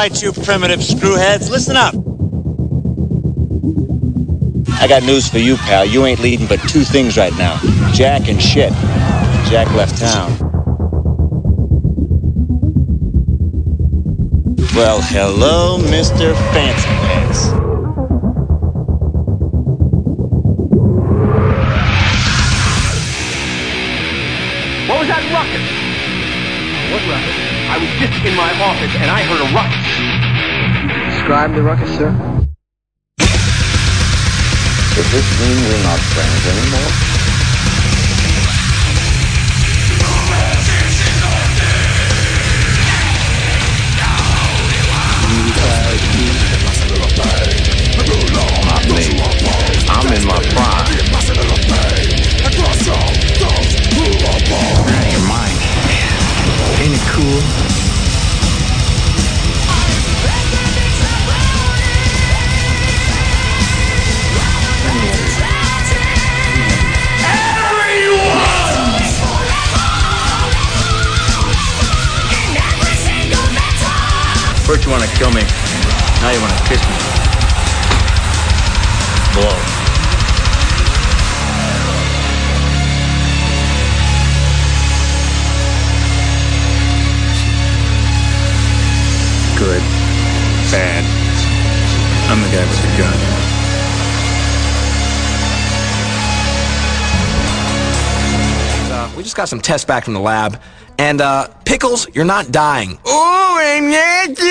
All right, you primitive screwheads, listen up. I got news for you, pal. You ain't leading but two things right now Jack and shit. Jack left town. Well, hello, Mr. Fancy Pants. What was that ruckus? What ruckus? I was just in my office and I heard a ruckus. Describe the ruckus, sir. Does this mean we're not friends anymore? Not me. I'm in my prime. Out of your mind. Ain't it cool? First you want to kill me, now you want to kiss me. Blow. Good. Bad. I'm the guy with the gun. Uh, we just got some tests back from the lab. And, uh, Pickles, you're not dying. Oh, I'm not dying.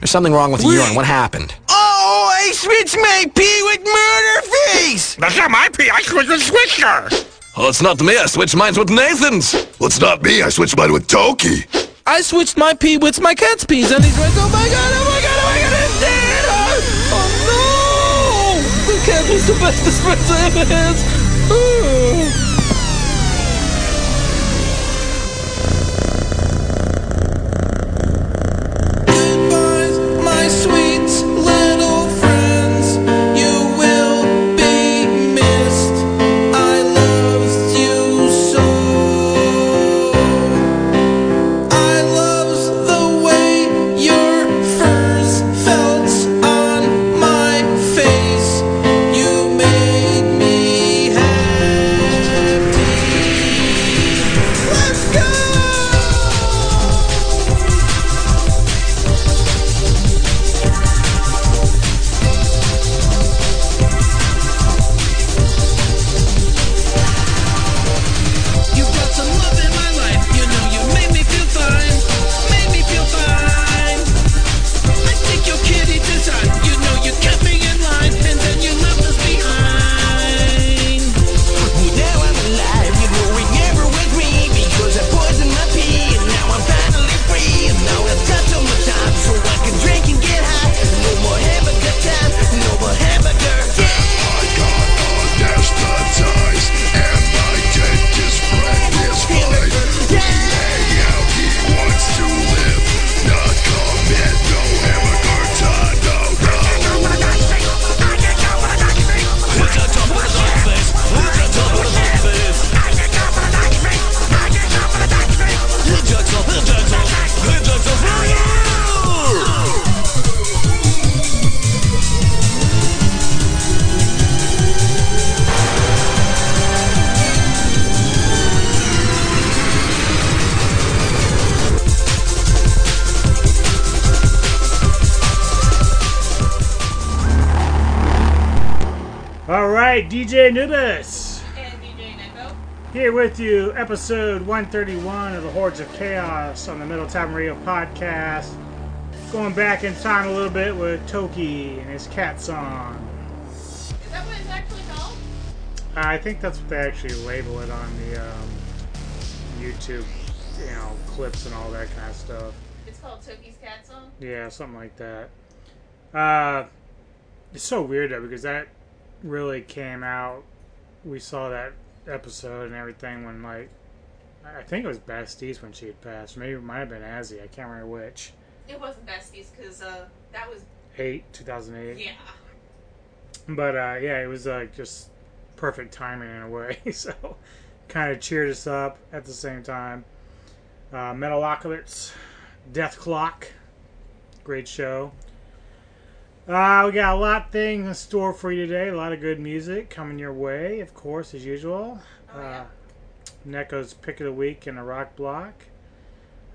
There's something wrong with the urine. What happened? Oh, I switched my pee with murder face. That's not my pee. I switched with Skwisgaar. Oh, it's not me. I switched mines with Nathan's. Well, it's not me. I switched mine with Toki. I switched my pee with my cat's peas, and he's like, oh my god, oh my god, oh my god, it's dead. Oh, oh no. The cat was the bestest friends I ever had. DJ. Here with you, episode 131 of the Hordes of Chaos on the Middle Time Radio podcast. Going back in time a little bit with Toki and his cat song. Is that what it's actually called? I think that's what they actually label it on the um, YouTube, you know, clips and all that kind of stuff. It's called Toki's Cat Song? Yeah, something like that. Uh, it's so weird though because that really came out. We saw that episode and everything when like I think it was Bastiste when she had passed. Maybe it might have been Azzy. I can't remember which. It wasn't Besties because uh, that was. Eight, two thousand eight. Yeah. But uh, yeah, it was like just perfect timing in a way. so kind of cheered us up at the same time. Uh, Metalocalypse, Dethklok, Great show. Uh, we got a lot of things in store for you today. A lot of good music coming your way, of course, as usual. Uh, Neko's pick of the week in a rock block.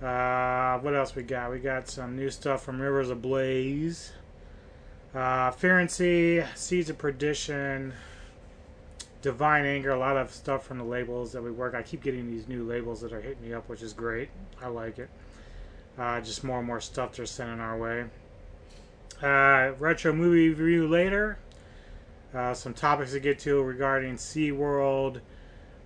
Uh, what else we got? We got some new stuff from Rivers Ablaze. Uh, and Sea, Seeds of Perdition, Divine Anger, a lot of stuff from the labels that we work. I keep getting these new labels that are hitting me up, which is great. I like it. Uh, just more and more stuff they're sending our way. Uh, retro movie review later. Uh, some topics to get to regarding SeaWorld,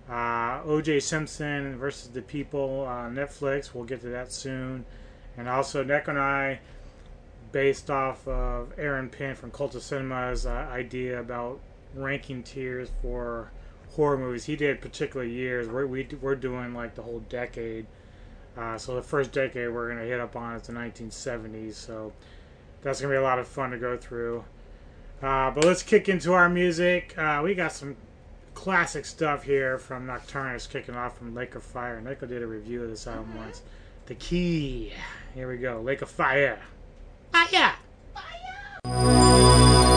uh, OJ Simpson versus the People on Netflix. We'll get to that soon. And also, Nick and I, based off of Aaron Pynn from Cult of Cinema's uh, idea about ranking tiers for horror movies. He did particular years. We're, we, we're doing like the whole decade. Uh, so the first decade we're going to hit up on is the 1970s. So that's to be a lot of fun to go through. Uh, but let's kick into our music. Uh, we got some classic stuff here from Nocturnus kicking off from Lake of Fire. Neko did a review of this album once. The Key. Here we go. Lake of Fire. Fire! Thank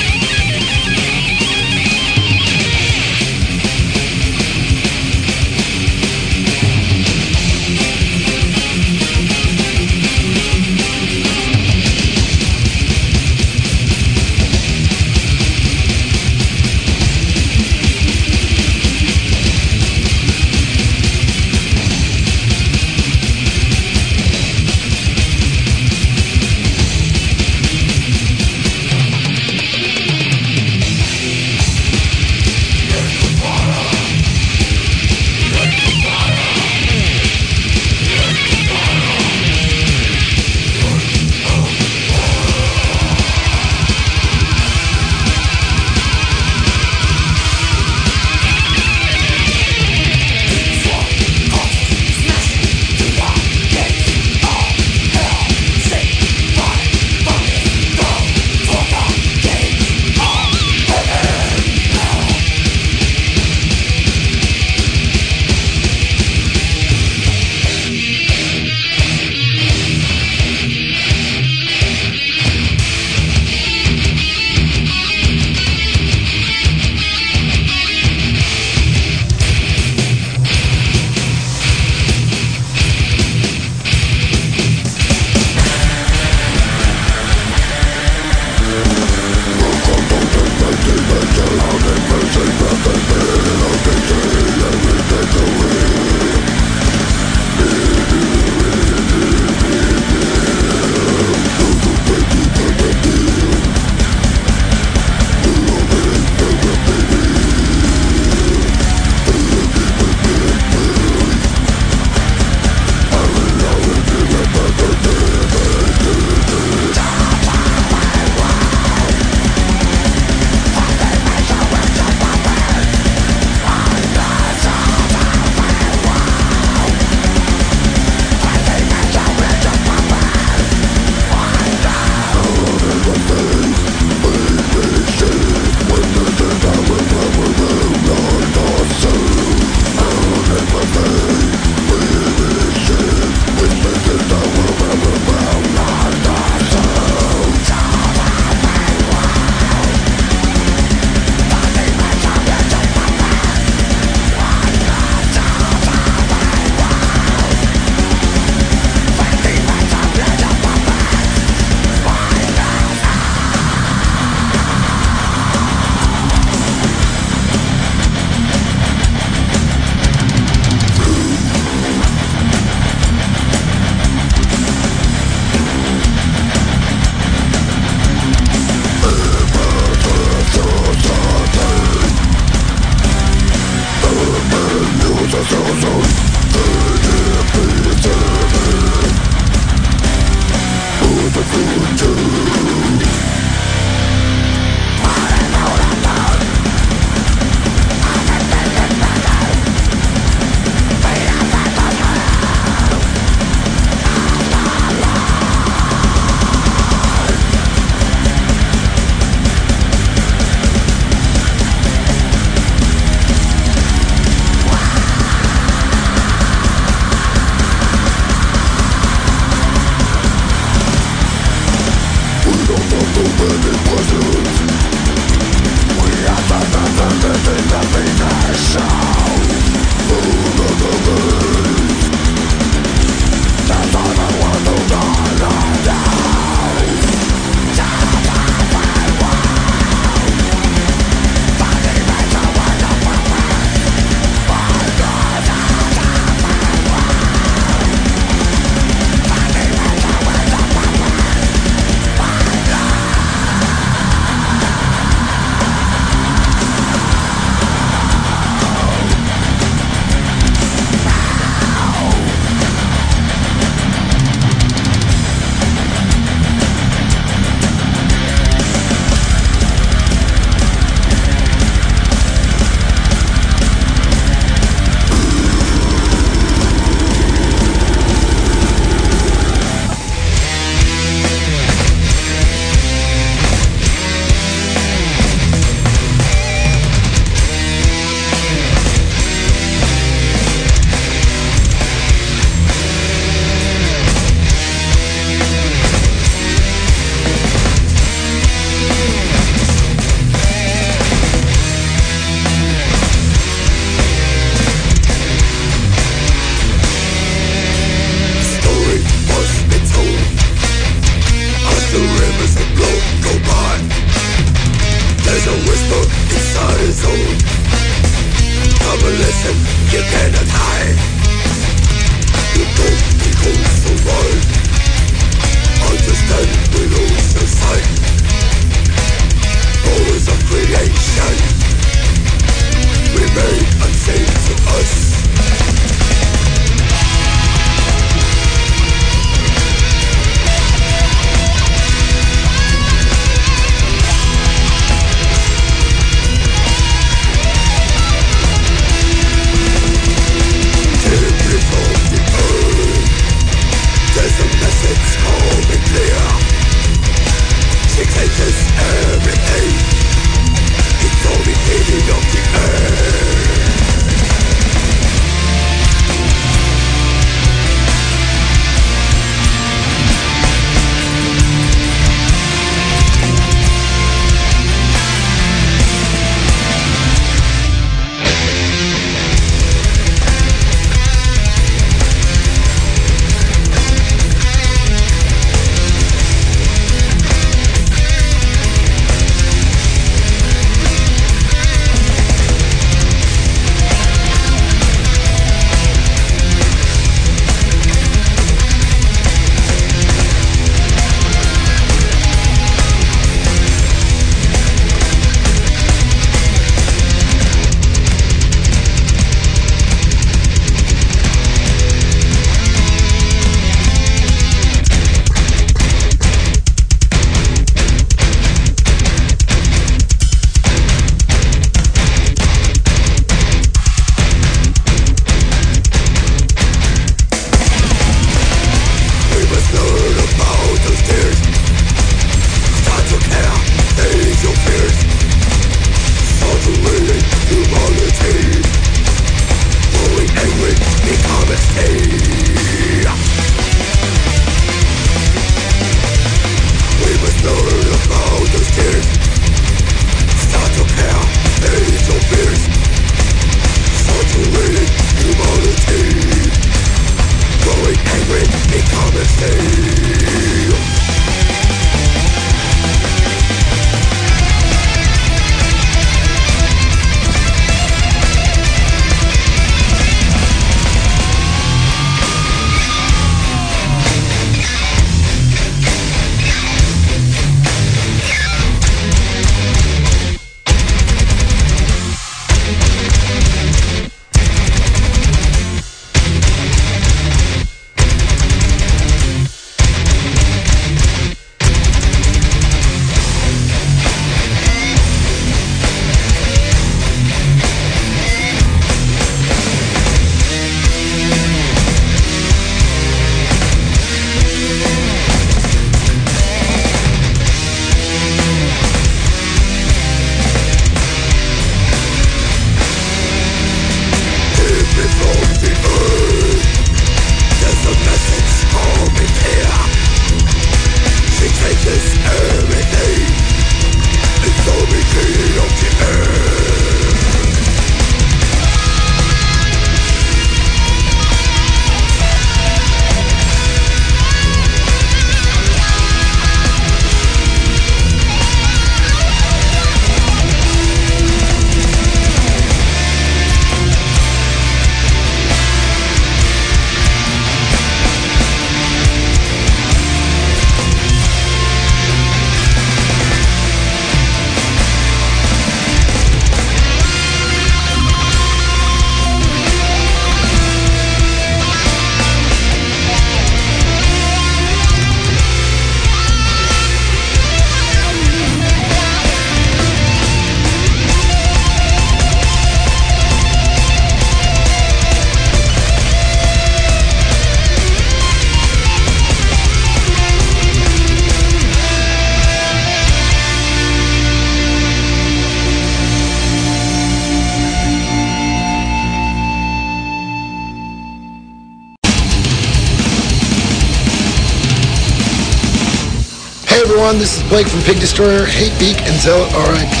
Blake from Pig Destroyer, Hatebeak, and Zealot RIP.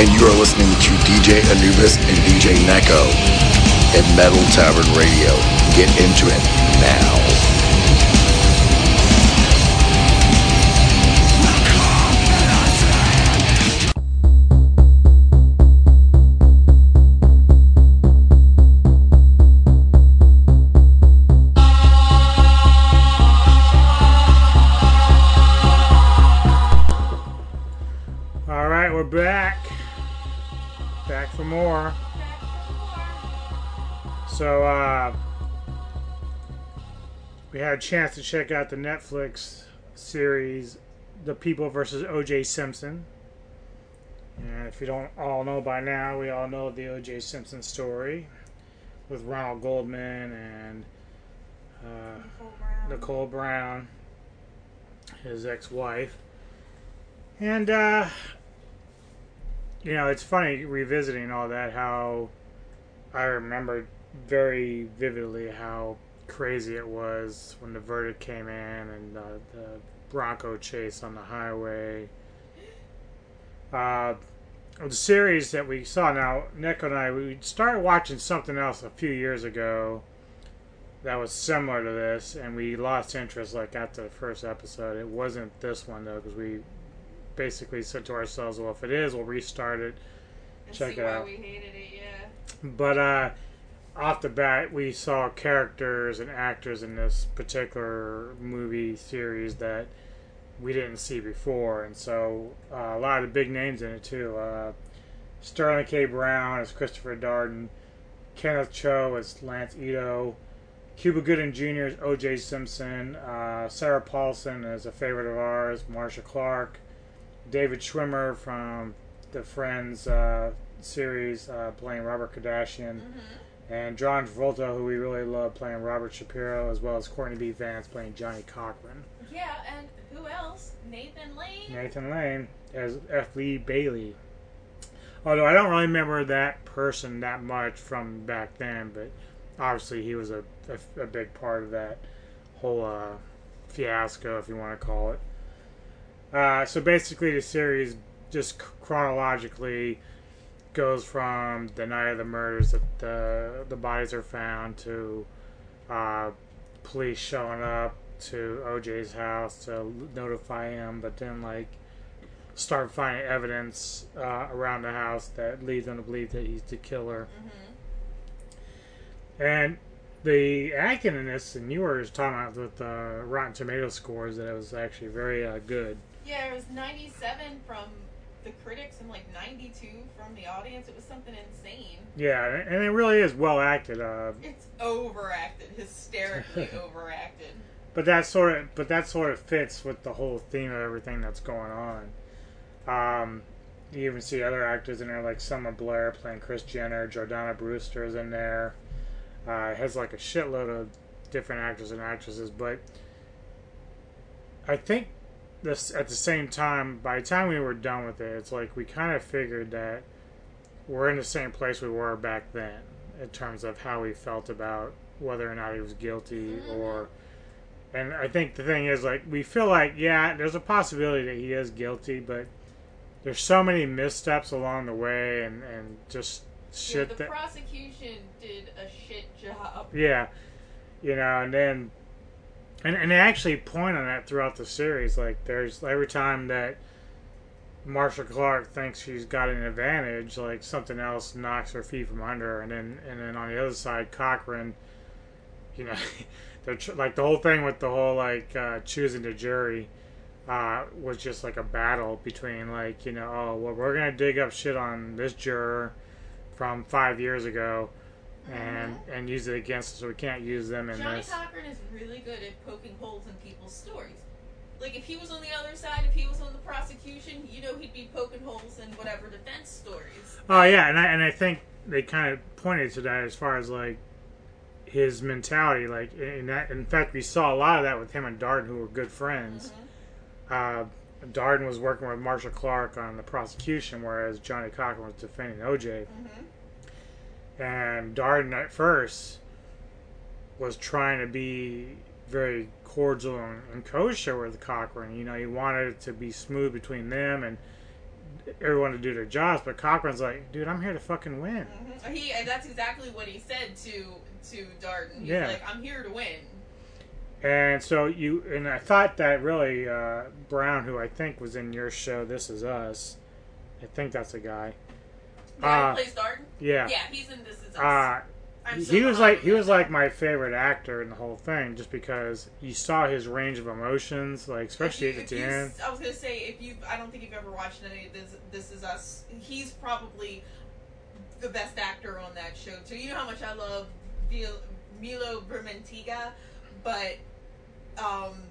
And you are listening to DJ Anubis and DJ Neko at Metal Tavern Radio. Get into it now. Chance to check out the Netflix series, The People versus O.J. Simpson. And if you don't all know by now, we all know the O.J. Simpson story with Ronald Goldman and uh, Nicole Brown, his ex-wife. And uh, you know, it's funny revisiting all that. How I remember very vividly how crazy it was when the verdict came in and uh, the Bronco chase on the highway. Uh, the series that we saw now, Nick and I, we started watching something else a few years ago that was similar to this, and we lost interest like after the first episode. It wasn't this one though, because we basically said to ourselves, "Well, if it is, we'll restart it, And check see it why out." we hated it, yeah. But uh, off the bat, we saw characters and actors in this particular movie series that we didn't see before, and so uh, a lot of the big names in it too. Uh, Sterling K. Brown as Christopher Darden, Kenneth Choi as Lance Ito, Cuba Gooding Jr. as O.J. Simpson, uh, Sarah Paulson as a favorite of ours, Marcia Clark, David Schwimmer from the Friends uh, series uh, playing Robert Kardashian, and John Travolta, who we really love, playing Robert Shapiro, as well as Courtney B. Vance playing Johnnie Cochran. Yeah, and who else? Nathan Lane. Nathan Lane as F. Lee Bailey. Although I don't really remember that person that much from back then, but obviously he was a, a, a big part of that whole uh, fiasco, if you want to call it. Uh, so basically, the series just chronologically goes from the night of the murders that the the bodies are found to uh, police showing up to OJ's house to notify him, but then like start finding evidence uh, around the house that leads them to believe that he's the killer. And the acting in this, and you were talking about with the Rotten Tomato scores, that it was actually very uh, good. Yeah, it was 97 from the critics and like 92 from the audience. It was something insane. Yeah, and it really is well acted. Uh, It's overacted, hysterically overacted. but that sort of, but that sort of fits with the whole theme of everything that's going on. Um, you even see other actors in there, like Selma Blair playing Kris Jenner, Jordana Brewster is in there. Uh, it has like a shitload of different actors and actresses, but I think this at the same time, by the time we were done with it, it's like we kind of figured that we're in the same place we were back then in terms of how we felt about whether or not he was guilty mm-hmm. or. And I think the thing is, like, we feel like, yeah, there's a possibility that he is guilty, but there's so many missteps along the way and, and just Yeah, shit the that. prosecution did a shit job. Yeah, you know, and then, and and they actually point on that throughout the series. Like, there's every time that Marcia Clark thinks she's got an advantage, like something else knocks her feet from under, her. and then and then on the other side, Cochran, you know, they're tr- like the whole thing with the whole like uh, choosing the jury. Uh, was just like a battle between like you know oh well we're gonna dig up shit on this juror from five years ago and and use it against us so we can't use them in Johnnie this Cochran is really good at poking holes in people's stories. Like if he was on the other side, if he was on the prosecution, you know he'd be poking holes in whatever defense stories. Oh yeah, and I and I think they kind of pointed to that as far as like his mentality. Like in that, in fact, we saw a lot of that with him and Darden, who were good friends. Uh, Darden was working with Marcia Clark on the prosecution, whereas Johnnie Cochran was defending OJ. And Darden at first was trying to be very cordial and, and kosher with Cochran. You know, he wanted it to be smooth between them and everyone to do their jobs. But Cochran's like, dude, I'm here to fucking win. Mhm. He and that's exactly what he said to to Darden. He's Yeah. like, I'm here to win. And so you and I thought that really uh, Brown, who I think was in your show, This Is Us. I think that's a guy. Guy Uh, plays Darden? yeah. Yeah, he's in This Is Us. Uh, he so he was like he was in like my favorite actor in the whole thing, just because you saw his range of emotions, like especially you- at the end. I was gonna say if you, I don't think you've ever watched any of this. This is us. He's probably the best actor on that show too. You know how much I love Milo Ventimiglia, but um,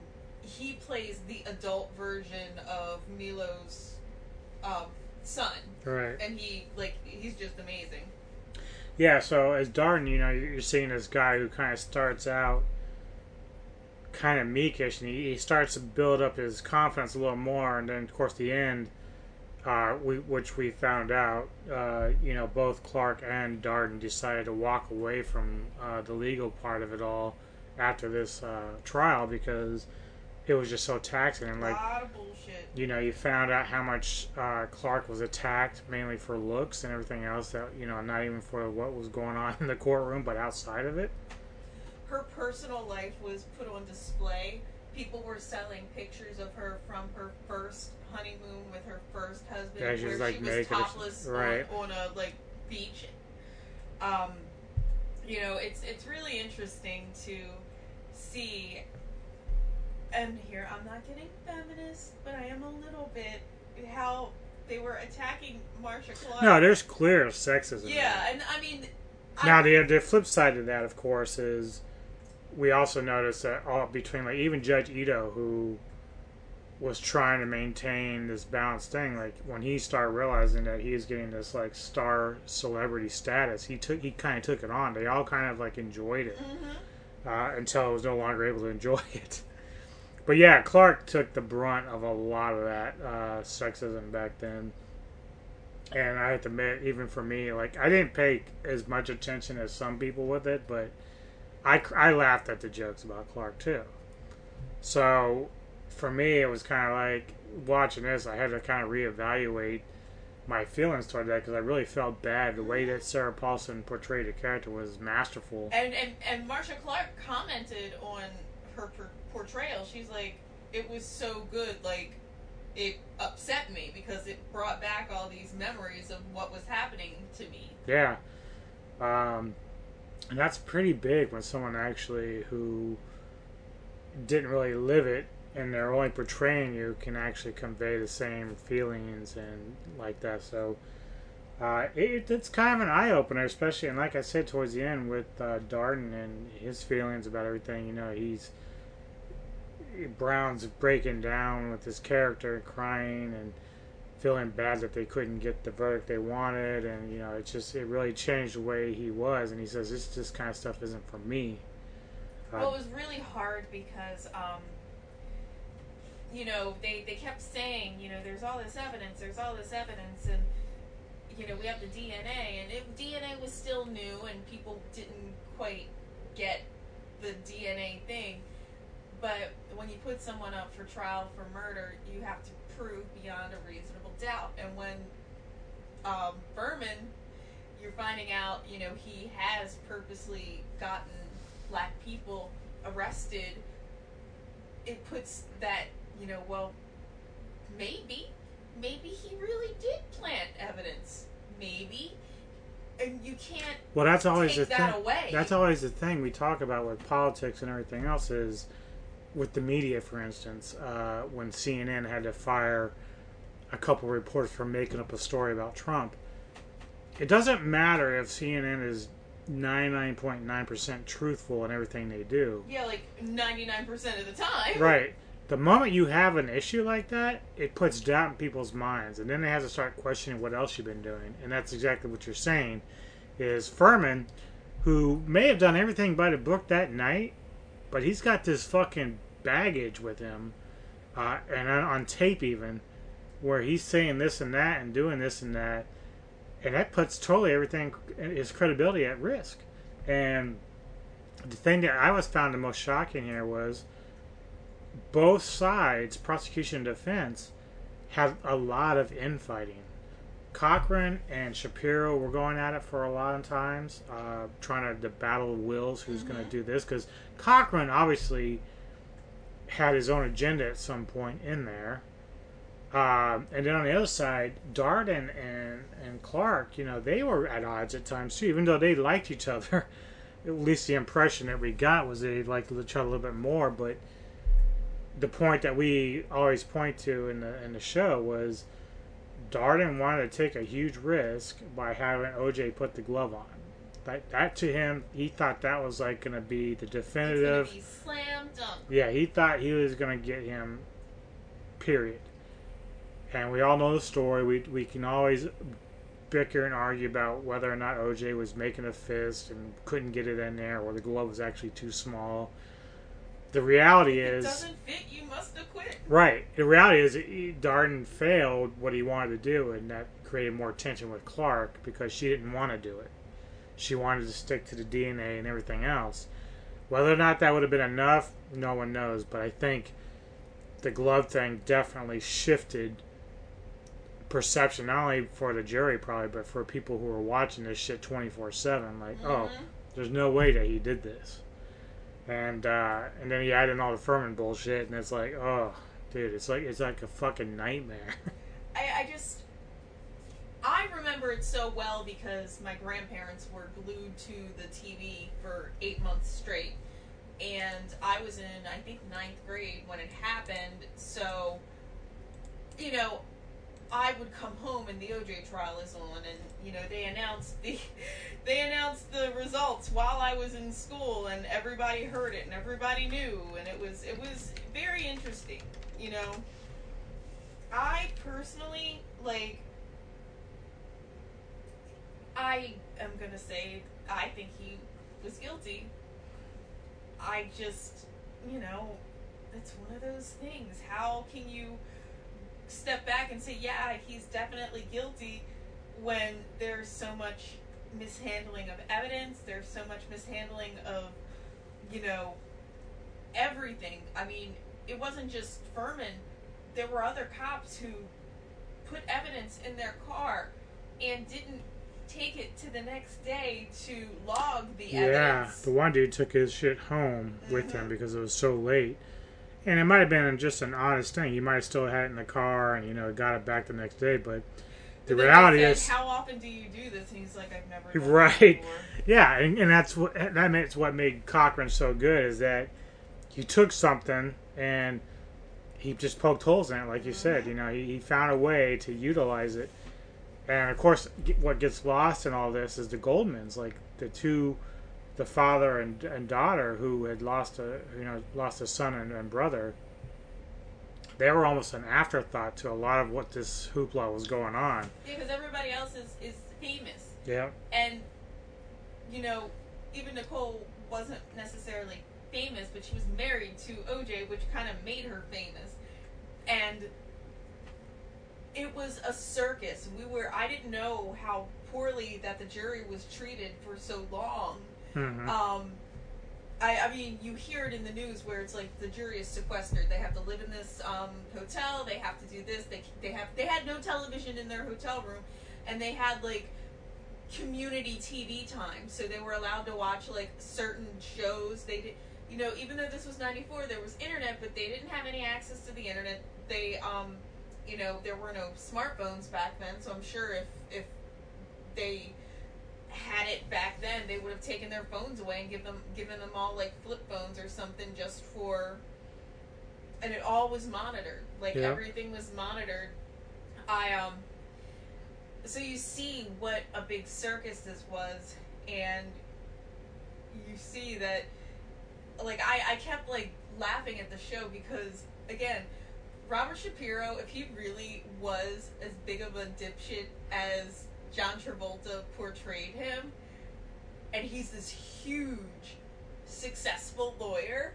he plays the adult version of Milo's um, son, Right. and he like he's just amazing. Yeah, so as Darden, you know, you're seeing this guy who kind of starts out kind of meekish, and he, he starts to build up his confidence a little more, and then of course the end, uh, we, which we found out, uh, you know, both Clark and Darden decided to walk away from uh, the legal part of it all after this uh, trial because it was just so taxing, and like lot of bullshit. you know, you found out how much uh, Clark was attacked, mainly for looks and everything else. That you know, not even for what was going on in the courtroom, but outside of it. her personal life was put on display. People were selling pictures of her from her first honeymoon with her first husband, Yeah, she where was, like, she was topless right. on, on a like beach. Um, you know, it's it's really interesting to see. And here, I'm not getting feminist, but I am a little bit how they were attacking Marcia Clark. No, there's clear sexism. yeah, and I mean, Now the the flip side of that, of course, is we also noticed that all between like even Judge Ito, who was trying to maintain this balanced thing, like when he started realizing that he was getting this like star celebrity status, he took he kind of took it on. They all kind of like enjoyed it uh, until it was no longer able to enjoy it. But yeah, Clark took the brunt of a lot of that uh, sexism back then. And I have to admit, even for me, like I didn't pay as much attention as some people with it, but I, I laughed at the jokes about Clark too. So for me, it was kind of like watching this. I had to kind of reevaluate my feelings toward that because I really felt bad. The way that Sarah Paulson portrayed the character was masterful. And and and Marcia Clark commented on her portrayal. She's like, it was so good. Like, it upset me because it brought back all these memories of what was happening to me. Yeah. Um, and that's pretty big when someone actually who didn't really live it and they're only portraying you can actually convey the same feelings and like that. So uh, it, it's kind of an eye opener, especially and like I said towards the end with uh, Darden and his feelings about everything. You know, he's Brown's breaking down with his character and crying and feeling bad that they couldn't get the verdict they wanted. And you know it's just it really changed the way he was. And he says this this kind of stuff isn't for me. Uh, Well, it was really hard because, um, you know, they, they kept saying, you know, there's all this evidence, there's all this evidence, and, you know, we have the DNA, and it, DNA was still new, and people didn't quite get the DNA thing. But when you put someone up for trial for murder, you have to prove beyond a reasonable doubt. And when um, Fuhrman, you're finding out, you know, he has purposely gotten black people arrested, it puts that, you know, well, maybe, maybe he really did plant evidence. Maybe. And you can't well that's always the that thing away. that's always the thing we talk about with politics and everything else is with the media for instance uh, when CNN had to fire a couple reporters for making up a story about Trump it doesn't matter if CNN is 99.9% truthful in everything they do Yeah, like 99% of the time. Right. The moment you have an issue like that, it puts doubt in people's minds, and then they have to start questioning what else you've been doing. And that's exactly what you're saying. Is Fuhrman, who may have done everything by the book that night, but he's got this fucking baggage with him, uh, and on, tape even, where he's saying this and that and doing this and that, and that puts totally everything his credibility at risk. And the thing that I was found the most shocking here was both sides, prosecution and defense, had a lot of infighting. Cochran and Shapiro were going at it for a lot of times, uh, trying to the battle wills who's going to do this because Cochran obviously had his own agenda at some point in there. Um, and then on the other side, Darden and, and Clark, you know, they were at odds at times too, even though they liked each other. at least the impression that we got was they liked each other a little bit more. But the point that we always point to in the in the show was Darden wanted to take a huge risk by having OJ put the glove on. That, that to him, he thought that was like going to be the definitive. be slam dunk. Yeah, he thought he was going to get him. Period. And we all know the story. We we can always bicker and argue about whether or not OJ was making a fist and couldn't get it in there, or the glove was actually too small. The reality is it doesn't fit, you must have quit. right. The reality is, Darden failed what he wanted to do, and that created more tension with Clark because she didn't want to do it. She wanted to stick to the DNA and everything else. Whether or not that would have been enough, no one knows. But I think the glove thing definitely shifted perception, not only for the jury probably, but for people who were watching this shit twenty four seven. Like, oh, mm-hmm. there's no way that he did this. And uh, and then he added in all the Fuhrman bullshit, and it's like, oh, dude, it's like it's like a fucking nightmare. I, I just I remember it so well because my grandparents were glued to the TV for eight months straight, and I was in I think ninth grade when it happened. So, you know, I would come home and the OJ trial is on, and you know they announced the they announced the results while I was in school, and everybody heard it and everybody knew, and it was it was very interesting, you know. I personally like. I am gonna say I think he was guilty. I just, you know, it's one of those things. How can you step back and say, yeah, he's definitely guilty when there's so much mishandling of evidence, there's so much mishandling of, you know, everything. I mean, it wasn't just Fuhrman. There were other cops who put evidence in their car and didn't take it to the next day to log the yeah, evidence. the one dude took his shit home with him mm-hmm. because it was so late. And it might have been just an honest thing. You might have still had it in the car and, you know, got it back the next day. But the But reality said, is. how often do you do this? And he's like, I've never. Right. before." Yeah, and, and that's what that makes what made Cochran so good is that he took something and he just poked holes in it, like you mm-hmm. said. You know, he, he found a way to utilize it. And of course, what gets lost in all this is the Goldmans, like the two, the father and, and daughter who had lost a you know lost a son and, and brother. They were almost an afterthought to a lot of what this hoopla was going on. Yeah, because everybody else is, is famous. Yeah. And, you know, even Nicole wasn't necessarily famous, but she was married to OJ, which kind of made her famous. And it was a circus. We were, I didn't know how poorly that the jury was treated for so long. Mhm. Um, I, I mean, you hear it in the news where it's like the jury is sequestered. They have to live in this um, hotel. They have to do this. They they have they had no television in their hotel room, and they had like community TV time. So they were allowed to watch like certain shows. They did, you know, even though this was '94, there was internet, but they didn't have any access to the internet. They, um, you know, there were no smartphones back then. So I'm sure if if they had it back then, they would have taken their phones away and give them given them all like flip phones or something just for. And it all was monitored. Like Yeah. everything was monitored. I um. So you see what a big circus this was, and you see that. Like I, I kept like laughing at the show because again, Robert Shapiro, if he really was as big of a dipshit as John Travolta portrayed him, and he's this huge, successful lawyer,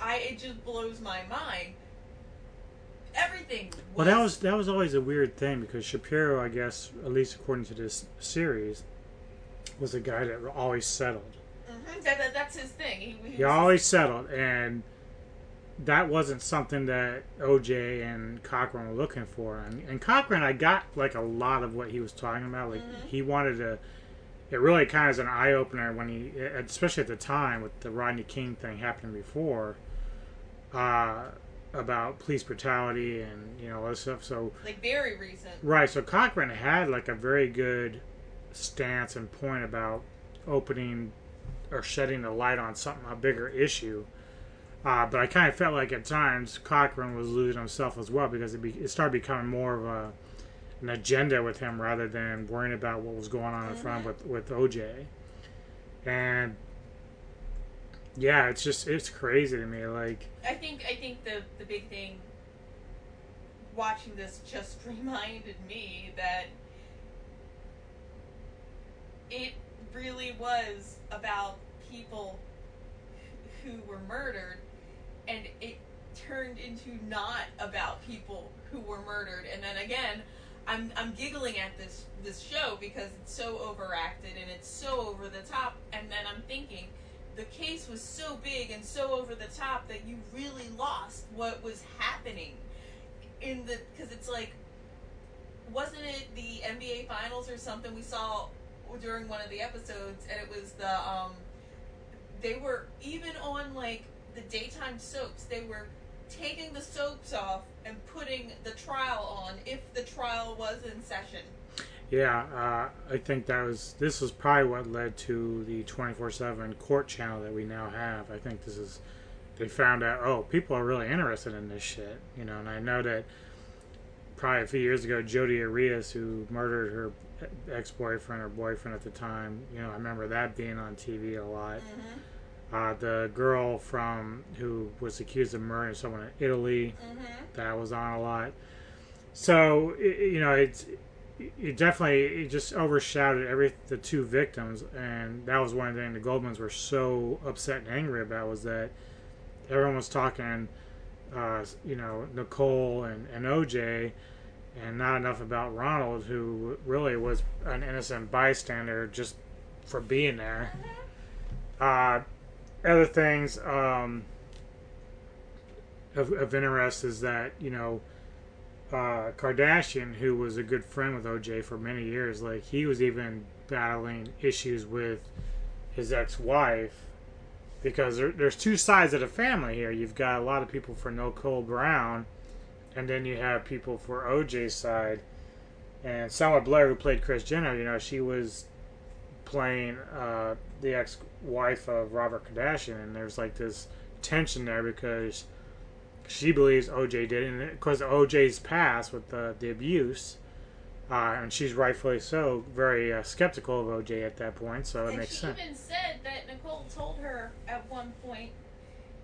I it just blows my mind. Everything. Well, that was that was always a weird thing because Shapiro, I guess, at least according to this series, was a guy that always settled. Mhm. That, that, that's his thing. He, he He always settled, and that wasn't something that OJ and Cochran were looking for. And, and Cochran, I got like a lot of what he was talking about. Like he wanted to. It really kind of is an eye opener when he, especially at the time with the Rodney King thing happening before, uh, about police brutality and you know all this stuff. So like very recent. Right. So Cochran had like a very good stance and point about opening or shedding the light on something a bigger issue. Uh, but I kind of felt like at times Cochran was losing himself as well because it, be, it started becoming more of a an agenda with him rather than worrying about what was going on in front with with OJ. And yeah, it's just it's crazy to me. Like I think I think the the big thing watching this just reminded me that it really was about people who were murdered and it turned into not about people who were murdered. And then again I'm I'm giggling at this this show because it's so overacted and it's so over the top. And then I'm thinking the case was so big and so over the top that you really lost what was happening in the because it's like wasn't it the NBA finals or something we saw during one of the episodes? And it was the um they were even on like the daytime soaps they were taking the soaps off and putting the trial on if the trial was in session Yeah, uh, I think that was this was probably what led to the twenty four seven court channel that we now have. I think this is they found out oh people are really interested in this shit, you know. And I know that probably a few years ago, Jodi Arias, who murdered her ex boyfriend or boyfriend at the time, you know, I remember that being on TV a lot. Uh, the girl from who was accused of murdering someone in Italy, that was on a lot. So i you know, it's it definitely it just overshadowed every the two victims, and that was one thing the Goldmans were so upset and angry about was that everyone was talking, uh, you know, Nicole and, and OJ, and not enough about Ronald, who really was an innocent bystander just for being there. Uh, other things um, of, of interest is that you know uh, Kardashian, who was a good friend with OJ for many years, like he was even battling issues with his ex-wife because there, there's two sides of the family here. You've got a lot of people for Nicole Brown, and then you have people for OJ's side. And Selma Blair, who played Kris Jenner, you know, she was playing uh, the ex-wife of Robert Kardashian, and there's like this tension there because she believes OJ did it, and because OJ's past with the the abuse, uh, and she's rightfully so very uh, skeptical of OJ at that point. So it and makes she sense. even said that Nicole told her at one point,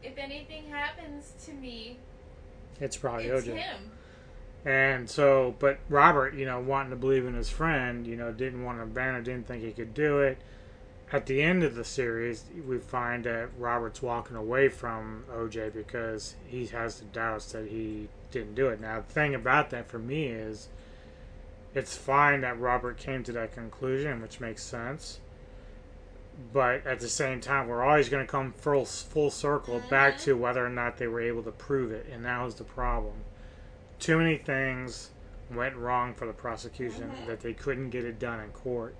if anything happens to me, It's probably it's OJ. him. And so, but Robert, you know, wanting to believe in his friend, you know, didn't want to abandon, didn't think he could do it. At the end of the series, we find that Robert's walking away from OJ because he has the doubts that he didn't do it. Now, the thing about that for me is it's fine that Robert came to that conclusion, which makes sense. But at the same time, we're always going to come full, full circle back to mm-hmm. whether or not they were able to prove it. And that was the problem too many things went wrong for the prosecution mm-hmm. that they couldn't get it done in court.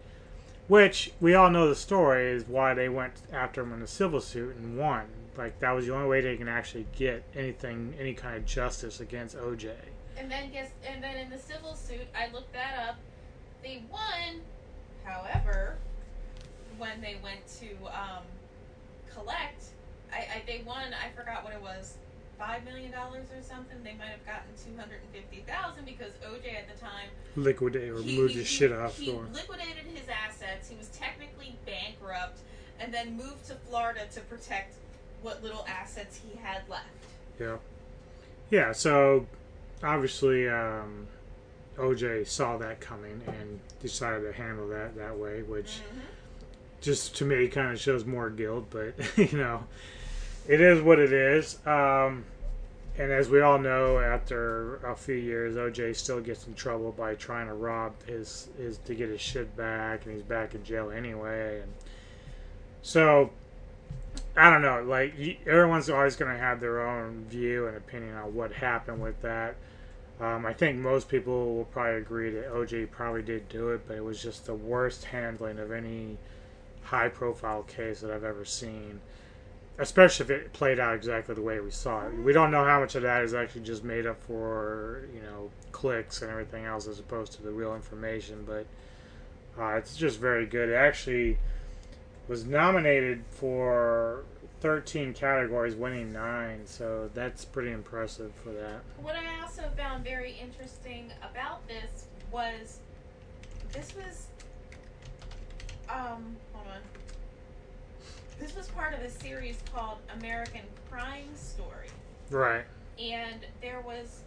Which we all know the story is why they went after him in a civil suit and won. Like that was the only way they can actually get anything, any kind of justice against OJ. And then guess, and then in the civil suit, I looked that up. They won. However, when they went to um, collect, I, I they won. I forgot what it was, five million dollars or something. They might have gotten two hundred and fifty thousand because OJ at the time liquidated or he- moved his shit off He store. liquidated his assets. He was technically bankrupt, and then moved to Florida to protect what little assets he had left. Yeah. Yeah, so obviously um, OJ saw that coming and decided to handle that that way, which just to me kind of shows more guilt, but you know, it is what it is. Um, and as we all know, after a few years, OJ still gets in trouble by trying to rob his his to get his shit back, and he's back in jail anyway. And so, I don't know. Like everyone's always going to have their own view and opinion on what happened with that. Um, I think most people will probably agree that OJ probably did do it, but it was just the worst handling of any high-profile case that I've ever seen. Especially if it played out exactly the way we saw it. We don't know how much of that is actually just made up for, you know, clicks and everything else as opposed to the real information. But uh, it's just very good. It actually was nominated for 13 categories, winning nine. So that's pretty impressive for that. What I also found very interesting about this was this was um hold on. This was part of a series called American Crime Story. Right. And there was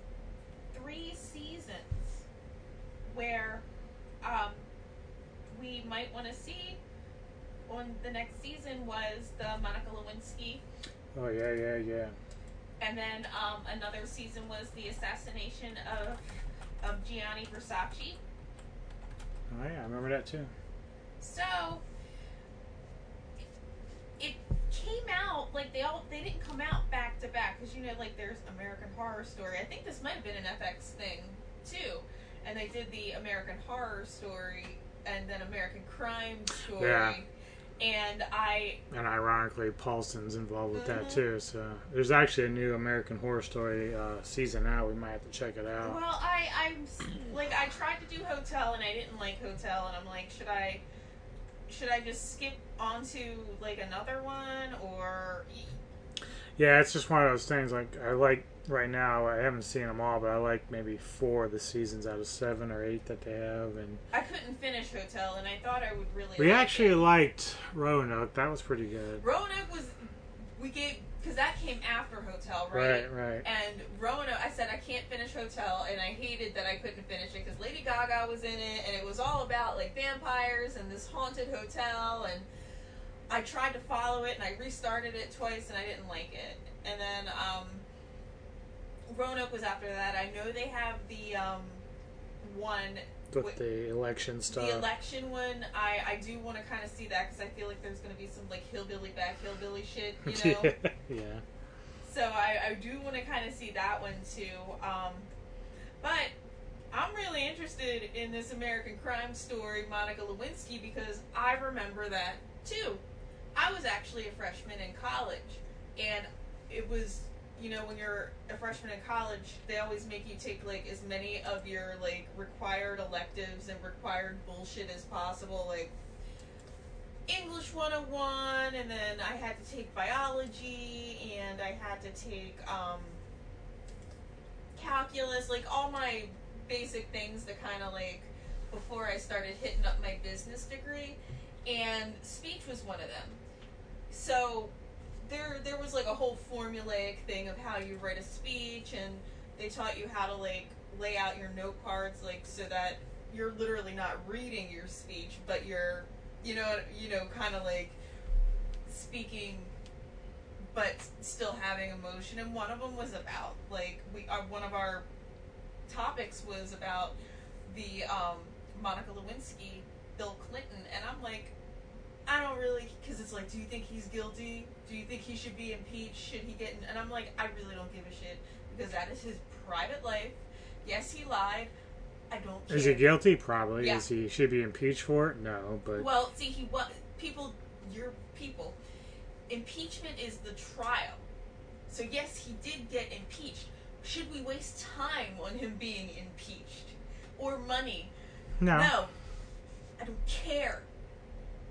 three seasons where um, we might want to see on the next season was the Monica Lewinsky Oh yeah, yeah, yeah. and then um, another season was the assassination of of Gianni Versace. Oh yeah, I remember that too. So it came out like they all they didn't come out back to back because you know like there's American Horror Story. I think this might have been an FX thing too, and they did the American Horror Story and then American Crime Story. Yeah. And I And ironically, Paulson's involved with that Mhm. too. So there's actually a new American Horror Story uh, season out. We might have to check it out. Well, I I'm like I tried to do hotel and I didn't like hotel and I'm like should I should I just skip onto like another one or Yeah, it's just one of those things. Like I like right now. I haven't seen them all, but I like maybe four of the seasons out of seven or eight that they have. And I couldn't finish hotel and I thought I would really we like actually it. liked Roanoke. That was pretty good. Roanoke was we gave because that came after hotel right Right, right. and Roanoke I said I can't finish hotel and I hated that I couldn't finish it because Lady Gaga was in it and it was all about like vampires and this haunted hotel and I tried to follow it and I restarted it twice and I didn't like it. And then um, Roanoke was after that. I know they have the um, one With wi- the election stuff. the election one. I, I do want to kind of see that because I feel like there's going to be some like hillbilly back hillbilly shit, you know. yeah, yeah. So I, I do want to kind of see that one too. Um, but I'm really interested in this American crime story, Monica Lewinsky, because I remember that too. I was actually a freshman in college, and it was, you know, when you're a freshman in college, they always make you take like as many of your like required electives and required bullshit as possible, like English 101, and then I had to take biology, and I had to take um, calculus, like all my basic things that kind of like before I started hitting up my business degree, and speech was one of them. So there, there was like a whole formulaic thing of how you write a speech, and they taught you how to like lay out your note cards, like so that you're literally not reading your speech, but you're, you know, you know, kind of like speaking but still having emotion. And one of them was about like we uh, one of our topics was about the um, Monica Lewinsky, Bill Clinton, and I'm like, I don't really because it's like, do you think he's guilty? Do you think he should be impeached? Should he get? In? And I'm like, I really don't give a shit because that is his private life. Yes, he lied. I don't. Care. Is he guilty? Probably. Yeah. Is he should be impeached for it? No, but Well, see, he was people. Your people. Impeachment is the trial. So yes, he did get impeached. Should we waste time on him being impeached or money? No. No. I don't care.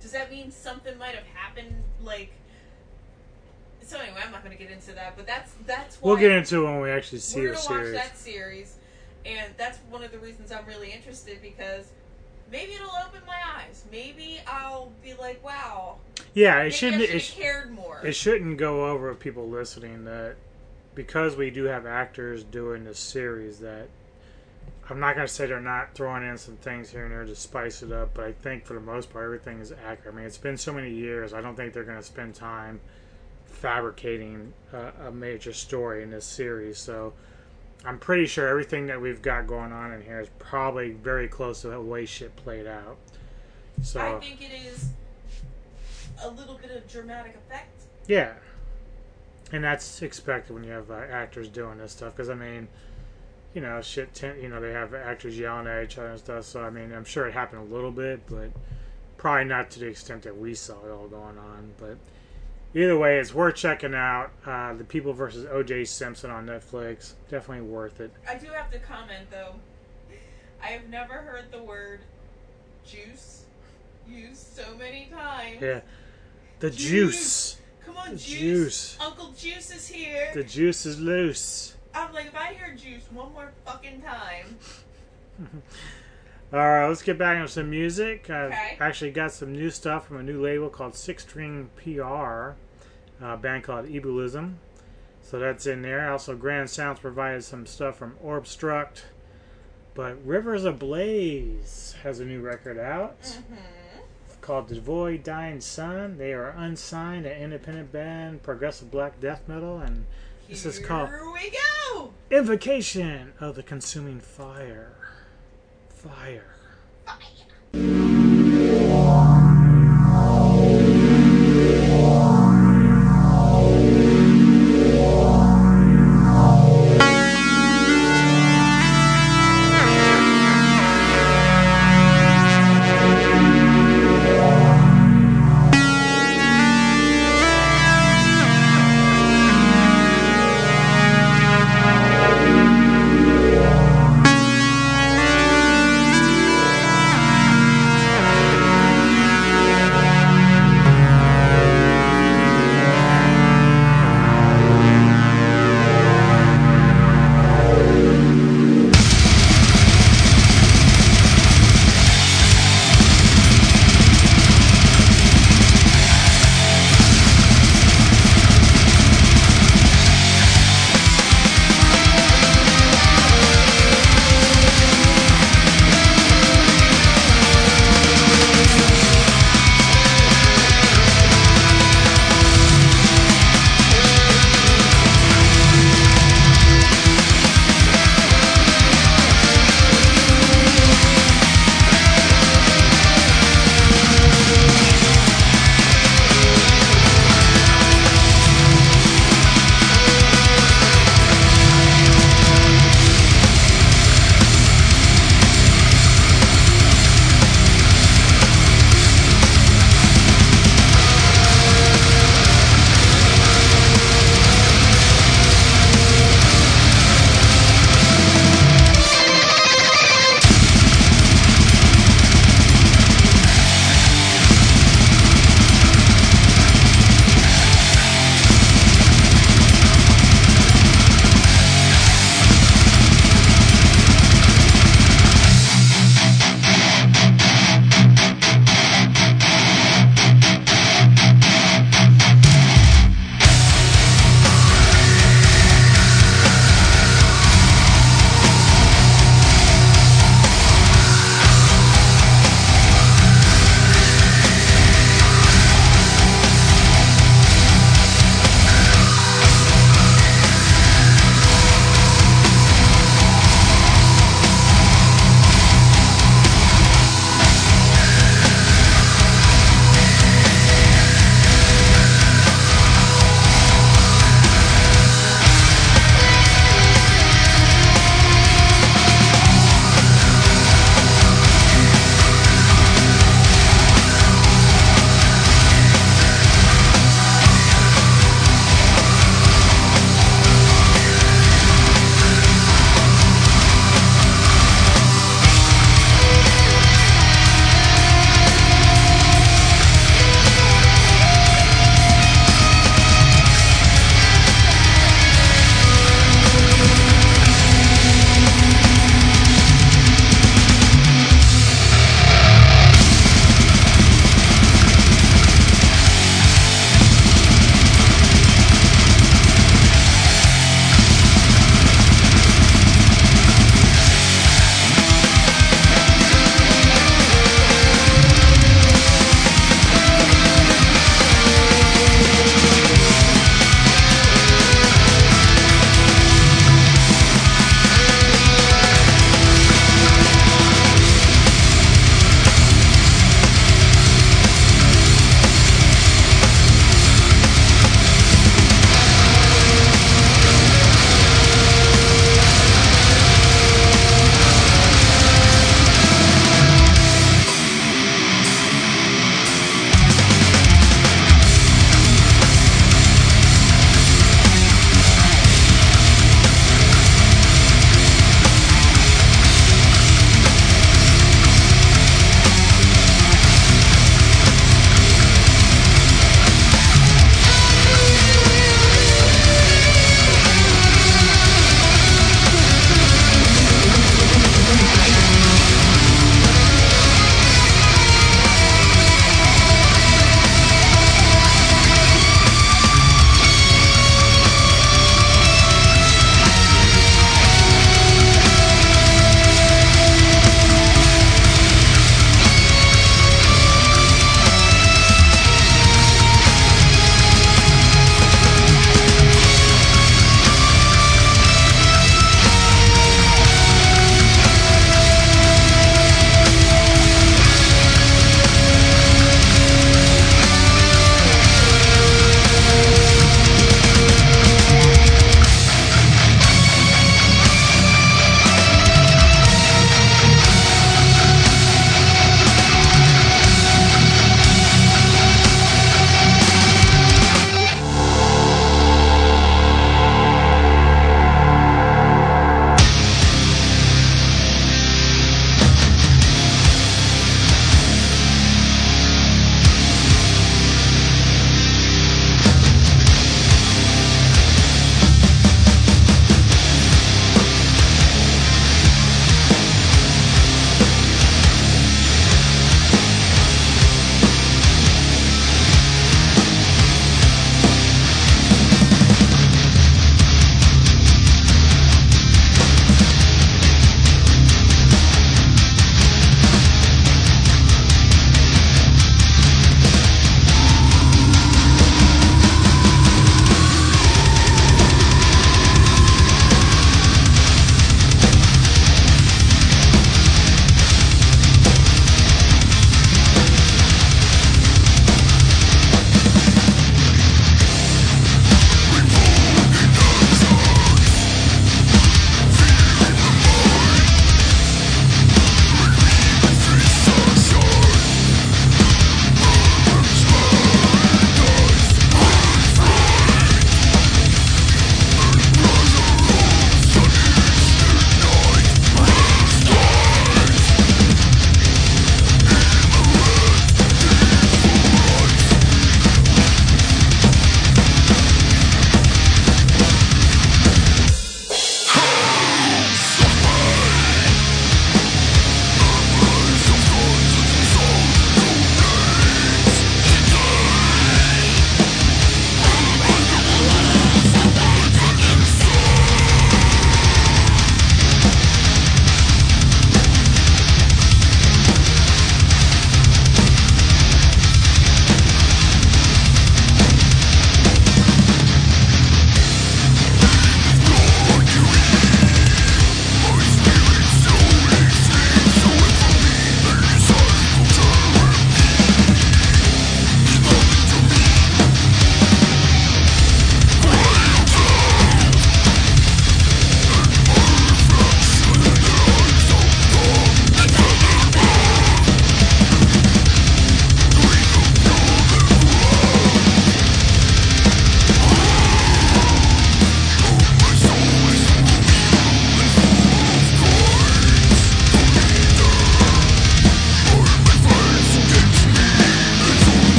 Does that mean something might have happened? Like. So anyway, I'm not going to get into that, but that's that's why we'll get into it when we actually see we're the gonna watch series. that series, and that's one of the reasons I'm really interested because maybe it'll open my eyes. Maybe I'll be like, wow. Yeah, it shouldn't. It, should sh- have cared more. it shouldn't go over people listening that because we do have actors doing this series that I'm not going to say they're not throwing in some things here and there to spice it up, but I think for the most part everything is accurate. I mean, it's been so many years. I don't think they're going to spend time fabricating a, a major story in this series. So I'm pretty sure everything that we've got going on in here is probably very close to the way shit played out. So I think it is a little bit of dramatic effect. Yeah, and that's expected when you have uh, actors doing this stuff. Because I mean, you know, shit. Ten, you know, they have actors yelling at each other and stuff. So I mean, I'm sure it happened a little bit, but probably not to the extent that we saw it all going on. But either way, it's worth checking out. Uh, the People versus O.J. Simpson on Netflix. Definitely worth it. I do have to comment though. I have never heard the word juice used so many times. Yeah, the juice. Come on, juice. juice. Uncle Juice is here. The juice is loose. I'm like, if I hear juice one more fucking time, All right, let's get back into some music. I've Okay. actually got some new stuff from a new label called Six String PR, a uh, band called Ebullism. So that's in there. Also, Grand Sounds provided some stuff from Orbstruct. But Rivers Ablaze has a new record out mm-hmm. called The Void Dying Sun. They are unsigned, an independent band, progressive black death metal, and this is called we go. Invocation of the Consuming Fire. Fire. Thank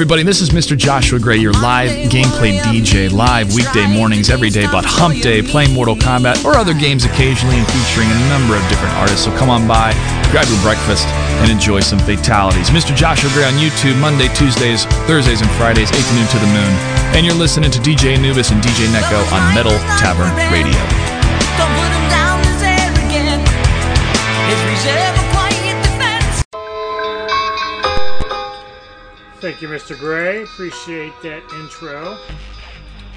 everybody, this is Mr. Joshua Gray, your live gameplay DJ, live weekday mornings, every day, but Hump Day, playing Mortal Kombat, or other games occasionally, and featuring a number of different artists. So come on by, grab your breakfast, and enjoy some fatalities. Mr. Joshua Gray on YouTube, Monday, Tuesdays, Thursdays, and Fridays, 8 to noon to the moon. And you're listening to DJ Anubis and DJ Neko on Metal Tavern Radio. Thank you, Mr. Gray. Appreciate that intro.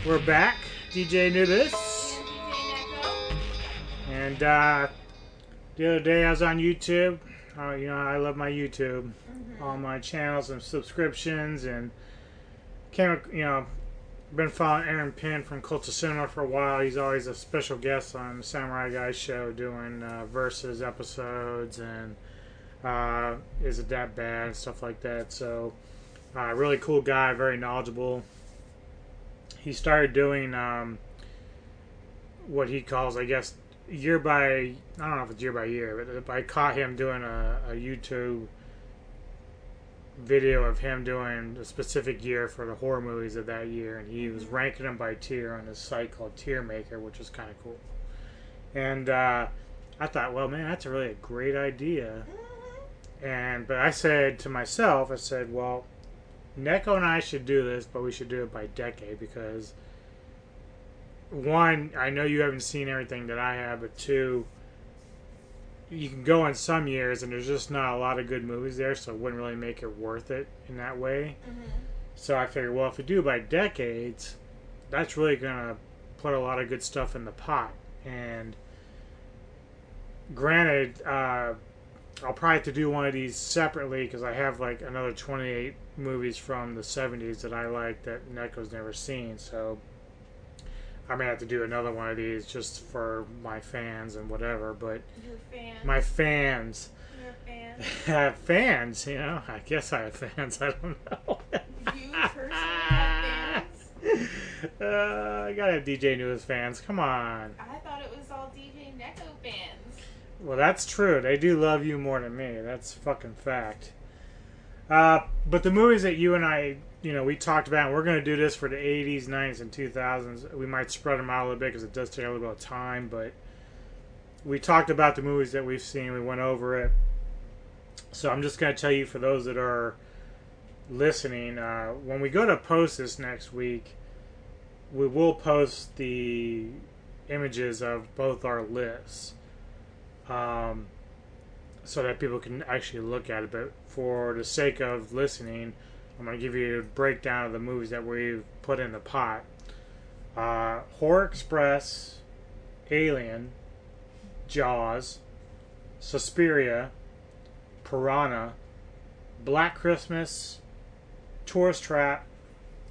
We're back. DJ Anubis. And uh, the other day I was on YouTube. Uh, you know, I love my YouTube. All my channels and subscriptions. And came, you know, been following Aaron Pynn from Cult of Cinema for a while. He's always a special guest on the Samurai Guy show doing uh, versus episodes and uh, is it that bad and stuff like that. So, uh, really cool guy, very knowledgeable. He started doing um, what he calls, I guess, year by I don't know if it's year by year, but I caught him doing a, a YouTube video of him doing a specific year for the horror movies of that year, and he was ranking them by tier on his site called Tier Maker, which is kind of cool. And uh, I thought, well, man, that's a really a great idea. And but I said to myself, I said, well, Neko and I should do this, but we should do it by decade because one, I know you haven't seen everything that I have, but two, you can go in some years and there's just not a lot of good movies there, so it wouldn't really make it worth it in that way. So I figured, well, if we do it by decades, that's really gonna put a lot of good stuff in the pot. And granted, uh, I'll probably have to do one of these separately because I have like another 28 movies from the 70s that I like that Neko's never seen. So I may have to do another one of these just for my fans and whatever. But Your fans. my fans. have fans, you know. I guess I have fans. I don't know. You personally have fans? uh, I gotta have DJ News fans. Come on. I thought it was all DJ Neko fans. Well, that's true. They do love you more than me. That's fucking fact. Uh, but the movies that you and I, you know, we talked about, and we're going to do this for the 80s, 90s, and 2000s. We might spread them out a little bit because it does take a little bit of time, but we talked about the movies that we've seen. We went over it. So I'm just going to tell you for those that are listening, uh, when we go to post this next week, we will post the images of both our lists um, so that people can actually look at it. But for the sake of listening, I'm going to give you a breakdown of the movies that we've put in the pot. Uh, Horror Express, Alien, Jaws, Suspiria, Piranha, Black Christmas, Tourist Trap,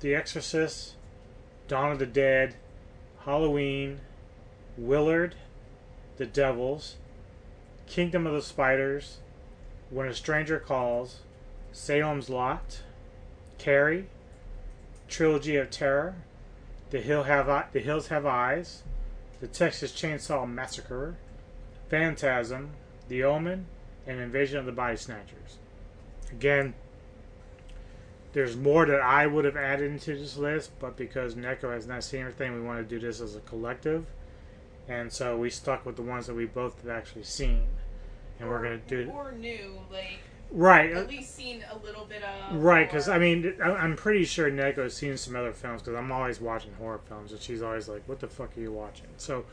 The Exorcist, Dawn of the Dead, Halloween, Willard, The Devils, Kingdom of the Spiders, When a Stranger Calls, Salem's Lot, Carrie, Trilogy of Terror, The Hill Have I- The Hills Have Eyes, The Texas Chainsaw Massacre, Phantasm, The Omen, and Invasion of the Body Snatchers. Again, there's more that I would have added into this list, but because Neko has not seen everything, we want to do this as a collective, and so we stuck with the ones that we both have actually seen, and we're gonna do or new, like right. at least seen a little bit of. Right, because I mean, I'm pretty sure Neko has seen some other films because I'm always watching horror films, and she's always like, "What the fuck are you watching?" So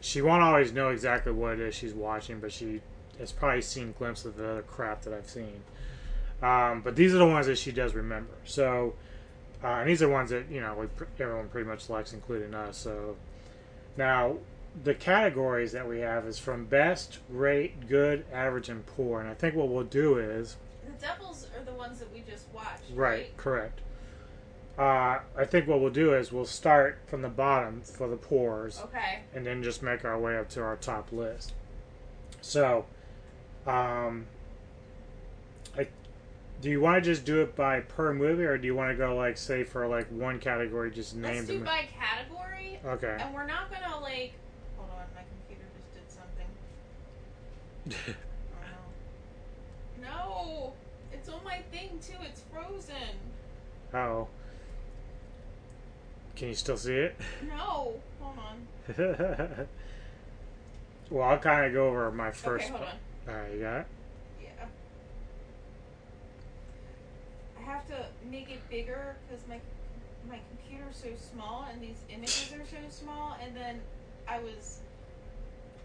she won't always know exactly what it is she's watching, but she has probably seen glimpses of the other crap that I've seen. Um, but these are the ones that she does remember. So, uh, and these are ones that you know we, everyone pretty much likes, including us. So now the categories that we have is from best, great, good, average, and poor. And I think what we'll do is The Devils are the ones that we just watched. Right, correct. Uh, I think what we'll do is we'll start from the bottom for the pours, Okay. and then just make our way up to our top list. So, um, I, do you want to just do it by per movie, or do you want to go like say for like one category, just name Let's do mo- by category. Okay. And we're not gonna like. Hold on, my computer just did something. Oh, no. No, it's on my thing too. It's frozen. Oh, can you still see it? No, hold on. well, I'll kind of go over my first. Okay, hold one. on. All right, you got it. Yeah. I have to make it bigger because my my computer's so small and these images are so small. And then I was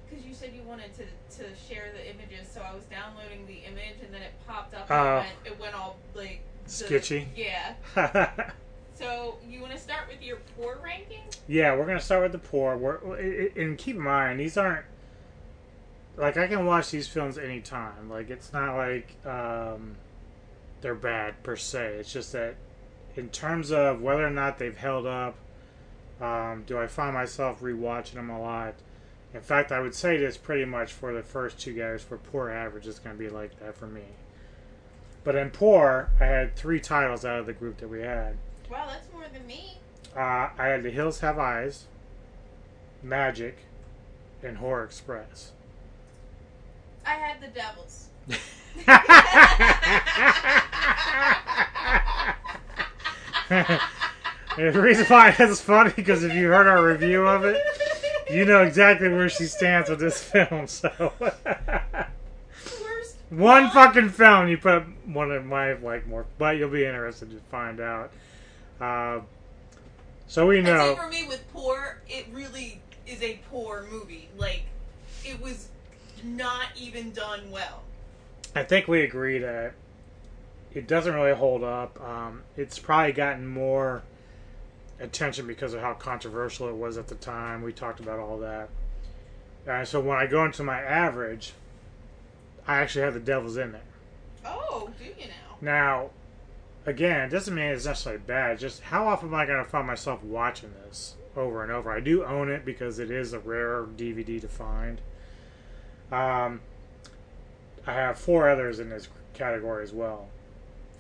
because you said you wanted to to share the images, so I was downloading the image and then it popped up and Oh. it, went, it went all like the- Sketchy? Yeah. So you want to start with your poor ranking? Yeah, we're gonna start with the poor. We're, i- and keep in mind these aren't like I can watch these films anytime. Like it's not like um, they're bad per se. It's just that in terms of whether or not they've held up, um, do I find myself rewatching them a lot? In fact, I would say this pretty much for the first two guys. For poor average, it's gonna be like that for me. But in poor, I had three titles out of the group that we had. Wow, that's more than me. Uh, I had The Hills Have Eyes, Magic, and Horror Express. I had the Devils. The reason why it's funny because if you heard our review of it, you know exactly where she stands with this film. So one fucking film, you put one of my like more, but you'll be interested to find out. Uh, so we I know. for me with poor, it really is a poor movie. Like, it was not even done well. I think we agree that it doesn't really hold up. Um, it's probably gotten more attention because of how controversial it was at the time. We talked about all that. Uh, so when I go into my average, I actually have the Devils in there. Oh, do you now? Now, again, it doesn't mean it's necessarily bad. Just how often am I going to find myself watching this over and over? I do own it because it is a rare DVD to find. Um, I have four others in this category as well.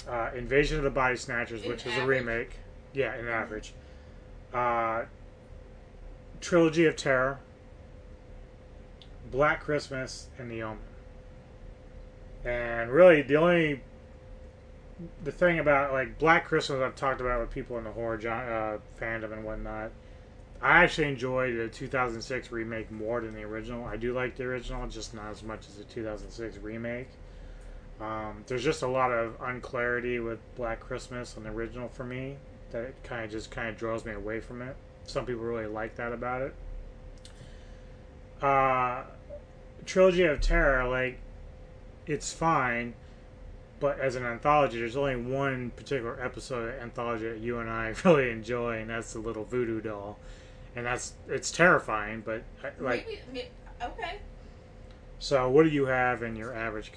Uh, Invasion of the Body Snatchers, In which is a remake. Yeah, in average. Uh, Trilogy of Terror, Black Christmas, and The Omen. And really, the only the thing about like Black Christmas I've talked about with people in the horror uh, fandom and whatnot. I actually enjoyed the 2006 remake more than the original. I do like the original, just not as much as the 2006 remake. Um, there's just a lot of unclarity with Black Christmas and the original for me that it kind of just kind of draws me away from it. Some people really like that about it. Uh, Trilogy of Terror, like, it's fine, but as an anthology, there's only one particular episode of anthology that you and I really enjoy, and that's the little voodoo doll, and that's it's terrifying, but uh, like, Maybe, may- okay. so what do you have in your average?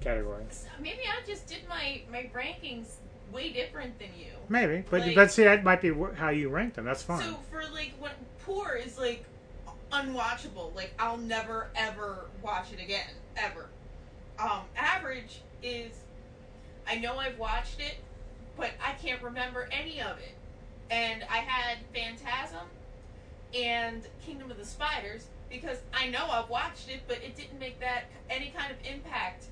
Category? Maybe I just did my, my rankings way different than you. Maybe, but Like- but see, that might be how you rank them. That's fine. So for like when poor is like unwatchable. Like I'll never ever watch it again ever. Um, average Average is. I know I've watched it, but I can't remember any of it. And I had Phantasm and Kingdom of the Spiders because I know I've watched it, but it didn't make that any kind of impact.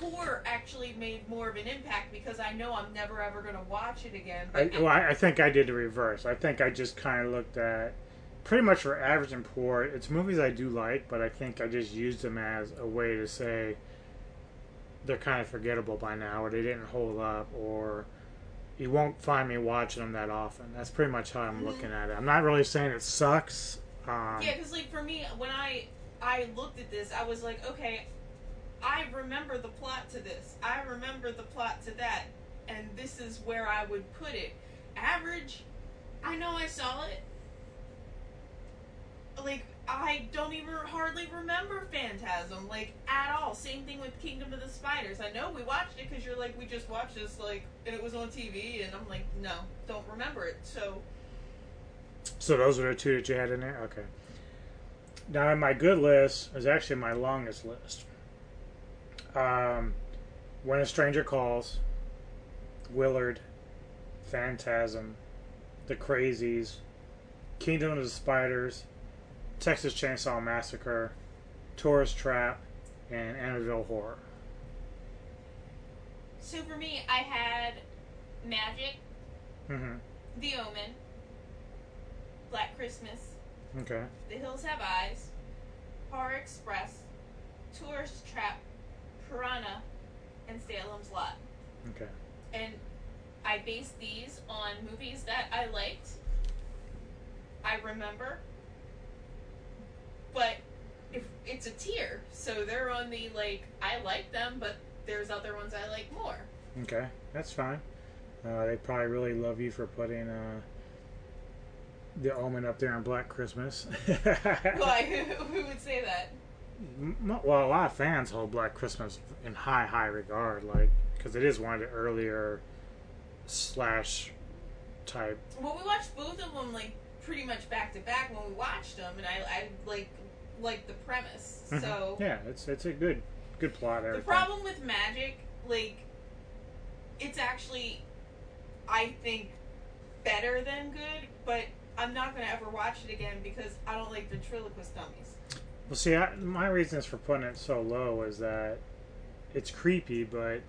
Poor actually made more of an impact because I know I'm never ever going to watch it again. I, well, I I think I did the reverse. I think I just kind of looked at pretty much for average and poor. It's movies I do like, but I think I just used them as a way to say they're kind of forgettable by now, or they didn't hold up, or you won't find me watching them that often. That's pretty much how I'm looking at it. I'm not really saying it sucks. Um, Yeah, because like for me, when I I looked at this, I was like, okay, I remember the plot to this. I remember the plot to that, and this is where I would put it. Average, I know I saw it. Like I don't even hardly remember Phantasm, like at all. Same thing with Kingdom of the Spiders. I know we watched it because you're like, we just watched this, like, and it was on TV, and I'm like, no, don't remember it. So So those are the two that you had in there? Okay. Now, my good list is actually my longest list. Um, when a Stranger Calls, Willard, Phantasm, The Crazies, Kingdom of the Spiders, Texas Chainsaw Massacre, Tourist Trap, and Amityville Horror. So for me, I had Magic, hmm The Omen, Black Christmas, Okay. The Hills Have Eyes, Horror Express, Tourist Trap, Piranha, and Salem's Lot. Okay. And I based these on movies that I liked, I remember, but if it's a tier, so they're on the like I like them, but there's other ones I like more. Okay. That's fine. Uh, they probably really love you for putting uh, the Omen up there on Black Christmas. Why? Who, who would say that? Well, a lot of fans hold Black Christmas in high, high regard, like because it is one of the earlier slash type. Well, we watched both of them like pretty much back to back when we watched them, and I, I like like the premise. Mhm. So yeah, it's it's a good good plot. the problem with Magic, like, it's actually, I think, better than good, but I'm not gonna ever watch it again because I don't like ventriloquist dummies. Well, see, I, my reasons for putting it so low is that it's creepy, but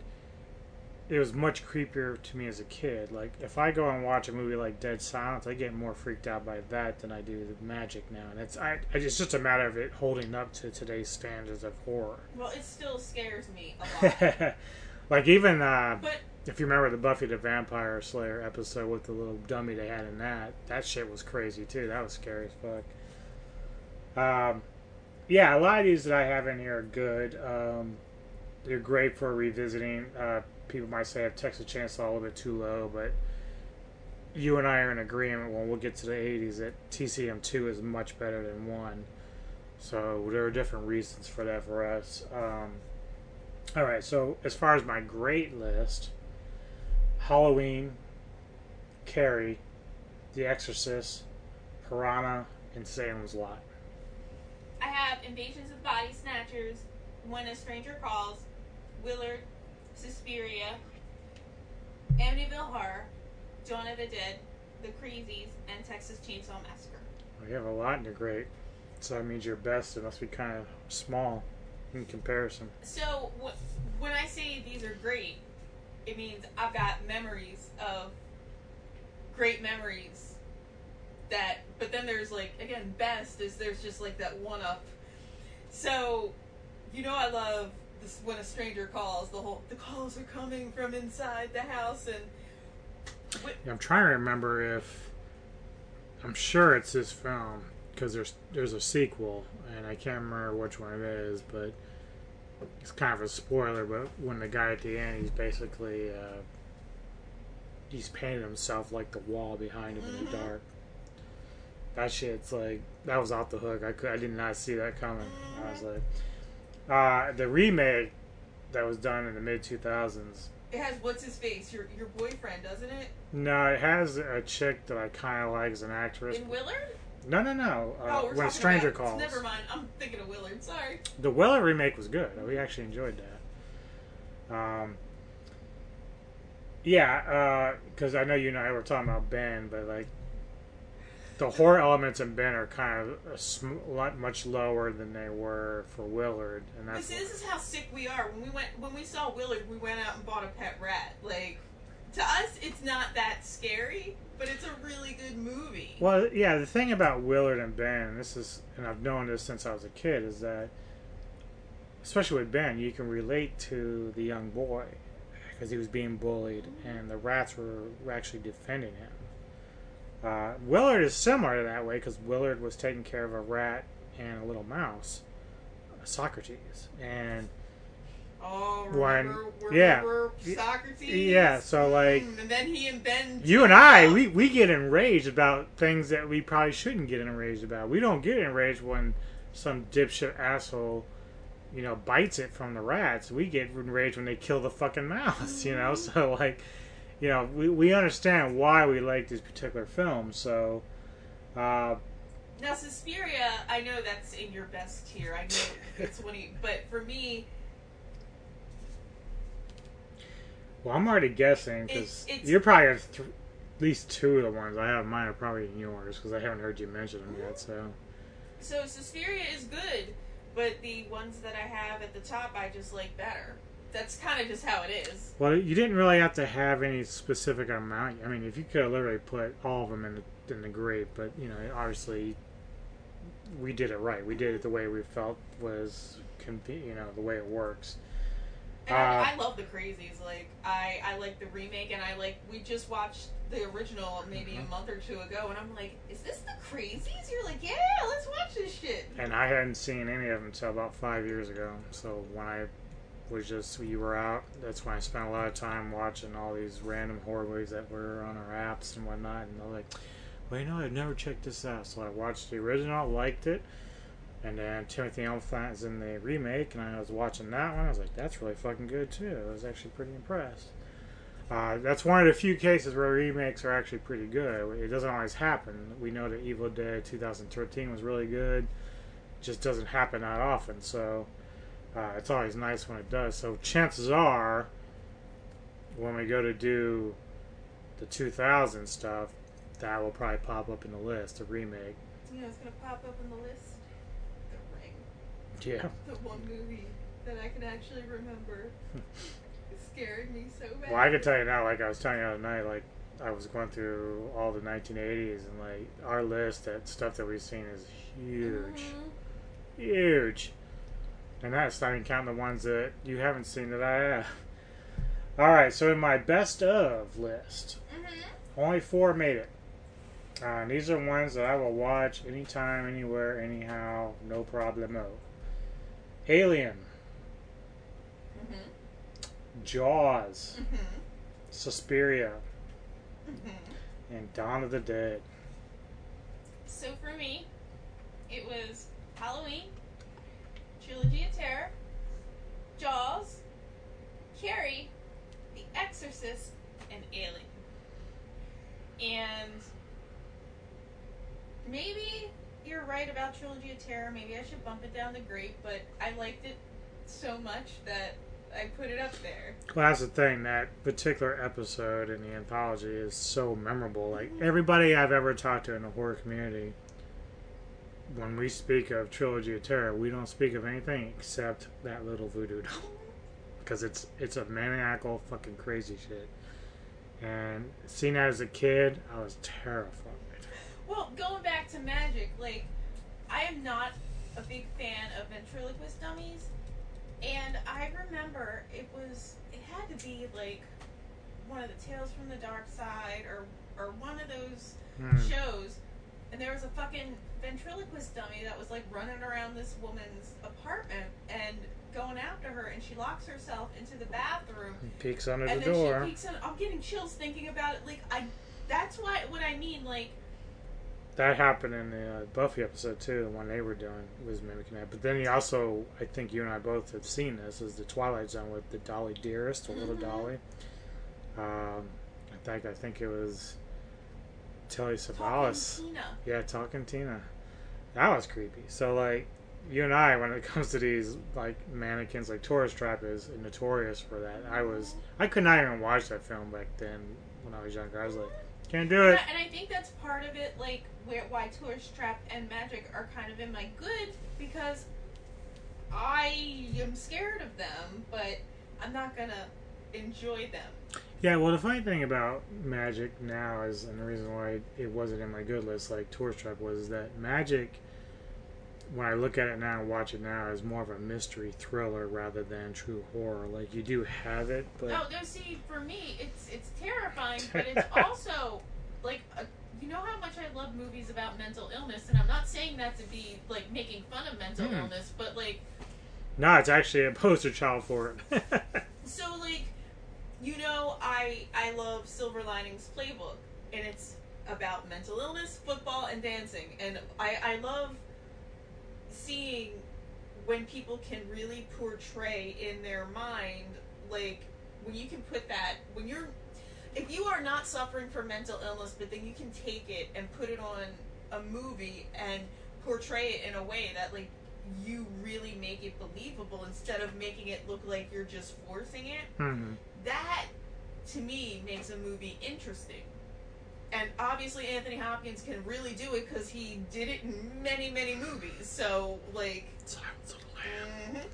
it was much creepier to me as a kid. Like, if I go and watch a movie like Dead Silence, I get more freaked out by that than I do the magic now. And it's I, I it's just a matter of it holding up to today's standards of horror. Well, it still scares me a lot. like even uh, But- if you remember the Buffy the Vampire Slayer episode with the little dummy they had in that, that shit was crazy too. That was scary as fuck. Um, yeah, a lot of these that I have in here are good. Um, they're great for revisiting. Uh, people might say I have Texas Chainsaw a little bit too low, but you and I are in agreement when we'll get to the 80s that TCM 2 is much better than 1. So there are different reasons for that for us. Um, all right, so as far as my great list, Halloween, Carrie, The Exorcist, Piranha, and Salem's Lot. I have Invasions of Body Snatchers, When a Stranger Calls, Willard, Suspiria, Amityville Horror, Dawn of the Dead, The Crazies, and Texas Chainsaw Massacre. Well, you have a lot in your great, so that means your best. It must be kind of small in comparison. So wh- when I say these are great, it means I've got memories of great memories that but then there's like again best is there's just like that one up. So you know I love this when a stranger calls the whole the calls are coming from inside the house and Yeah, I'm trying to remember if I'm sure it's this film because there's there's a sequel and I can't remember which one it is, but it's kind of a spoiler. But when the guy at the end, he's basically uh, he's painted himself like the wall behind him in the dark. That shit's like that was off the hook. I could I did not see that coming. I was like, uh, the remake that was done in the mid 2000s. it has what's his face your your boyfriend doesn't it No, it has a chick that I kind of like as an actress. in Willard No, no, no. Uh, oh when a stranger about, calls. never mind I'm thinking of Willard sorry The Willard remake was good. We actually enjoyed that. Um, yeah, because I know you and I were talking about Ben, but like the horror elements in Ben are kind of a sm- lot much lower than they were for Willard, and This, that's this is how sick we are. When we went, when we saw Willard, we went out and bought a pet rat. Like, to us, it's not that scary, but it's a really good movie. Well, yeah, the thing about Willard and Ben, this is, and I've known this since I was a kid, is that, especially with Ben, you can relate to the young boy because he was being bullied, and the rats were, were actually defending him. Uh, Willard is similar to that way because Willard was taking care of a rat and a little mouse, Socrates, and Oh, when remember, yeah, Socrates? yeah, so like. Mm, and then he and Ben. You and I, we, we get enraged about things that we probably shouldn't get enraged about. We don't get enraged when some dipshit asshole, you know, bites it from the rats. We get enraged when they kill the fucking mouse, you know? So, like, you know, we, we understand why we like these particular films. So, uh, Now, Suspiria, I know that's in your best tier. I know it's one of you, but for me, well, I'm already guessing because you're probably th- at least two of the ones I have. Mine are probably in yours because I haven't heard you mention them yet. So, so Suspiria is good, but the ones that I have at the top, I just like better. That's kind of just how it is. Well, you didn't really have to have any specific amount. I mean, if you could have literally put all of them in the, in the great, but you know, obviously, we did it right. We did it the way we felt was, you know, the way it works. And Uh, I, I love the crazies. Like I, I like the remake, and I like we just watched the original maybe Mm-hmm. a month or two ago, and I'm like, is this the crazies? You're like, yeah, let's watch this shit. And I hadn't seen any of them until about five years ago. So when I was just you were out, that's when I spent a lot of time watching all these random horror movies that were on our apps and whatnot. And they're like, well, you know, I've never checked this out. So I watched the original, liked it, and then Timothy Olyphant is in the remake, and I was watching that one. I was like, that's really fucking good too. I was actually pretty impressed. Uh, that's one of the few cases where remakes are actually pretty good. It doesn't always happen. We know that Evil Dead 2013 was really good. It just doesn't happen that often. So uh, it's always nice when it does. So chances are, when we go to do the 2000 stuff, that will probably pop up in the list, a remake. You know, it's gonna pop up in the list. The Ring, Yeah. the one movie that I can actually remember. it scared me so bad. Well, I can tell you now, like I was telling you the other night, like I was going through all the 1980s, and like our list, that stuff that we've seen is huge, huge, and that's not even counting the ones that you haven't seen that I have. All right, so in my best of list, mm-hmm. only four made it. Uh, these are ones that I will watch anytime, anywhere, anyhow, no problemo. Alien, mm-hmm. Jaws, mm-hmm. Suspiria, and Dawn of the Dead. So for me, it was Halloween, Trilogy of Terror, Jaws, Carrie, The Exorcist, and Alien. And maybe you're right about Trilogy of Terror. Maybe I should bump it down the grade, but I liked it so much that I put it up there. Well, that's the thing. That particular episode in the anthology is so memorable. Like everybody I've ever talked to in the horror community, when we speak of Trilogy of Terror, we don't speak of anything except that little voodoo doll, because it's it's a maniacal, fucking crazy shit. And seeing that as a kid, I was terrified. Well, going back to magic, like I am not a big fan of ventriloquist dummies, and I remember it was it had to be like one of the Tales from the Dark Side or or one of those Hmm. shows, and there was a fucking ventriloquist dummy that was like running around this woman's apartment and going after her, and she locks herself into the bathroom. Peeks under and the then door. she peeks in. I'm getting chills thinking about it. Like I, that's why what I mean. Like That happened in the uh, Buffy episode too. The one they were doing was mimicking that. But then you also, I think you and I both have seen this, is the Twilight Zone with the Dolly Dearest, the little Mhm. Dolly. Um, I think I think it was Telly Savalas. Yeah, talking Tina. That was creepy. So like, you and I, when it comes to these like mannequins, like Tourist Trap is notorious for that. I was, I could not even watch that film back then when I was younger. I was like, can't do And it. I, and I think that's part of it, like where why Tourist Trap and Magic are kind of in my good because I am scared of them, but I'm not gonna enjoy them. Yeah, well, the funny thing about Magic now is, and the reason why it wasn't in my good list like Tourist Trap was that Magic, when I look at it now and watch it now, is more of a mystery thriller rather than true horror. Like you do have it, but No, no. See, for me, it's it's terrifying, but it's also like a, you know how much I love movies about mental illness, and I'm not saying that to be like making fun of mental Hmm. illness, but like no, it's actually a poster child for it. so like you know I I love Silver Linings Playbook, and it's about mental illness, football, and dancing, and I I love seeing when people can really portray in their mind like when you can put that when you're if you are not suffering from mental illness but then you can take it and put it on a movie and portray it in a way that like you really make it believable instead of making it look like you're just forcing it. Mhm. that to me makes a movie interesting. And obviously anthony hopkins can really do it because he did it in many many movies. So like Mhm.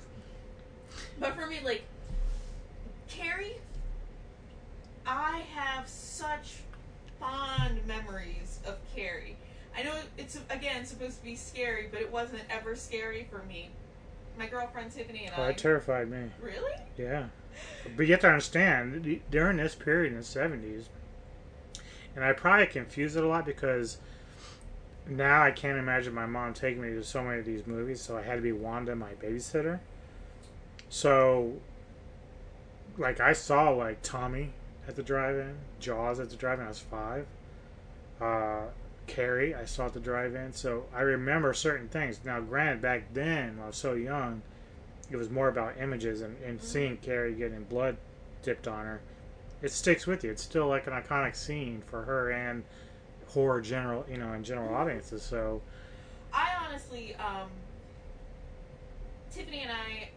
but for me like carrie i have such fond memories of carrie i know it's again supposed to be scary but it wasn't ever scary for me my girlfriend tiffany and Oh, i it terrified me. really Yeah. But you have to understand, during this period in the 70s, and I probably confuse it a lot because now I can't imagine my mom taking me to so many of these movies, so I had to be Wanda, my babysitter. So, like, I saw, like, Tommy at the drive in, Jaws at the drive in, I was five. Uh, Carrie, I saw at the drive in, so I remember certain things. Now, granted, back then, when I was so young, it was more about images and, and seeing Carrie getting blood dipped on her. It sticks with you. It's still like an iconic scene for her and horror general, you know, and general audiences. So I honestly, um, Tiffany and I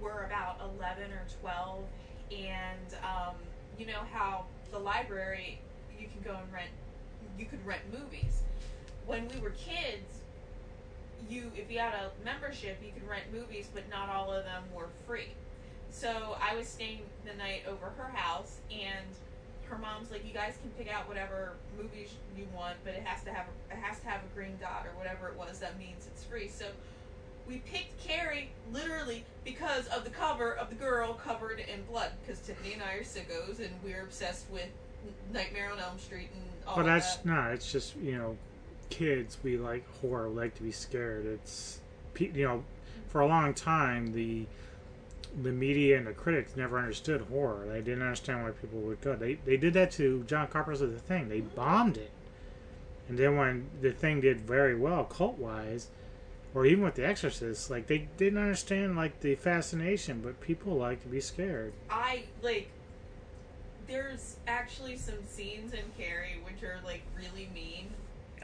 were about 11 or 12, and um, you know how the library, you can go and rent, you could rent movies. When we were kids, you if you had a membership, you could rent movies, but not all of them were free. So I was staying the night over her house, and her mom's like, "You guys can pick out whatever movies you want, but it has to have it has to have a green dot or whatever it was. That means it's free." So we picked Carrie literally because of the cover of the girl covered in blood. Because Tiffany and I are sickos, and we're obsessed with Nightmare on Elm Street and Oh, but that's that. no, it's just you know, kids we like horror, we like to be scared. It's you know, for a long time the the media and the critics never understood horror. They didn't understand why people would go. They they did that to John Carpenter's The Thing. They bombed it, and then when the thing did very well cult wise, or even with The Exorcist, like they didn't understand like the fascination. But people like to be scared. I like. There's actually some scenes in Carrie which are like really mean.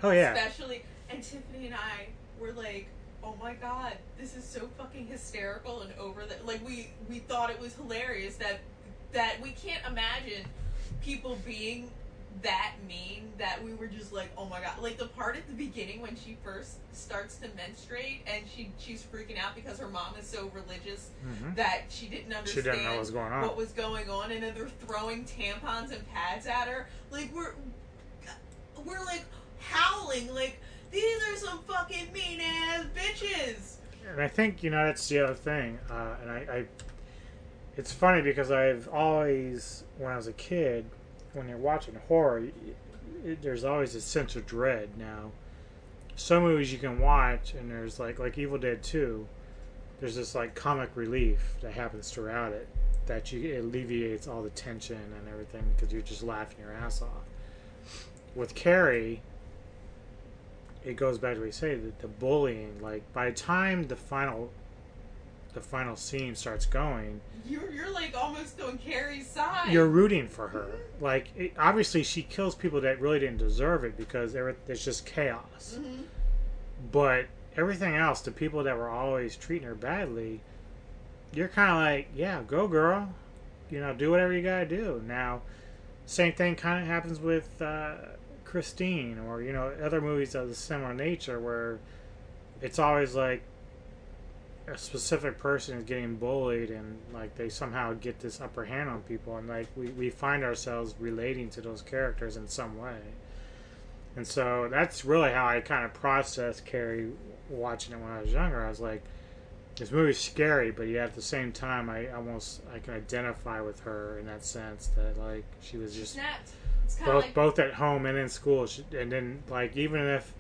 Oh, yeah. Especially, and Tiffany and I were like, "Oh my god, this is so fucking hysterical and over the like." We we thought it was hilarious that that we can't imagine people being that mean that we were just like, "Oh my god!" Like the part at the beginning when she first starts to menstruate and she she's freaking out because her mom is so religious Mhm. that she didn't She understand didn't know what was going on. what was going on, and then they're throwing tampons and pads at her. Like we're we're like howling, like these are some fucking mean ass bitches. And I think you know that's the other thing. Uh, and I, I, it's funny because I've always, when I was a kid, when you're watching horror, it, there's always a sense of dread. Now, some movies you can watch, and there's like like Evil Dead Two. There's this like comic relief that happens throughout it that you it alleviates all the tension and everything because you're just laughing your ass off. With Carrie, it goes back to what you say the, the bullying. Like by the time the final, the final scene starts going, You're you're like almost on Carrie's side. you're rooting for her. Like it, obviously she kills people that really didn't deserve it because there's just chaos. Mhm. But everything else, the people that were always treating her badly, you're kind of like, yeah, go girl, you know, do whatever you gotta do. Now, same thing kind of happens with uh, Christine, or you know, other movies of a similar nature where it's always like a specific person is getting bullied and like they somehow get this upper hand on people and like we, we find ourselves relating to those characters in some way and so that's really how i kind of processed carrie watching it when i was younger i was like this movie's scary but yet at the same time i almost i can identify with her in that sense that like she was just Snapped. It's kind of both like both at home and in school she, and then like even if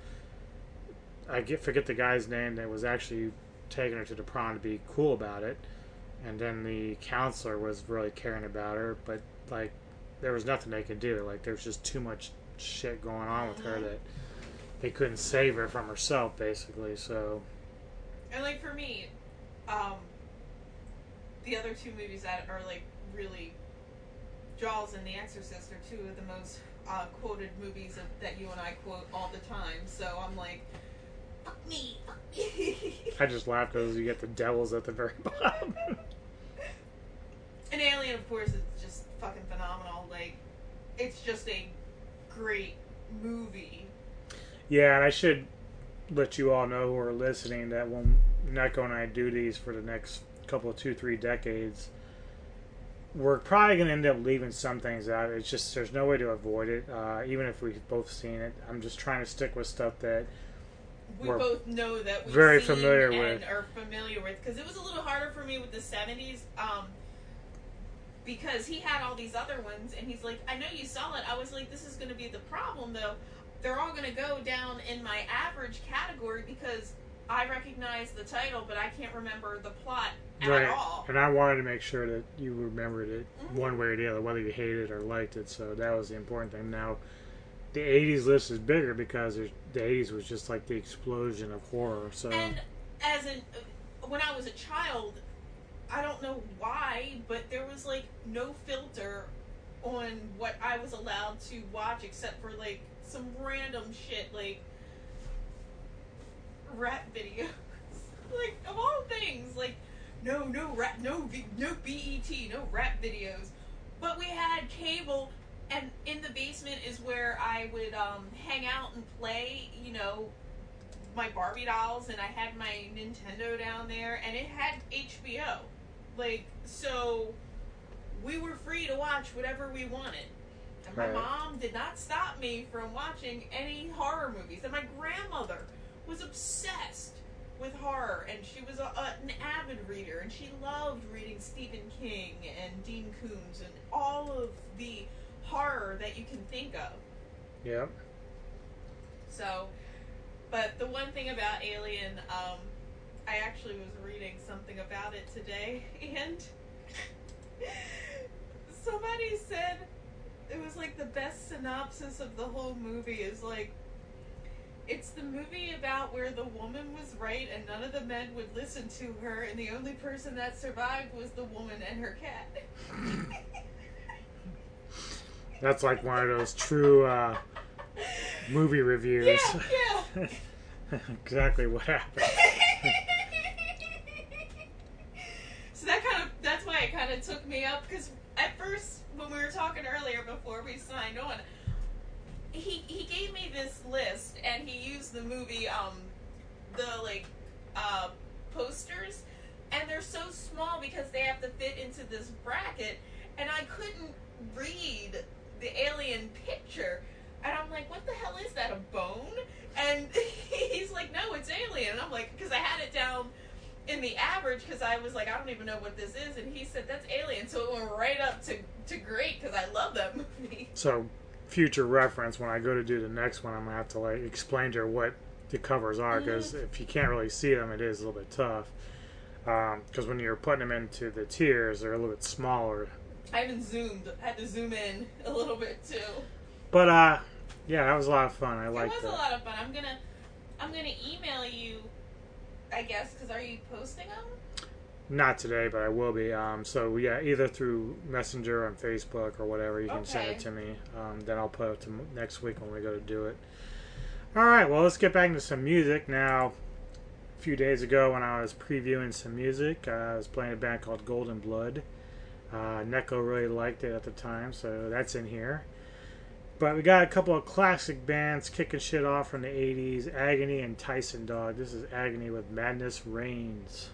I get forget the guy's name that was actually taking her to the prom to be cool about it, and then the counselor was really caring about her, but like there was nothing they could do. Like there was just too much shit going on with her that they couldn't save her from herself, basically. So And like for me, um, the other two movies that are like really Jaws and The Exorcist are two of the most uh, quoted movies of, that you and I quote all the time. So I'm like, fuck me, fuck me. I just laugh because you get the devils at the very bottom. and Alien, of course, is just fucking phenomenal. Like, it's just a great movie. Yeah, and I should let you all know who are listening that when Neko and I do these for the next couple of two, three decades, we're probably going to end up leaving some things out. It's just there's no way to avoid it. Uh, even if we've both seen it, I'm just trying to stick with stuff that We we're both know that we've very seen familiar and with. are familiar with because it was a little harder for me with the 70s. Um, because he had all these other ones, and he's like, I know you saw it. I was like, this is going to be the problem, though. They're all going to go down in my average category because I recognize the title, but I can't remember the plot at all. And I wanted to make sure that you remembered it one way or the other, whether you hated it or liked it. So that was the important thing. Now, the 80s list is bigger because the 80s was just like the explosion of horror. So And as uh, when I was a child, I don't know why, but there was like no filter on what I was allowed to watch except for like some random shit like rap videos. like of all things, like no, no rap, no, no BET, no rap videos. But we had cable, and in the basement is where I would um, hang out and play. You know, my Barbie dolls, and I had my Nintendo down there, and it had HBO. Like so, we were free to watch whatever we wanted. And my Right. mom did not stop me from watching any horror movies. And my grandmother was obsessed with horror, and she was a, a, an avid reader, and she loved reading Stephen King and Dean Koontz and all of the horror that you can think of. Yep. So, but the one thing about Alien, um, I actually was reading something about it today, and somebody said it was like the best synopsis of the whole movie is like it's the movie about where the woman was right and none of the men would listen to her and the only person that survived was the woman and her cat. That's like one of those true uh, movie reviews. Yeah, exactly what happened. So that kind of that's why it kind of took me up because at first when we were talking earlier before we signed on, he he gave me this list and he used the movie um the like uh posters and they're so small because they have to fit into this bracket and I couldn't read the alien picture and I'm like what the hell is that a bone and he's like no it's alien and I'm like because I had it down in the average because I was like, I don't even know what this is, and he said that's Alien, so it went right up to to great because I love that movie. So, future reference, when I go to do the next one, I'm gonna have to like explain to her what the covers are mm-hmm. because if you can't really see them, it is a little bit tough. Um, because when you're putting them into the tiers, they're a little bit smaller. I haven't zoomed, had to zoom in a little bit too. But uh, yeah, that was a lot of fun. I liked It was a lot of fun. I'm gonna I'm gonna email you, I guess, because are you posting them? Not today, but I will be. Um, so yeah, either through Messenger on Facebook or whatever, you can send it to me. Um, then I'll put it to next week when we go to do it. All right. Well, let's get back into some music now. a few days ago when I was previewing some music. Uh, I was playing a band called Golden Blood. Uh, Neko really liked it at the time, so that's in here. But we got a couple of classic bands kicking shit off from the 80s Agony and Tysondog. This is Agony with Madness Reigns.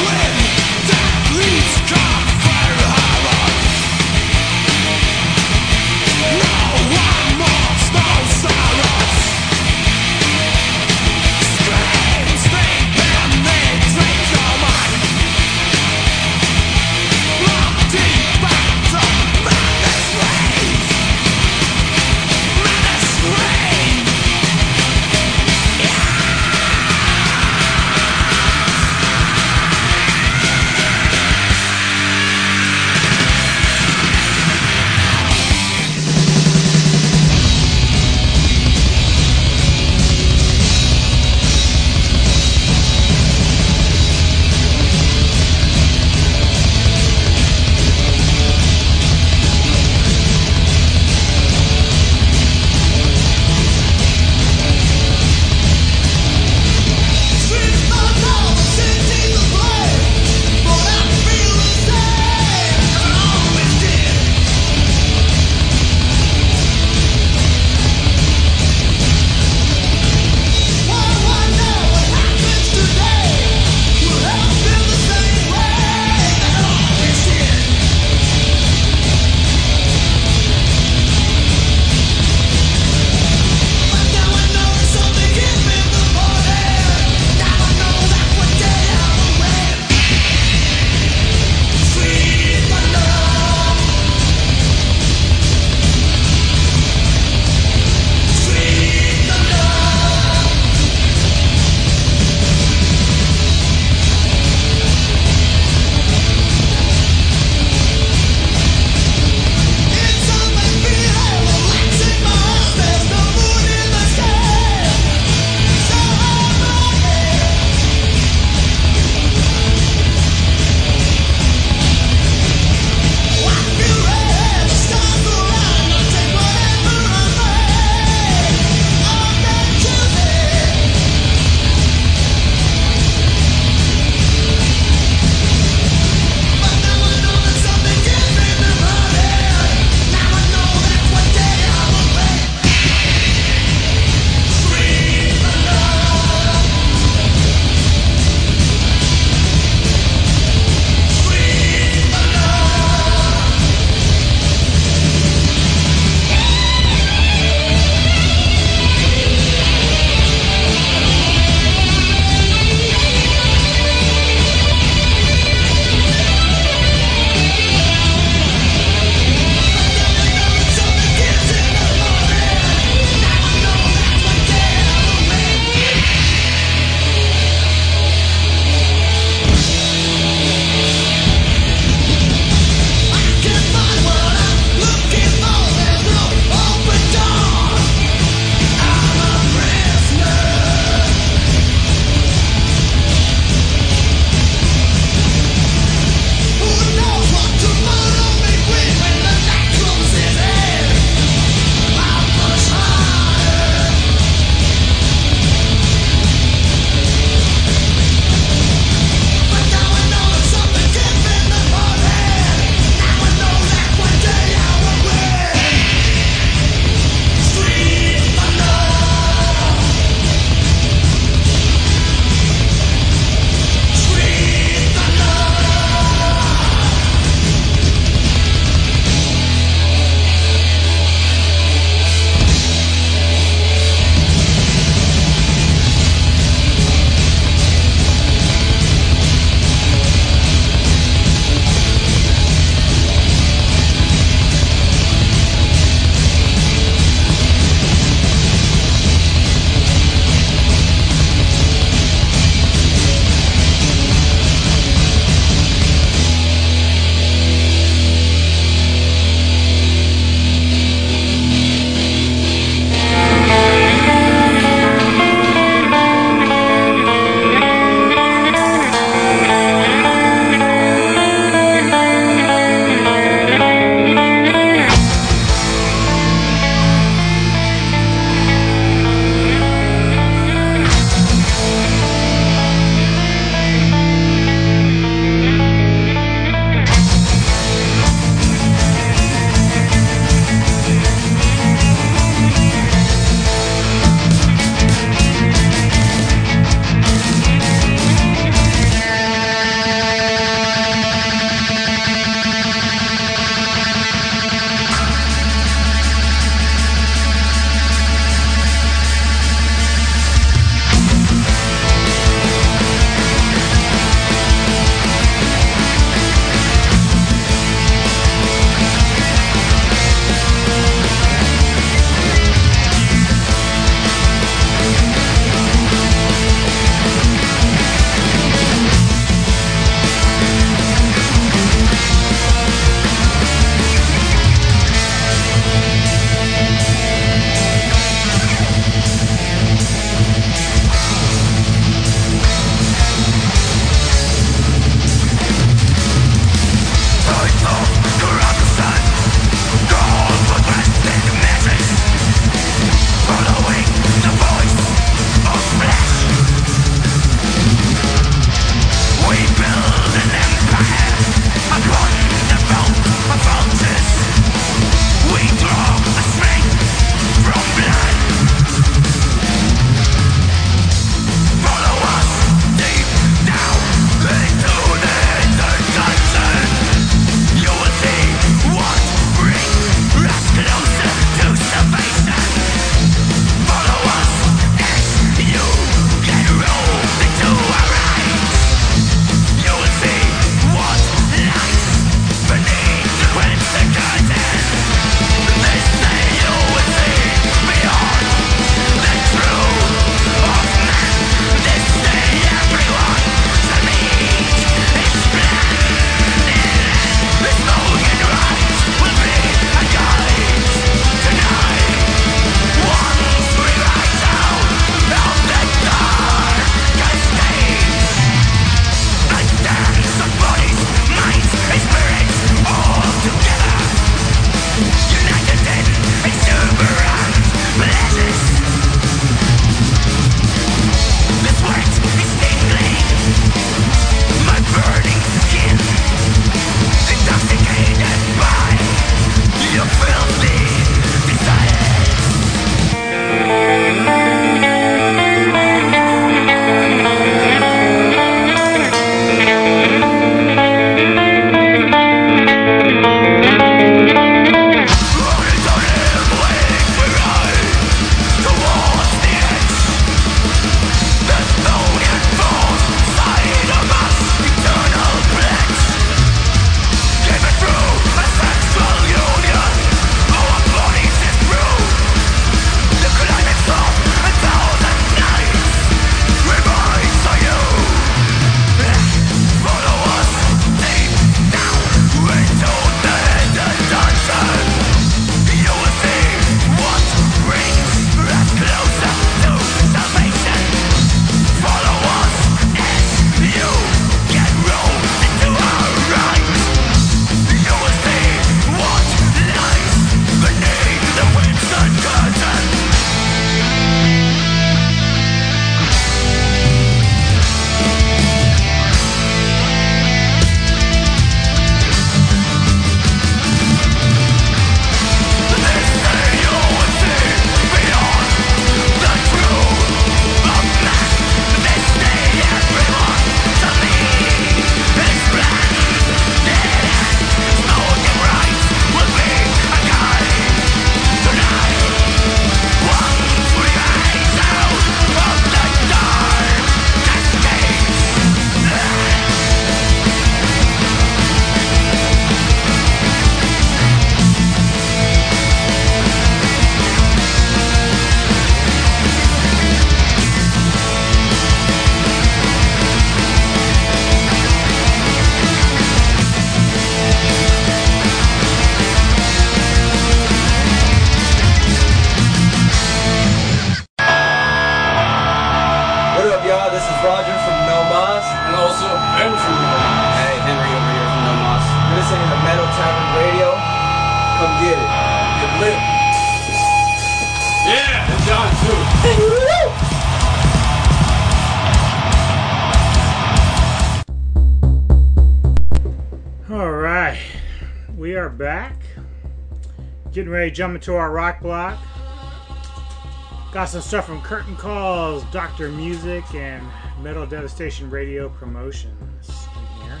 Some stuff from Curtain Calls, Doctor Music, and Metal Devastation Radio Promotions in here.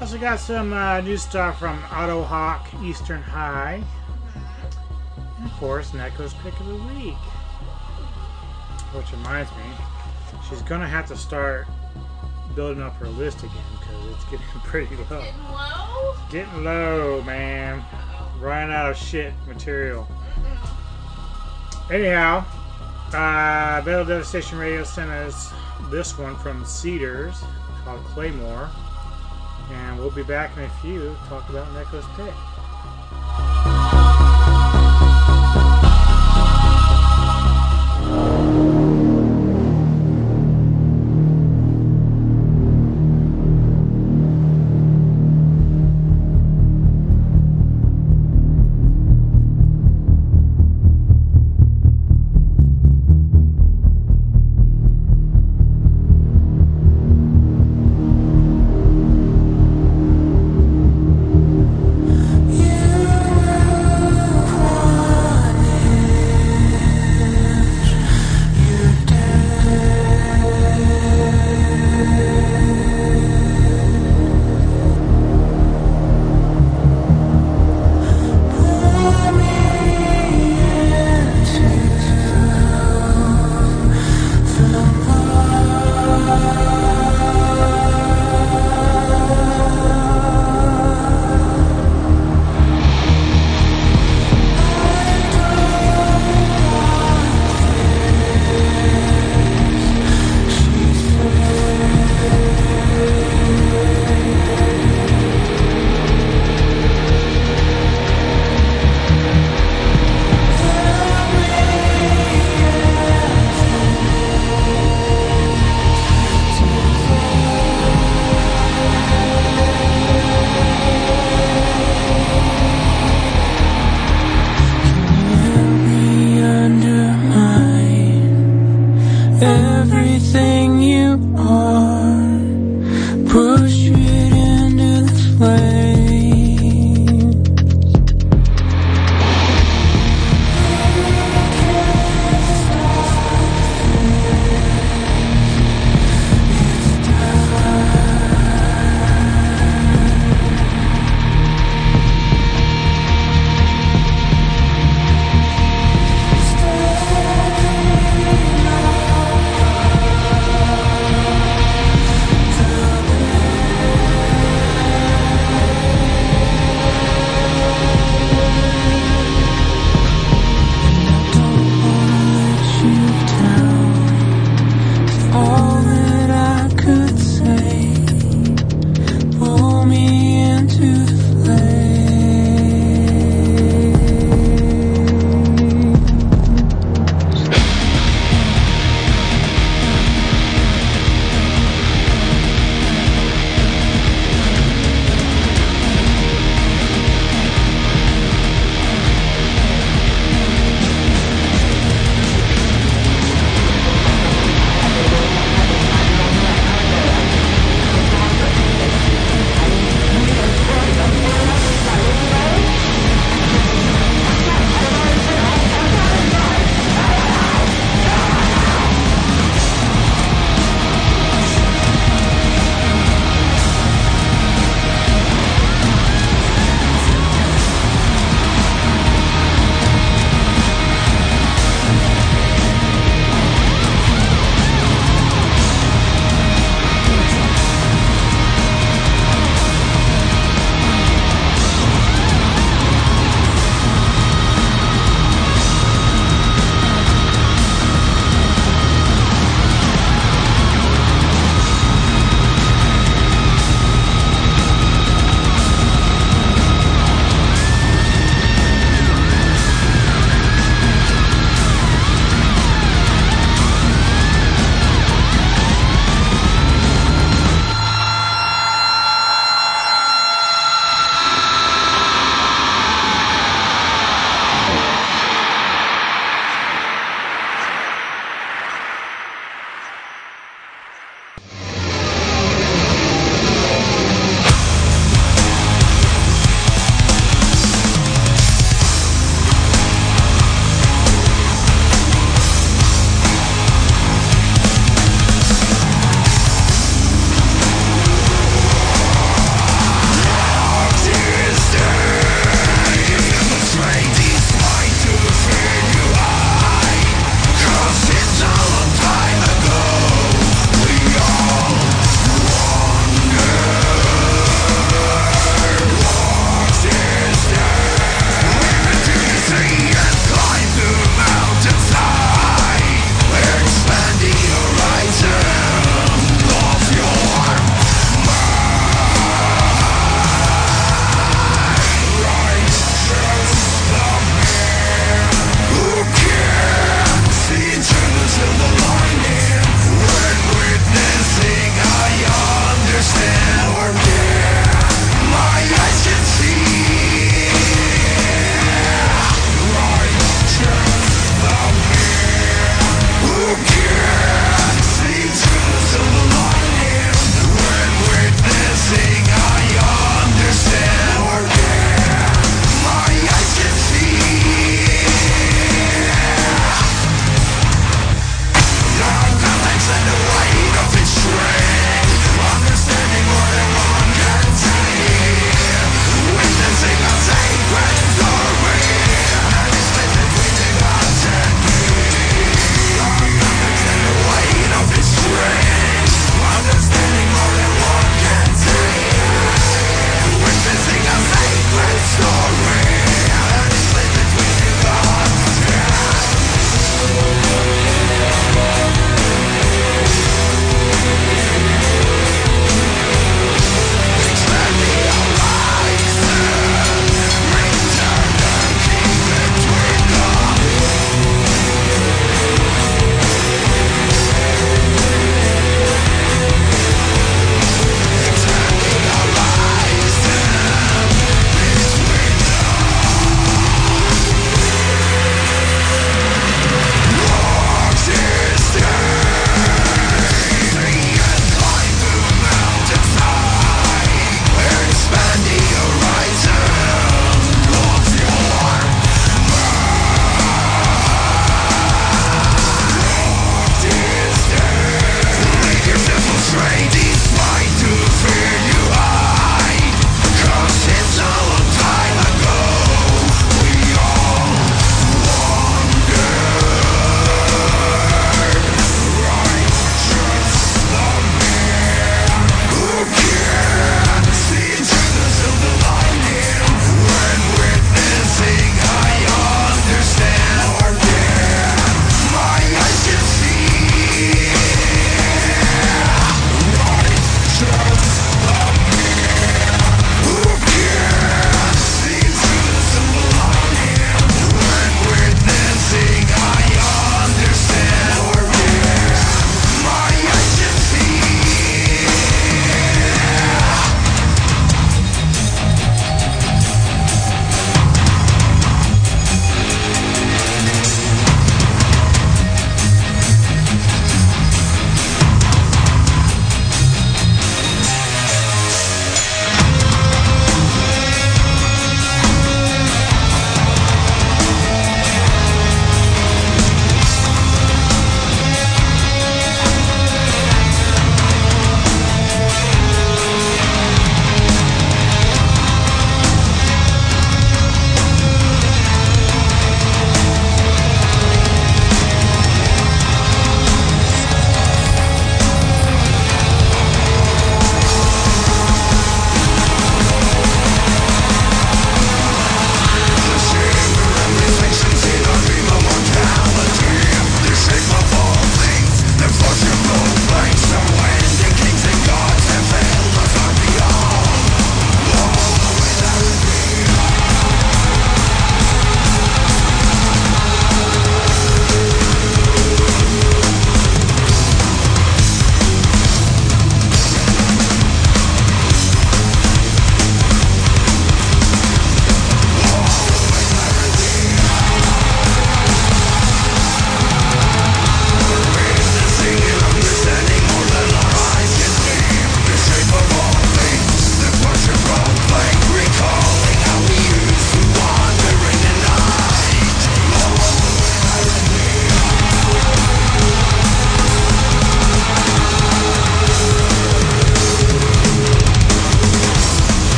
Also got some uh, new stuff from Octohawk, Eastern High, and of course Neko's Pick of the Week. Which reminds me, she's gonna have to start building up her list again because it's getting pretty low. Getting low? Getting low, man. Running out of shit material. Anyhow, uh, Metal Devastation Radio sent us this one from Cedars called Claymore. And we'll be back in a few to talk about Neko's Pick.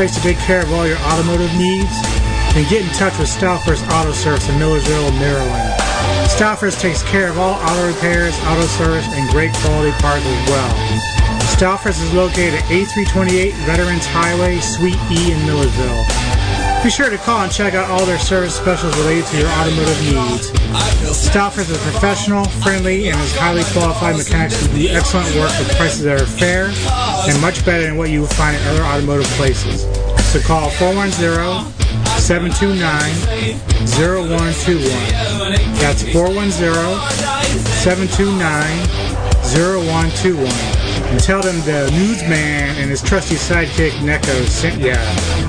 Place to take care of all your automotive needs? Then get in touch with Stalfers Auto Service in Millersville, Maryland. Stalfers takes care of all auto repairs, auto service, and great quality parts as well. Stalfers is located at A328 Veterans Highway, Suite E in Millersville. Be sure to call and check out all their service specials related to your automotive needs. Stalfers is professional, friendly, and is highly qualified mechanics who do excellent work with prices that are fair and much better than what you will find at other automotive places. So call 410-729-0121. That's 410-729-0121. And tell them the newsman and his trusty sidekick Neko sent you. Feeling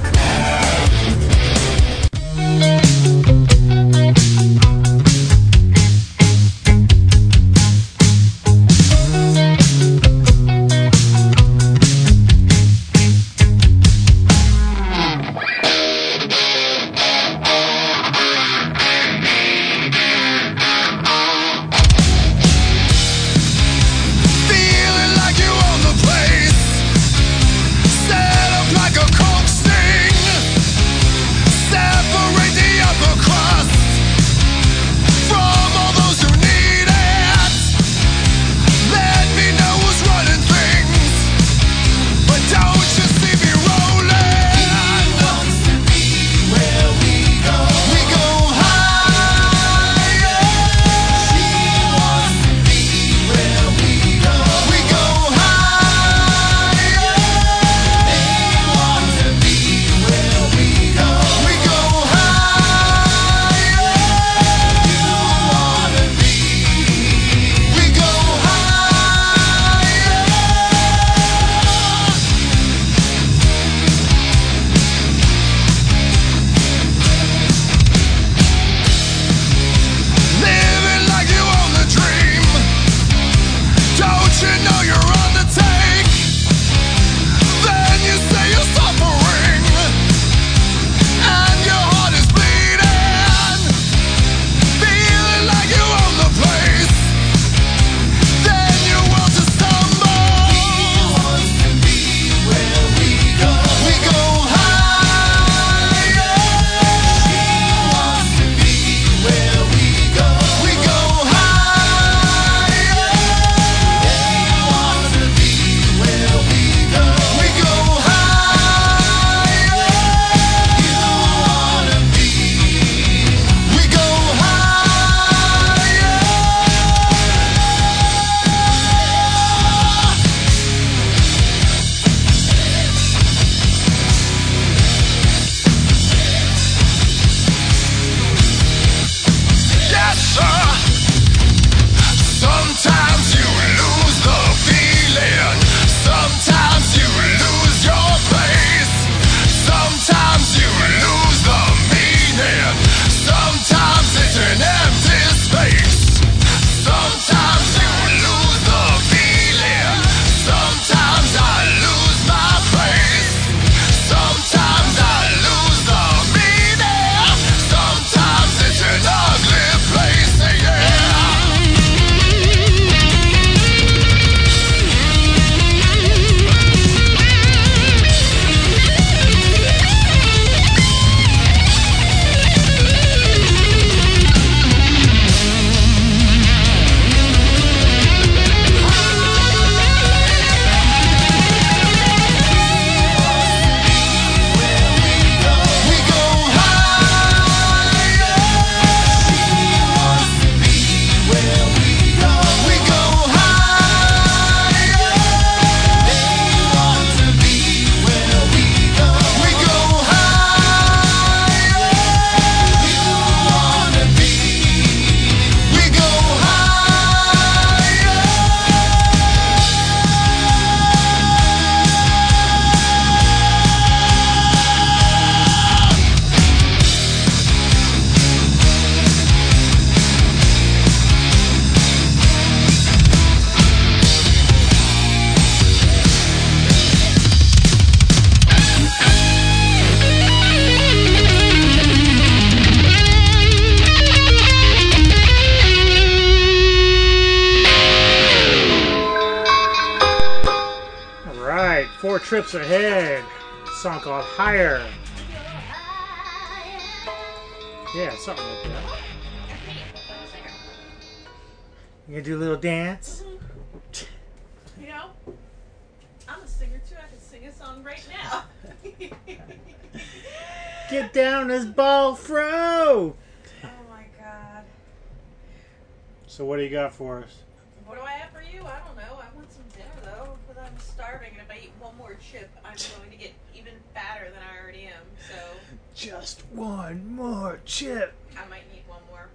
I'm going to get even fatter than I already am. So Just one more chip. I might need one more.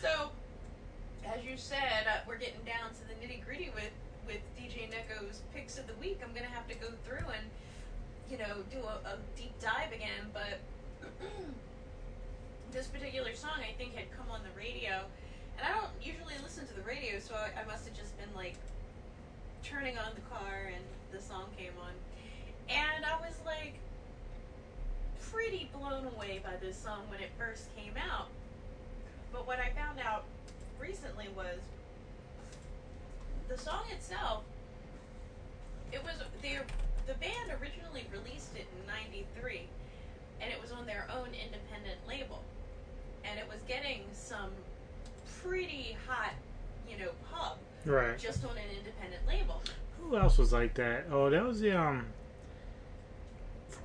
So, as you said, uh, we're getting down to the nitty gritty with with DJ Neko's picks of the week. I'm gonna have to go through and you know do a, a deep dive again, but. This particular song, I think, had come on the radio, and I don't usually listen to the radio, so I, I must have just been like turning on the car, and the song came on, and I was like pretty blown away by this song when it first came out. But what I found out recently was the song itself. It was the the band originally released it in '93, and it was on their own independent label, and it was getting some pretty hot, you know, pub Right. just on an independent label. Who else was like that? Oh, that was the um.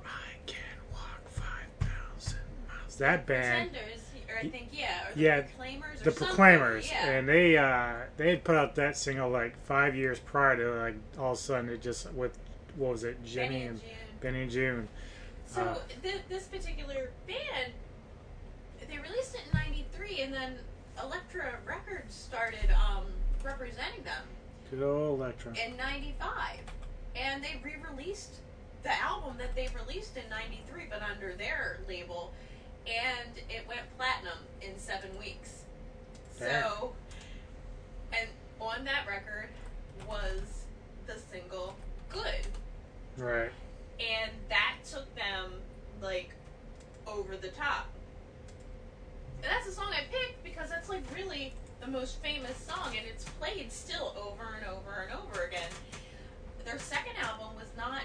I can walk five thousand miles. That band. Pretenders, or I think yeah, or the Yeah, Proclaimers, or the Proclaimers, yeah. and they uh they had put out that single like five years prior to like all of a sudden it just with what was it Jenny Benny and and Joon. Benny and Joon. So Uh, th- this particular band, they released it in '93, and then Elektra Records started um, representing them good old in '95, and they re-released the album that they released in '93, but under their label, and it went platinum in seven weeks. Damn. So, and on that record was the single "Good." Right. and that took them like over the top. And that's the song I picked because that's like really the most famous song, and it's played still over and over and over again. Their second album was not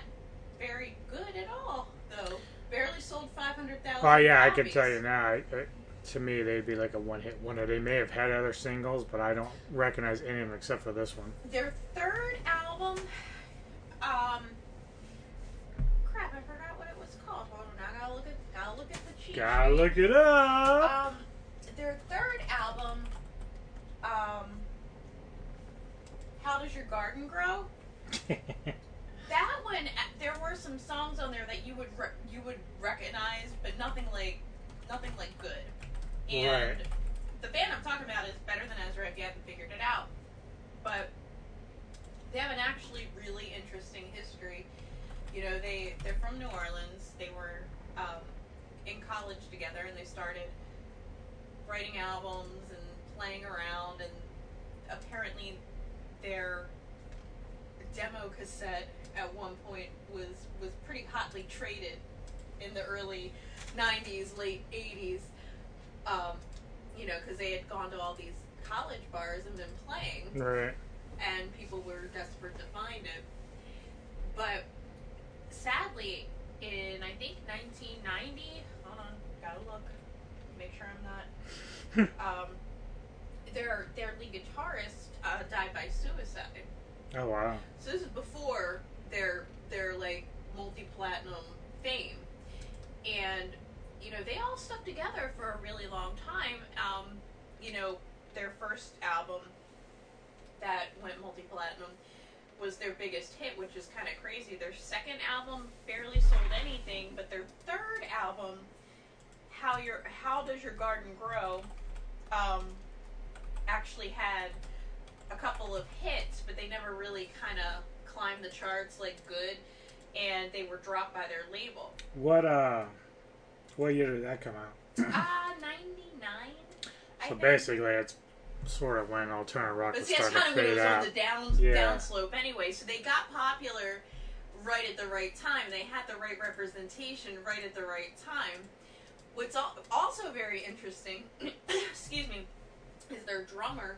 very good at all, though. Barely sold five hundred thousand. Oh yeah, I can tell you now. I, I, to me, they'd be like a one-hit wonder. They may have had other singles, but I don't recognize any of them except for this one. Their third album, um, crap, I forgot what it was called. Hold on, I gotta look at, gotta look at the cheat Gotta sheet. look it up. Um, their third album, um, How Does Your Garden Grow? that one, uh, there were some songs on there that you would re- you would recognize, but nothing like nothing like good. And Right. the band I'm talking about is better than Ezra if you haven't figured it out. But they have an actually really interesting history. You know, they they're from New Orleans. They were um, in college together, and they started writing albums playing around. And apparently, their demo cassette at one point was was pretty hotly traded in the early '90s, late '80s. Um, you know, because they had gone to all these college bars and been playing Right. and people were desperate to find it. But sadly, in I think 1990, hold on, gotta look, make sure I'm not. um, their their lead guitarist uh, died by suicide. Oh wow. So this is before their their like multi platinum fame, and you know they all stuck together for a really long time. Um, you know their first album that went multi platinum was their biggest hit, which is kind of crazy. Their second album barely sold anything, but their third album, how your how does your garden grow, um, actually had a couple of hits, but they never really kind of climbed the charts like good, and they were dropped by their label. What uh, what year did that come out? Ah, ninety nine. So basically, it's sort of when alternative rock But was see, that's starting kind to of when it fade was out. on the down Yeah. downslope anyway. So they got popular right at the right time. They had the right representation right at the right time. What's also very interesting, excuse me, is their drummer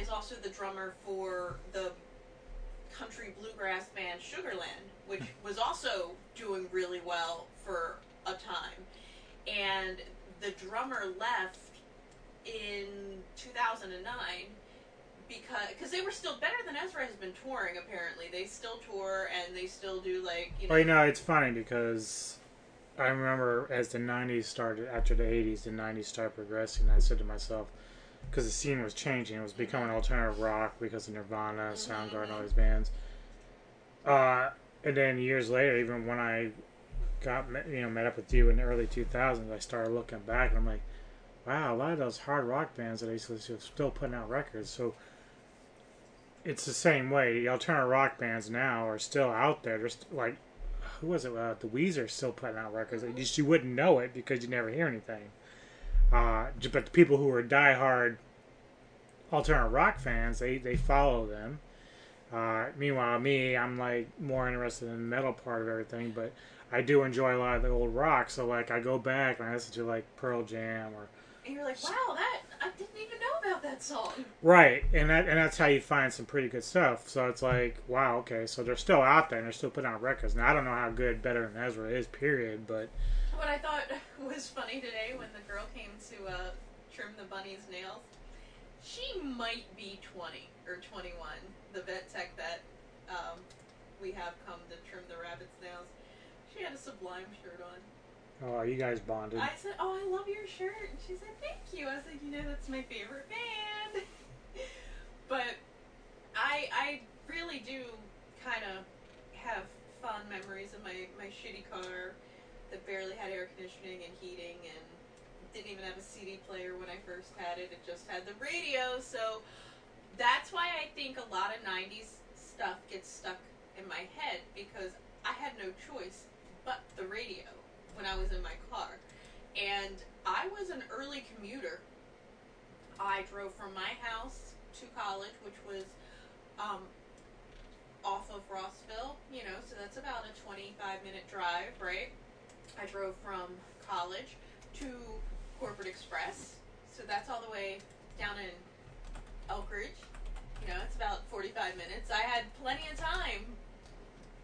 is also the drummer for the country bluegrass band Sugarland, which hmm. was also doing really well for a time. And the drummer left in 2009 because cause they were still better than Ezra has been touring. Apparently, they still tour and they still do like you oh, know. Well, you know, it's funny because I remember as the '90s started, after the '80s, the '90s started progressing. I said to myself, because the scene was changing, it was becoming alternative rock because of Nirvana, Soundgarden, all these bands. Uh, and then years later, even when I got met, you know met up with you in the early 2000s, I started looking back and I'm like, wow, a lot of those hard rock bands that I used to listen to are still putting out records. So it's the same way. The alternative rock bands now are still out there. There's like, who was it? Uh, the Weezer still putting out records. Just you wouldn't know it because you never hear anything. Uh, but the people who are diehard alternative rock fans, they they follow them. Uh, meanwhile, me, I'm like more interested in the metal part of everything, but I do enjoy a lot of the old rock. So like, I go back and I listen to like Pearl Jam or and you're like, wow, that I didn't even know about that song. Right, and that and that's how you find some pretty good stuff. So it's like, wow, okay, so they're still out there and they're still putting out records. Now I don't know how good Better Than Ezra is, period, but What I thought was funny today when the girl came to uh, trim the bunny's nails, she might be 20 or 21. The vet tech that um, we have come to trim the rabbit's nails. She had a Sublime shirt on. oh, you guys bonded. I said, "Oh, I love your shirt." And she said, "Thank you." I said, "You know, that's my favorite band." but I I really do kind of have fond memories of my my shitty car that barely had air conditioning and heating and didn't even have a CD player when I first had it. It just had the radio. So that's why I think a lot of 90s stuff gets stuck in my head because I had no choice but the radio when I was in my car. And I was an early commuter. I drove from my house to college, which was um, off of Rossville, you know, so that's about a 25 minute drive, right? I drove from college to Corporate Express, so that's all the way down in Elkridge. You know, it's about 45 minutes. I had plenty of time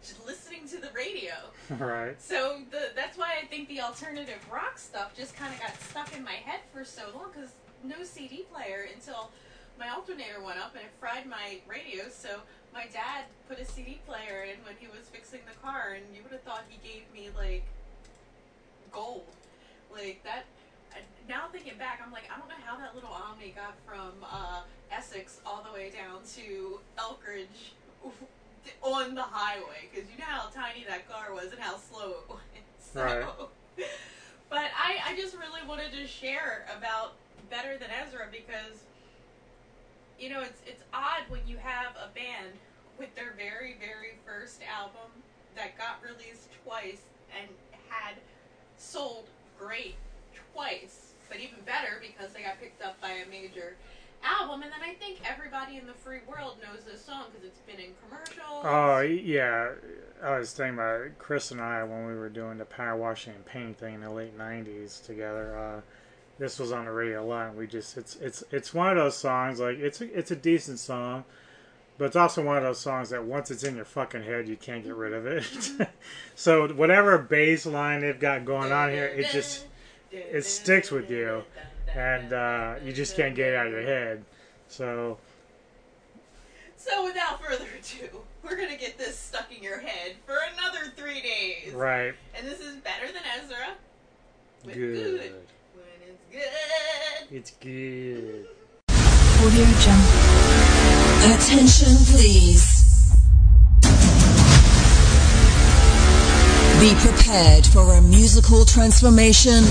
just listening to the radio. right. So the, that's why I think the alternative rock stuff just kind of got stuck in my head for so long because no CD player until my alternator went up and it fried my radio. So my dad put a CD player in when he was fixing the car, and you would have thought he gave me like gold, like that. Now thinking back, I'm like, I don't know how that little Omni got from uh, Essex all the way down to Elkridge on the highway because you know how tiny that car was and how slow it was. So, Right. but I, I just really wanted to share about Better Than Ezra because you know it's it's odd when you have a band with their very very first album that got released twice and had sold great twice, but even better because they got picked up by a major album. And then I think everybody in the free world knows this song because it's been in commercials. Oh yeah, I was thinking about. Chris and I when we were doing the power washing and painting thing in the late '90s together. Uh, this was on the radio a lot. We just it's it's it's one of those songs like it's a, it's a decent song, but it's also one of those songs that once it's in your fucking head, you can't get rid of it. so whatever bass line they've got going on here, it just it sticks with you, and uh, you just can't get it out of your head. So So without further ado, we're gonna get this stuck in your head for another three days. right, And this is better than Ezra. With good. good. When it's good. It's good. Attention, please. Be prepared for a musical transformation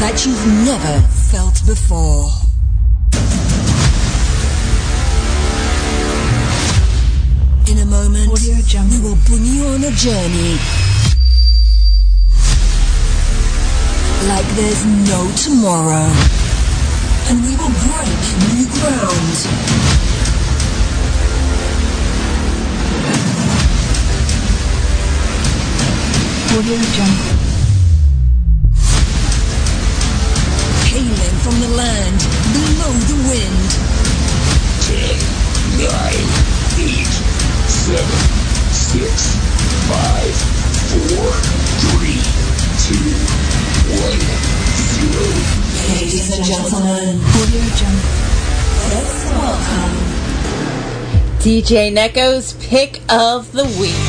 that you've never felt before. In a moment, we will bring you on a journey like there's no tomorrow. And we will break new ground. Audio Jungle. Hailing from the land below the wind. DJ Neko's pick of the week.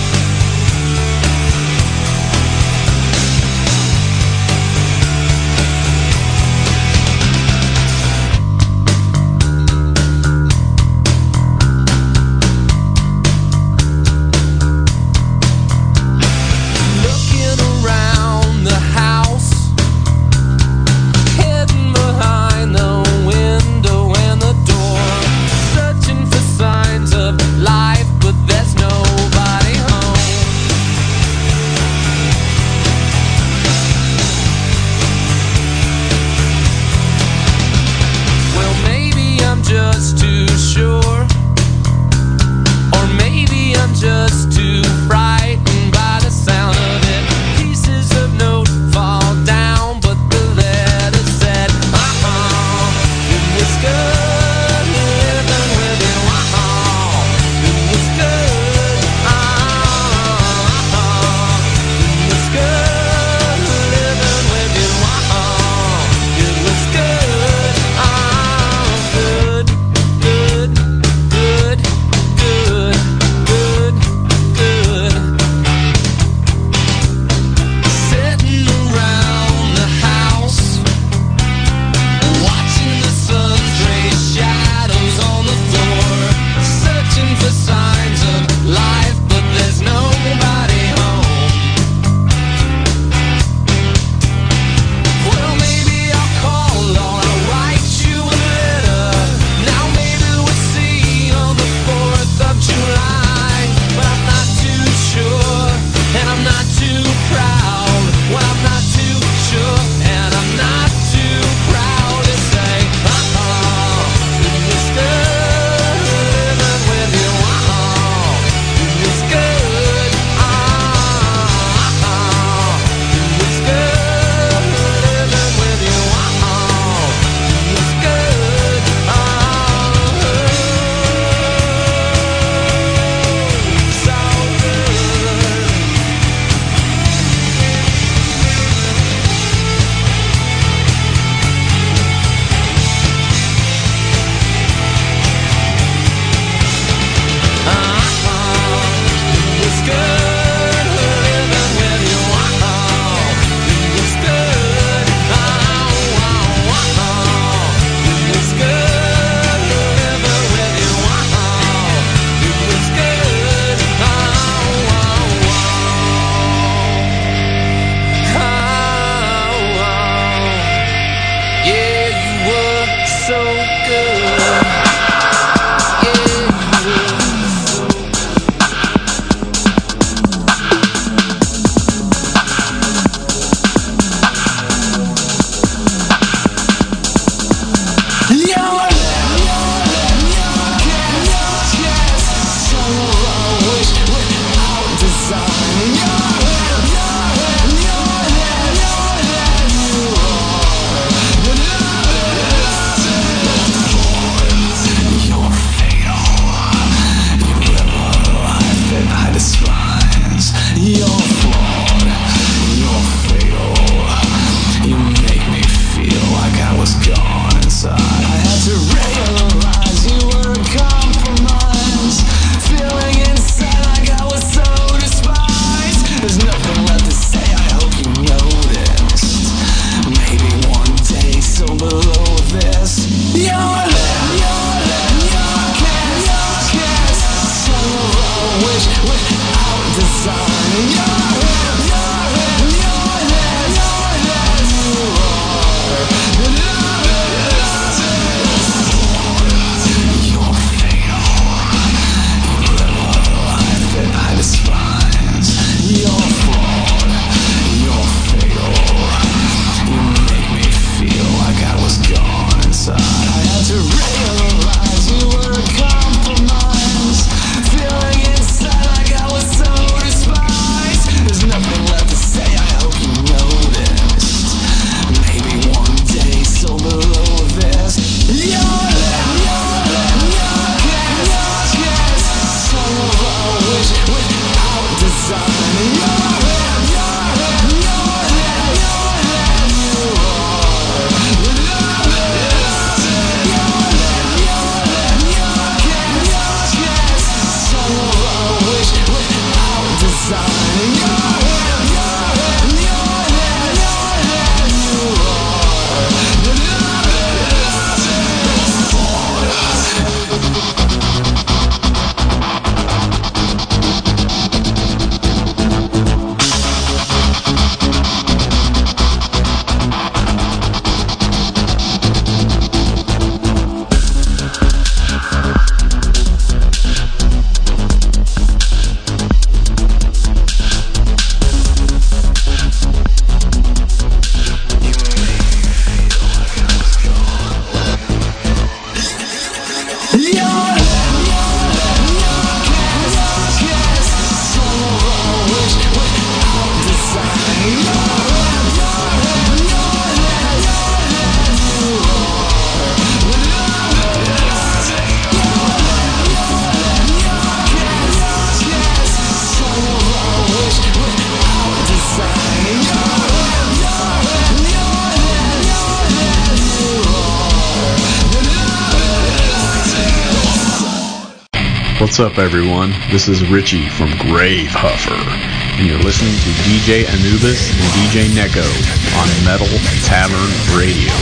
What's up, everyone? This is Richie from Grave Huffer, and you're listening to DJ Anubis and DJ Neko on Metal Tavern Radio.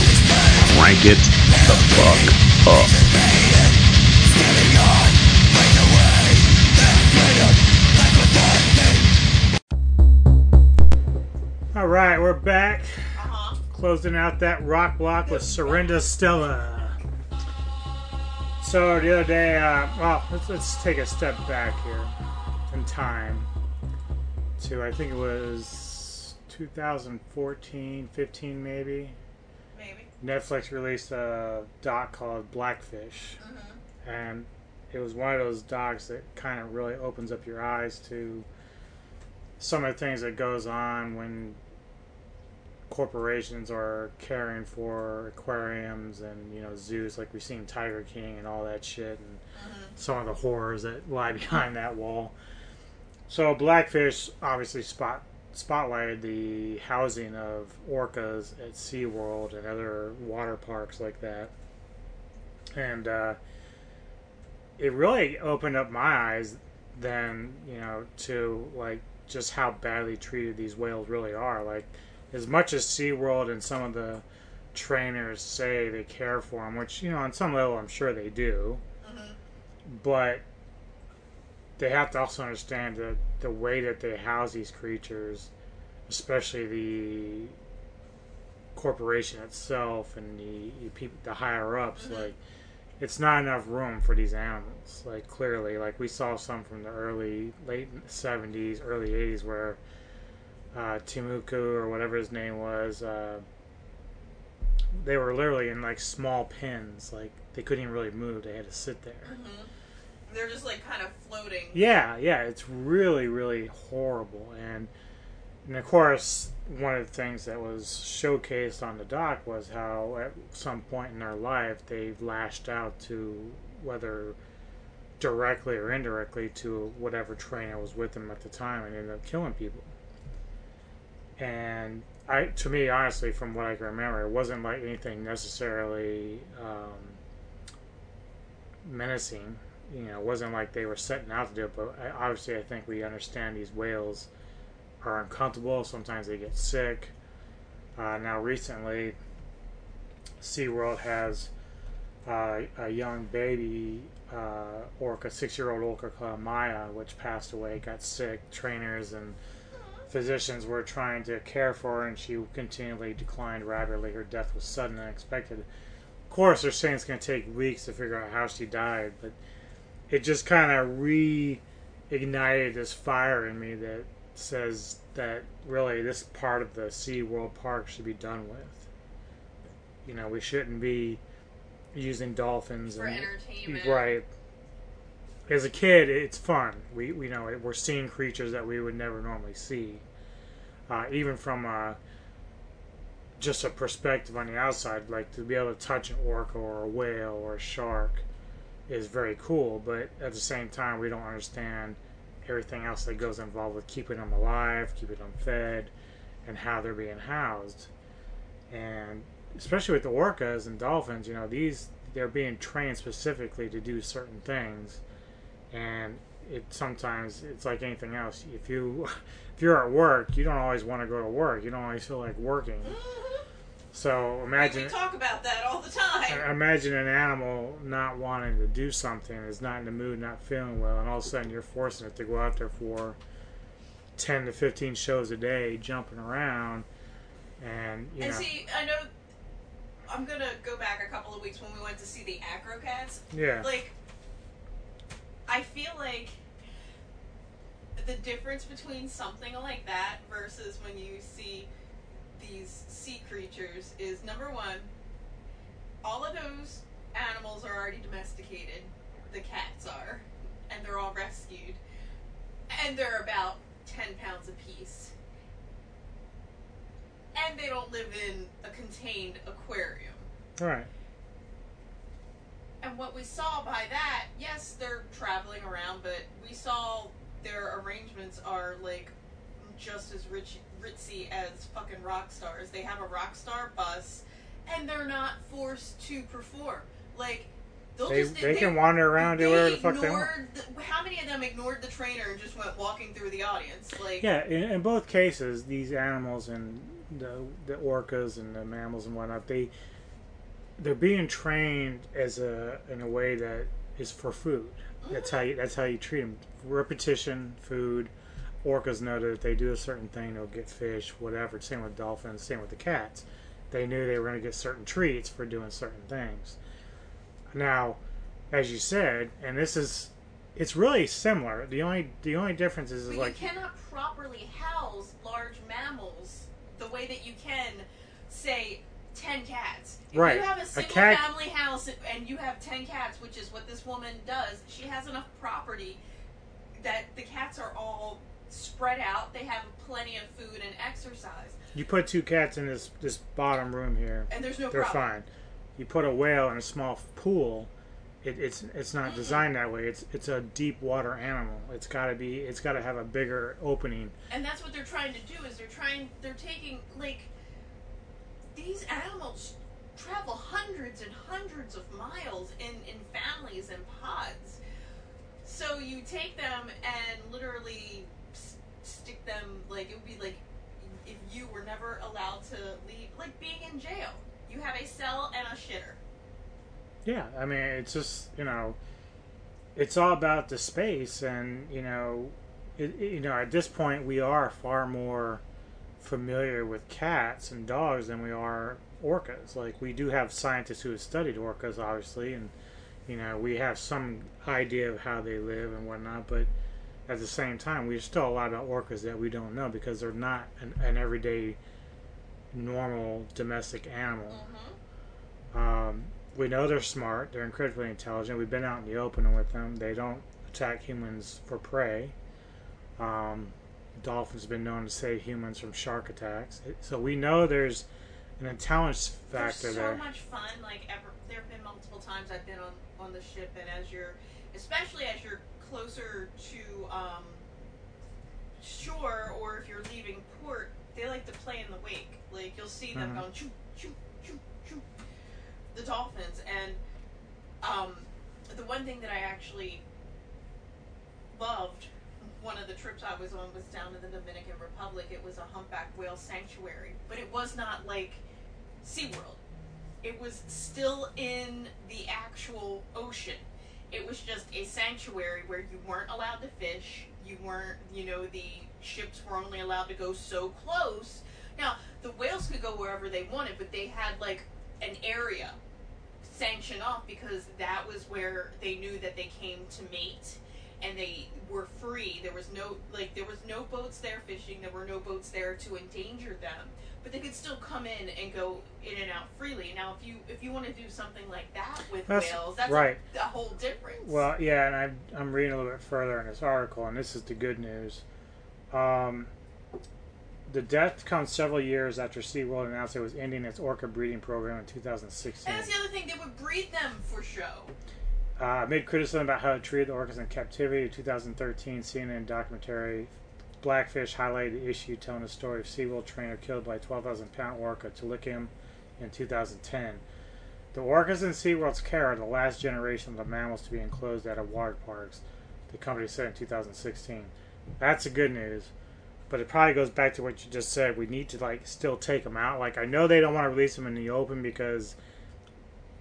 Rank it the fuck up. All right, we're back. Uh-huh. Closing out that rock block with Surrender Stella. So the other day, uh, well, let's, let's take a step back here in time to I think it was 2014, 15 maybe. Maybe. Netflix released a doc called Blackfish, and it was one of those docs that kind of really opens up your eyes to some of the things that goes on when corporations are caring for aquariums and you know zoos like we've seen Tiger King and all that shit and some of the horrors that lie behind that wall. So Blackfish obviously spot spotlighted the housing of orcas at SeaWorld and other water parks like that. And uh, it really opened up my eyes then, you know, to like just how badly treated these whales really are. Like as much as SeaWorld and some of the trainers say they care for them, which, you know, on some level I'm sure they do, mm-hmm. but they have to also understand that the way that they house these creatures, especially the corporation itself and the, the people, the higher ups, mm-hmm. like, it's not enough room for these animals. Like clearly, like we saw some from the early, late '70s, early '80s, where uh, Timuku or whatever his name was, uh, they were literally in like small pens. Like they couldn't even really move; they had to sit there. They're just like kind of floating. Yeah, yeah, it's really, really horrible. And and of course, one of the things that was showcased on the doc was how at some point in their life they've lashed out to whether directly or indirectly to whatever trainer was with them at the time and ended up killing people. And I, to me, honestly, from what I can remember, it wasn't like anything necessarily um, menacing. You know, it wasn't like they were setting out to do it. But I, obviously, I think we understand these whales are uncomfortable. Sometimes they get sick. Uh, now, recently, SeaWorld has uh, a young baby uh, orca, six-year-old orca called Maya, which passed away, got sick. Trainers and physicians were trying to care for her, and she continually declined rapidly. Her death was sudden and unexpected. Of course, they're saying it's going to take weeks to figure out how she died, but it just kind of reignited this fire in me that says that really this part of the Sea World park should be done with. You know, we shouldn't be using dolphins For and entertainment. right. As a kid, it's fun. We we know it. We're seeing creatures that we would never normally see, uh, even from uh, just a perspective on the outside. Like to be able to touch an orca or a whale or a shark is very cool. But at the same time, we don't understand everything else that goes involved with keeping them alive, keeping them fed, and how they're being housed. And especially with the orcas and dolphins, you know, these they're being trained specifically to do certain things, and it sometimes it's like anything else. If you if you're at work, you don't always want to go to work. You don't always feel like working. Mm-hmm. So imagine We talk about that all the time. imagine an animal not wanting to do something, is not in the mood, not feeling well, and all of a sudden you're forcing it to go out there for ten to fifteen shows a day, jumping around, and you know. and know, see, I know. I'm gonna go back a couple of weeks when we went to see the Acro Cats. Yeah. Like, I feel like the difference between something like that versus when you see these sea creatures is number one, all of those animals are already domesticated. The cats are, and they're all rescued, and they're about ten pounds apiece and they don't live in a contained aquarium. right. And what we saw by that, yes, they're traveling around, but we saw their arrangements are like just as rich, ritzy as fucking rock stars. They have a rock star bus, and they're not forced to perform. Like they'll They, just they can wander around do whatever the fuck they want. the, how many of them ignored the trainer and just went walking through the audience? Like Yeah, in, in both cases, these animals and the the orcas and the mammals and whatnot, they they're being trained as a in a way that is for food. That's how you that's how you treat them. Repetition, food. Orcas know that if they do a certain thing, they'll get fish, whatever. Same with dolphins. Same with the cats. They knew they were going to get certain treats for doing certain things. Now, as you said, and this is, it's really similar. The only the only difference is, is like you cannot properly house large mammals the way that you can, say, ten cats. If Right. you have A a single cat- family house and you have ten cats, which is what this woman does, she has enough property that the cats are all spread out. They have plenty of food and exercise. You put two cats in this this bottom room here, And there's no they're problem. fine. You put a whale in a small pool, it, it's it's not designed that way. It's it's a deep water animal. It's got to be. It's got to have a bigger opening. And that's what they're trying to do is they're trying they're taking like these animals travel hundreds and hundreds of miles in in families and pods. So you take them and literally s- stick them like it would be like if you were never allowed to leave like being in jail. You have a cell and a shitter. Yeah, I mean, it's just you know, it's all about the space, and you know, it- you know, at this point, we are far more familiar with cats and dogs than we are orcas. Like we do have scientists who have studied orcas, obviously, and you know, we have some idea of how they live and whatnot, but at the same time, there's still a lot about orcas that we don't know because they're not an, an everyday, normal domestic animal. Um, we know they're smart. They're incredibly intelligent. We've been out in the open with them. They don't attack humans for prey. Um, dolphins have been known to save humans from shark attacks. So we know there's an intelligence factor They're so there. much fun. Like ever, there have been multiple times I've been on on the ship, and as you're, especially as you're closer to um, shore, or if you're leaving port, they like to play in the wake. Like you'll see them Mhm. going choo choo choo choo. The dolphins, and um, the one thing that I actually loved. One of the trips I was on was down in the Dominican Republic. It was a humpback whale sanctuary, but it was not like SeaWorld. It was still in the actual ocean. It was just a sanctuary where you weren't allowed to fish. You weren't, you know, the ships were only allowed to go so close. Now, the whales could go wherever they wanted, but they had like an area sanctioned off because that was where they knew that they came to mate and they were free. There was no like there was no boats there fishing. There were no boats there to endanger them, but they could still come in and go in and out freely. Now, if you if you want to do something like that with That's- whales, that's right. a, a whole difference. Well, yeah, and I'm, I'm reading a little bit further in this article, and this is the good news. Um, the death comes several years after SeaWorld announced it was ending its orca breeding program in 2016. and that's the other thing. They would breed them for show. Uh, amid criticism about how it treated the orcas in captivity, a 2013 CNN documentary Blackfish highlighted the issue, telling the story of SeaWorld trainer killed by a 12,000 pound orca Tilikum in 2010. The orcas in SeaWorld's care are the last generation of the mammals to be enclosed out of water parks. the company said in 2016. That's the good news. But it probably goes back to what you just said. We need to like still take them out. Like I know they don't want to release them in the open because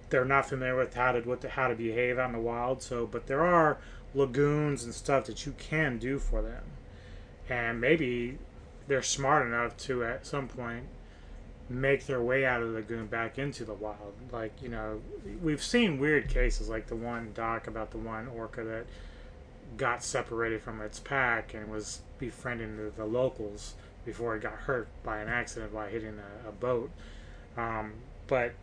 they're not familiar with how to what to, how to behave out in the wild. So, but there are lagoons and stuff that you can do for them, and maybe they're smart enough to at some point make their way out of the lagoon back into the wild. Like you know, we've seen weird cases like the one doc about the one orca that got separated from its pack and was befriending the, the locals before it got hurt by an accident by hitting a, a boat. Um, but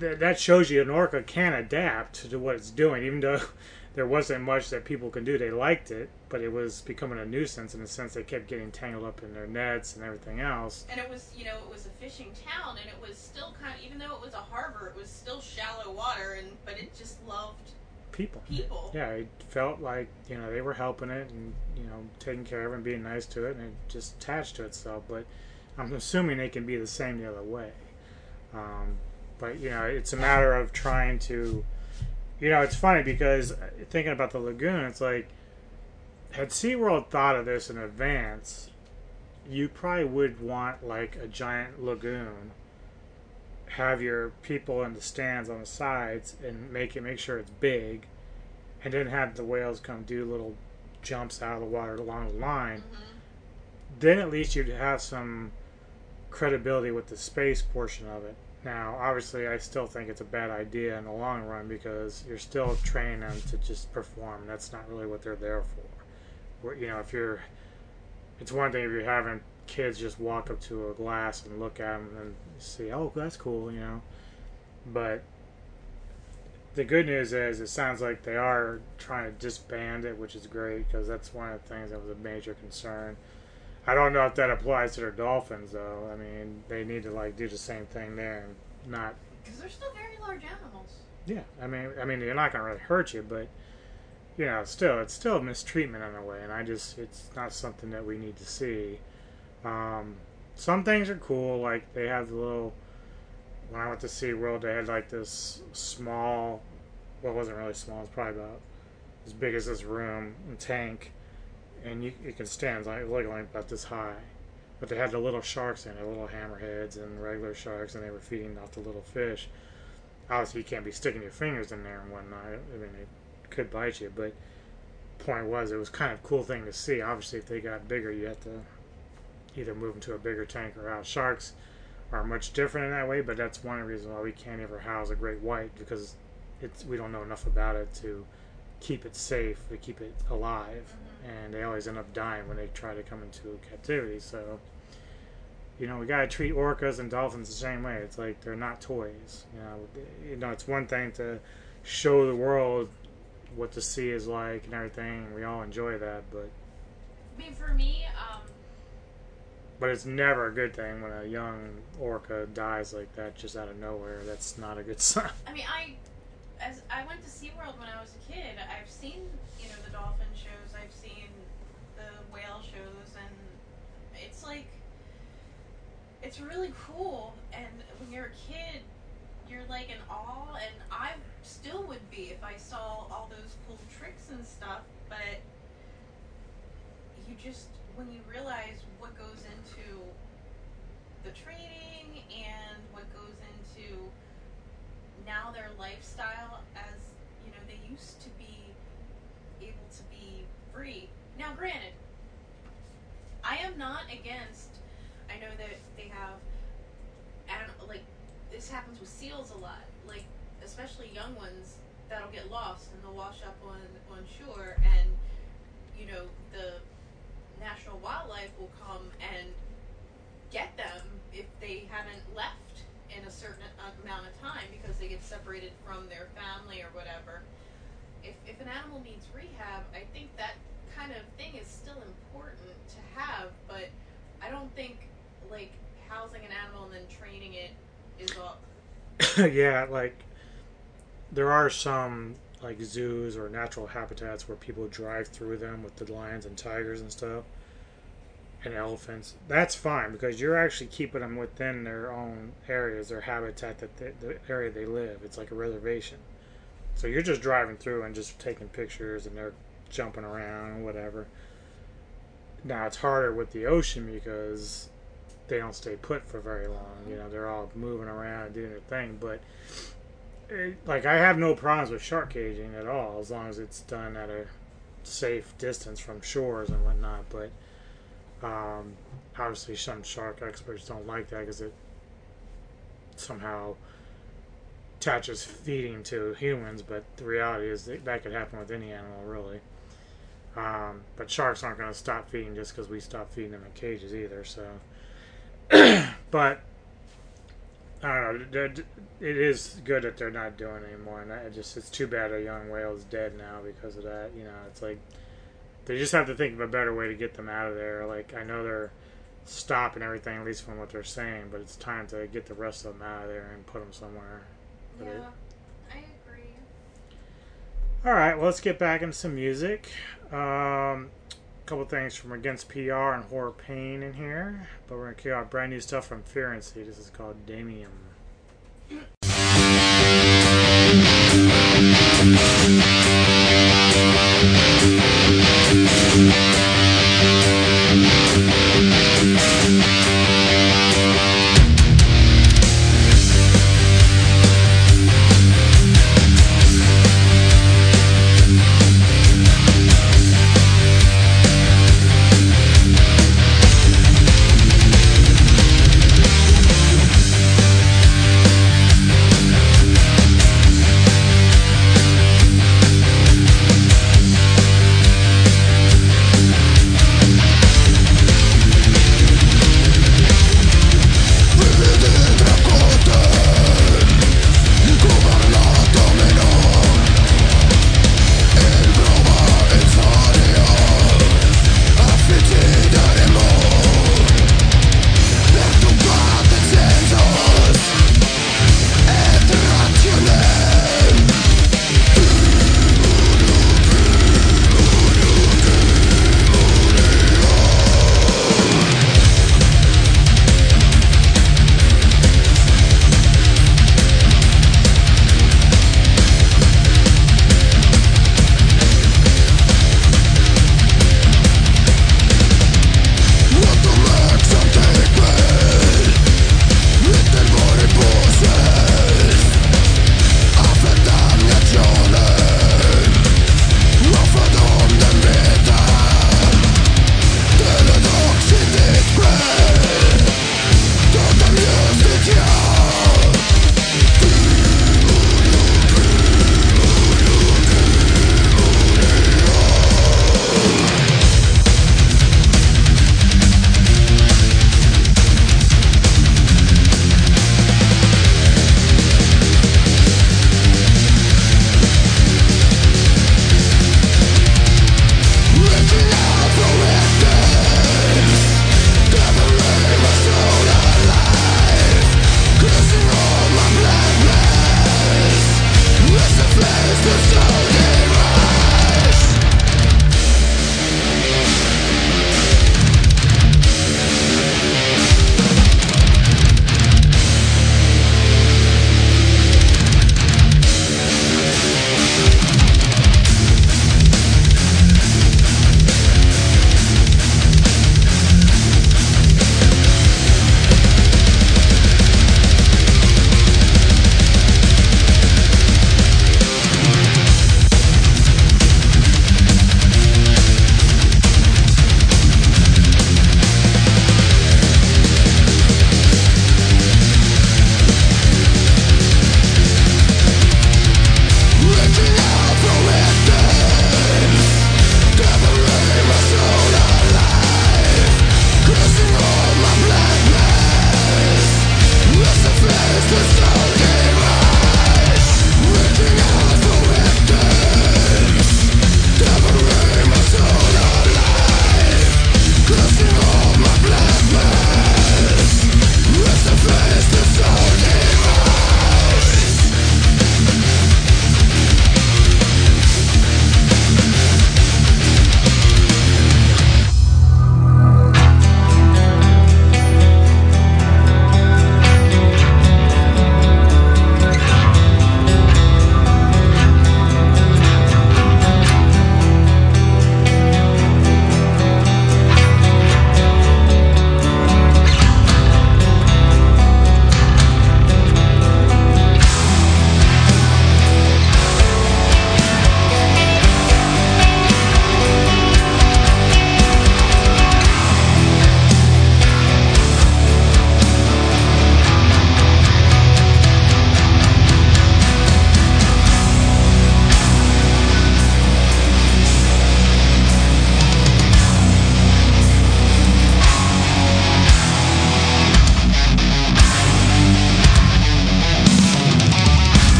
th- that shows you an orca can adapt to what it's doing, even though there wasn't much that people can do. They liked it, but it was becoming a nuisance in the sense they kept getting tangled up in their nets and everything else. And it was, you know, it was a fishing town, and it was still kind of, even though it was a harbor, it was still shallow water, and but it just loved people. people. Yeah, it felt like you know they were helping it and you know taking care of it and being nice to it, and it just attached to itself. But I'm assuming they can be the same the other way. Um, but you know, it's a matter of trying to. You know, it's funny because thinking about the lagoon, it's like had SeaWorld thought of this in advance, you probably would want like a giant lagoon have your people in the stands on the sides and make it make sure it's big and then have the whales come do little jumps out of the water along the line mm-hmm. then at least you'd have some credibility with the space portion of it now obviously i still think it's a bad idea in the long run because you're still training them to just perform that's not really what they're there for you know if you're it's one thing if you're having kids just walk up to a glass and look at them and see, oh, that's cool, you know. But the good news is, it sounds like they are trying to disband it, which is great because that's one of the things that was a major concern. I don't know if that applies to their dolphins, though. I mean, they need to like do the same thing there and not. Because they're still very large animals. Yeah, I mean, I mean, they're not going to really hurt you, but you know, still, it's still mistreatment in a way, and I just, it's not something that we need to see. Um, some things are cool, like they have the little. When I went to Sea World, they had like this small, well, it wasn't really small, it's probably about as big as this room, and tank, and you, you can stand like, like only about this high. But they had the little sharks in it, little hammerheads and regular sharks, and they were feeding off the little fish. Obviously, you can't be sticking your fingers in there and whatnot. I mean, it could bite you, but point was, it was kind of a cool thing to see. Obviously, if they got bigger, you have to either move them to a bigger tank or out. Sharks are much different in that way, but that's one reason why we can't ever house a great white because it's we don't know enough about it to keep it safe, to keep it alive, and they always end up dying when they try to come into captivity. So, you know, we gotta treat orcas and dolphins the same way. It's like they're not toys. You know, you know, it's one thing to show the world what the sea is like and everything. We all enjoy that, but I mean, for me, um, but it's never a good thing when a young orca dies like that just out of nowhere. That's not a good sign. I mean, I as I went to SeaWorld when I was a kid, I've seen you know the dolphin shows, I've seen the whale shows, and it's like it's really cool. And when you're a kid, you're like in awe, and I still would be if I saw all those cool tricks and stuff. But you just when you realize what goes into the training and what goes into now their lifestyle as you know they used to be able to be free. Now granted i am not against i know that they have and like this happens with seals a lot like especially young ones that'll get lost and they'll wash up on on shore and you know the national wildlife will come and get them if they haven't left in a certain amount of time because they get separated from their family or whatever. If, if an animal needs rehab, I think that kind of thing is still important to have, but I don't think like housing an animal and then training it is all. yeah, like there are some like zoos or natural habitats where people drive through them with the lions and tigers and stuff and elephants. That's fine because you're actually keeping them within their own areas, their habitat, that the area they live. It's like a reservation. So you're just driving through and just taking pictures, and they're jumping around and whatever. Now it's harder with the ocean because they don't stay put for very long. You know, they're all moving around and doing their thing. But it, like, I have no problems with shark caging at all, as long as it's done at a safe distance from shores and whatnot. But um, obviously, some shark experts don't like that because it somehow attaches feeding to humans. But the reality is that, that could happen with any animal, really. Um, but sharks aren't going to stop feeding just because we stop feeding them in cages either. So, but I don't know. It is good that they're not doing anymore, and I just it's too bad a young whale is dead now because of that. You know, it's like they just have to think of a better way to get them out of there. Like I know they're stopping everything, at least from what they're saying, but it's time to get the rest of them out of there and put them somewhere. Yeah, I agree. All right, well, let's get back into some music. Um, a couple things from Against PR and Horror Pain in here, but we're gonna kick out brand new stuff from Fearancy. This is called Daemonium.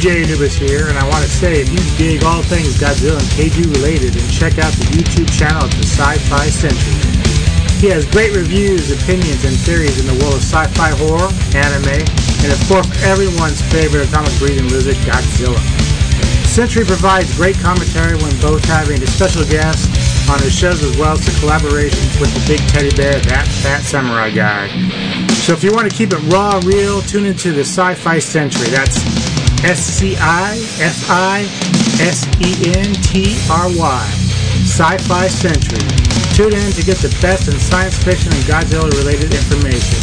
DJ Anubis here, and I want to say if you dig all things Godzilla and Kaiju related, then check out the YouTube channel of the Sci-Fi Sentry. He has great reviews, opinions, and theories in the world of sci-fi horror, anime, and of course everyone's favorite atomic breathing lizard, Godzilla. Sentry provides great commentary when both having a special guest on his shows as well as the collaborations with the big teddy bear, that fat samurai guy. So if you want to keep it raw real, tune into the Sci-Fi Sentry. That's S-C-I-F-I-S-E-N-T-R-Y. Sci-Fi Sentry. Tune in to get the best in science fiction and Godzilla-related information.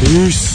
Peace.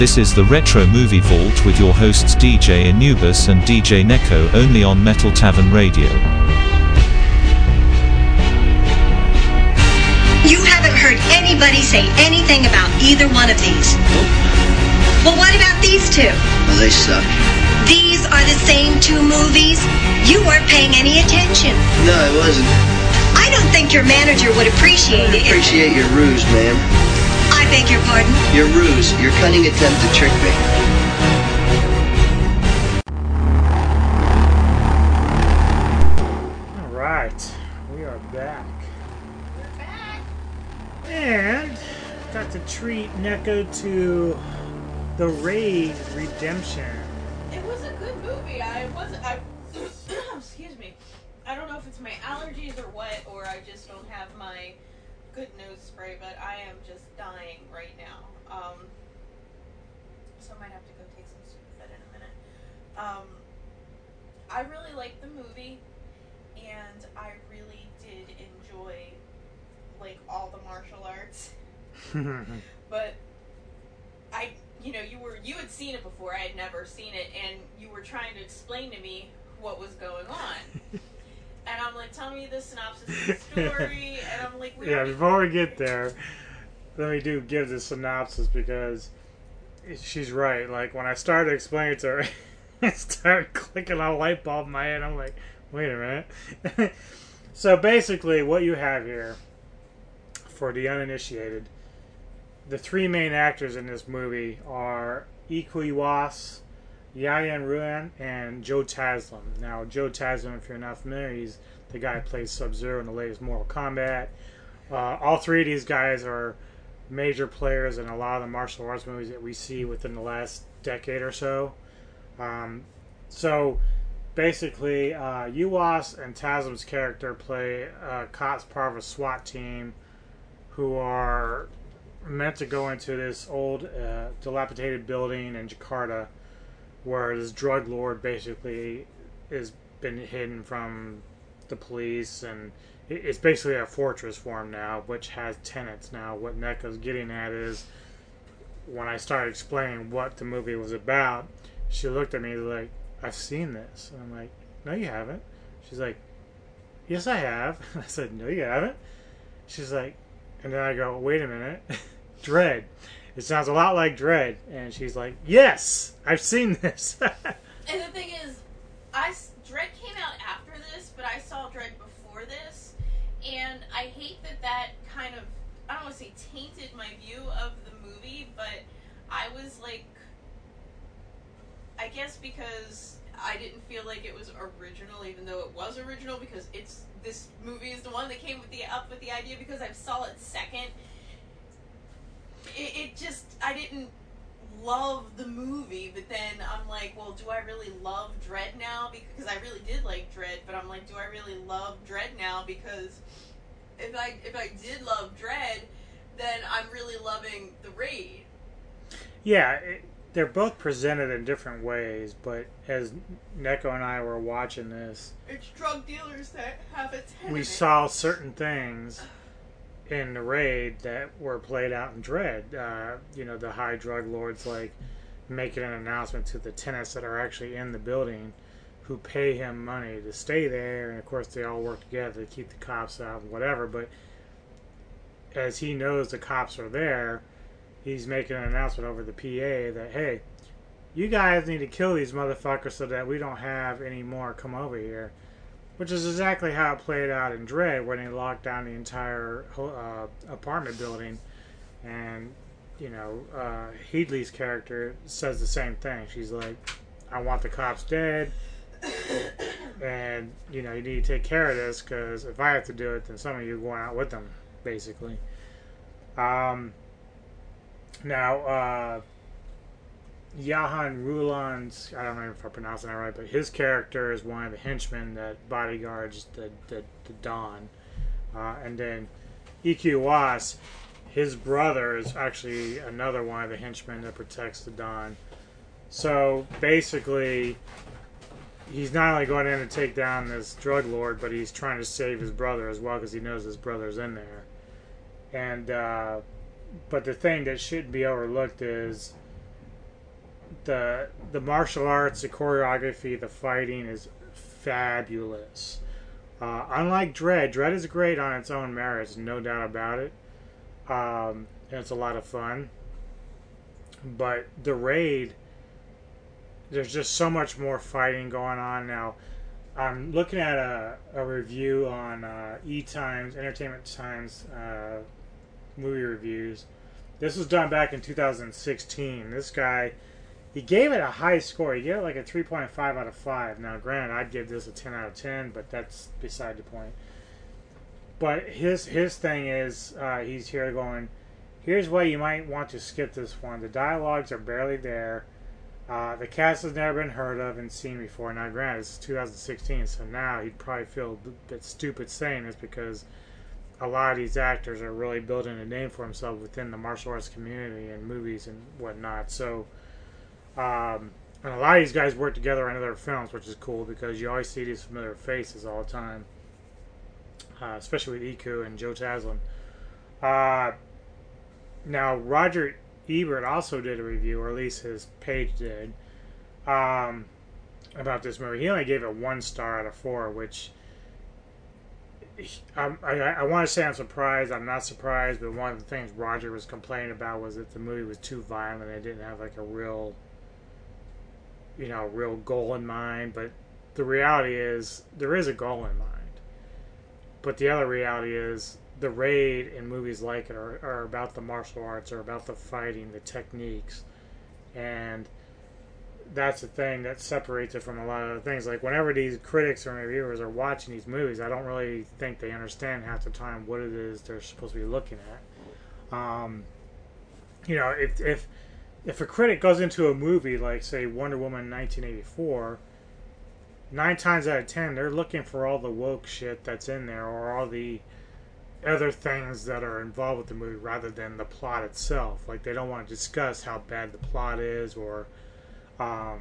This is the Retro Movie Vault with your hosts DJ Anubis and DJ Neko only on Metal Tavern Radio. You haven't heard anybody say anything about either one of these. Well, what about these two? Well, they suck. These are the same two movies? You weren't paying any attention. No, I wasn't. I don't think your manager would appreciate it. if- Appreciate your ruse, ma'am. I beg your pardon? Your ruse. Your cunning attempt to trick me. All right, we are back. And got to treat Neko to the Raid Redemption. It was a good movie. I wasn't. I, excuse me. I don't know if it's my allergies or what, or I just don't have my good nose spray, but I am just dying right now. Um, so I might have to go take some Sudafed in a minute. Um, I really liked the movie, and I really did enjoy like all the martial arts. but I, you know, you were you had seen it before. I had never seen it, and you were trying to explain to me what was going on. and I'm like, tell me the synopsis of the story, and I'm like, we yeah, before we get there, let me do give the synopsis because she's right. Like when I started explaining it to her, it started clicking on a light bulb in my head. I'm like, wait a minute. so basically, what you have here for the uninitiated, the three main actors in this movie are Iko Uwais, Yayan Ruhian, and Joe Taslim. Now, Joe Taslim, if you're not familiar, he's the guy who plays Sub Zero in the latest Mortal Kombat. Uh, all three of these guys are major players in a lot of the martial arts movies that we see within the last decade or so. Um, so basically, uh, Uwais and Taslim's character play uh, cops part of a SWAT team who are meant to go into this old, uh, dilapidated building in Jakarta where this drug lord basically has been hidden from the police and it's basically a fortress for him now which has tenants now. What Neko's getting at is when I started explaining what the movie was about she looked at me like I've seen this. And I'm like no you haven't. She's like yes I have. I said no you haven't. She's like and then I go wait a minute. Dredd it sounds a lot like Dredd. And she's like yes I've seen this. And the thing is, I, Dredd came out after this, but I saw Dredd before this, and I hate that that kind of I don't want to say tainted my view of the movie, but I was like, I guess because I didn't feel like it was original, even though it was original because it's this movie is the one that came with the up with the idea because I saw it second. It, it just I didn't love the movie, but then I'm like, well, do I really love Dredd now? Because I really did like Dredd, but I'm like, do I really love Dredd now? Because if I if I did love Dredd, then I'm really loving the Raid. Yeah, it, they're both presented in different ways, but as Neko and I were watching this, It's drug dealers that have a tenement. we saw certain things in the raid that were played out in Dredd. Uh, you know, the high drug lords like making an announcement to the tenants that are actually in the building who pay him money to stay there, and of course they all work together to keep the cops out and whatever. But as he knows the cops are there, he's making an announcement over the PA that hey, you guys need to kill these motherfuckers so that we don't have any more come over here. Which is exactly how it played out in Dredd when they locked down the entire uh, apartment building. And, you know, uh, Headey's character says the same thing. She's like, I want the cops dead. And, you know, you need to take care of this because if I have to do it, then some of you are going out with them, basically. Um, now, uh, Yayan Ruhian's, I don't know if I'm pronouncing that right, but his character is one of the henchmen that bodyguards the, the, the Don. Uh, and then Iko Uwais, his brother is actually another one of the henchmen that protects the Don. So basically, he's not only going in to take down this drug lord, but he's trying to save his brother as well because he knows his brother's in there. And, uh, but the thing that shouldn't be overlooked is the the martial arts, the choreography, the fighting is fabulous. Uh, unlike Dredd, Dredd is great on its own merits, no doubt about it. Um, and it's a lot of fun. But the raid, there's just so much more fighting going on now. I'm looking at a, a review on uh, E Times, Entertainment Times uh, movie reviews. This was done back in 2016. This guy, he gave it a high score. He gave it like a 3.5 out of 5. Now, granted, I'd give this a 10 out of 10, but that's beside the point. But his his thing is, uh, he's here going, here's why you might want to skip this one. The dialogues are barely there. Uh, the cast has never been heard of and seen before. Now, granted, is 2016, so now he'd probably feel a bit stupid saying this because a lot of these actors are really building a name for themselves within the martial arts community and movies and whatnot. So, um, and a lot of these guys work together on other films, which is cool because you always see these familiar faces all the time, uh, especially with Iko and Joe Taslim. Uh, now, Roger Ebert also did a review, or at least his page did, um, about this movie. He only gave it one star out of four, which I, I, I want to say I'm surprised. I'm not surprised, but one of the things Roger was complaining about was that the movie was too violent. It didn't have like a real, you know, real goal in mind. But the reality is there is a goal in mind. But the other reality is the raid and movies like it are, are about the martial arts, are about the fighting, the techniques, and that's the thing that separates it from a lot of other things. Like whenever these critics or reviewers are watching these movies, I don't really think they understand half the time what it is they're supposed to be looking at. Um, you know, if if if a critic goes into a movie like say Wonder Woman 1984, nine times out of ten they're looking for all the woke shit that's in there or all the other things that are involved with the movie rather than the plot itself. Like they don't want to discuss how bad the plot is or um,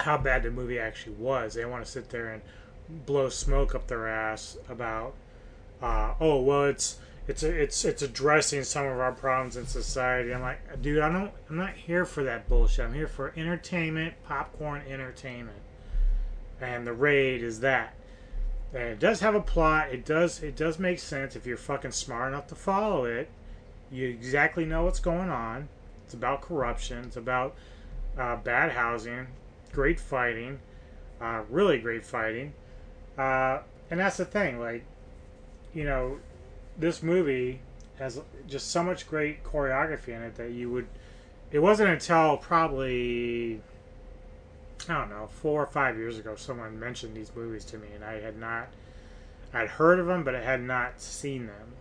how bad the movie actually was. They want to sit there and blow smoke up their ass about, uh, oh well, it's it's it's it's addressing some of our problems in society. I'm like, dude, I don't, I'm not here for that bullshit. I'm here for entertainment, popcorn entertainment, and the raid is that. And it does have a plot. It does it does make sense if you're fucking smart enough to follow it. You exactly know what's going on. It's about corruption. It's about uh, bad housing, great fighting, uh, really great fighting, uh, and that's the thing. Like, you know, this movie has just so much great choreography in it that you would. It wasn't until probably I don't know, four or five years ago, someone mentioned these movies to me, and I had not, I'd heard of them, but I had not seen them.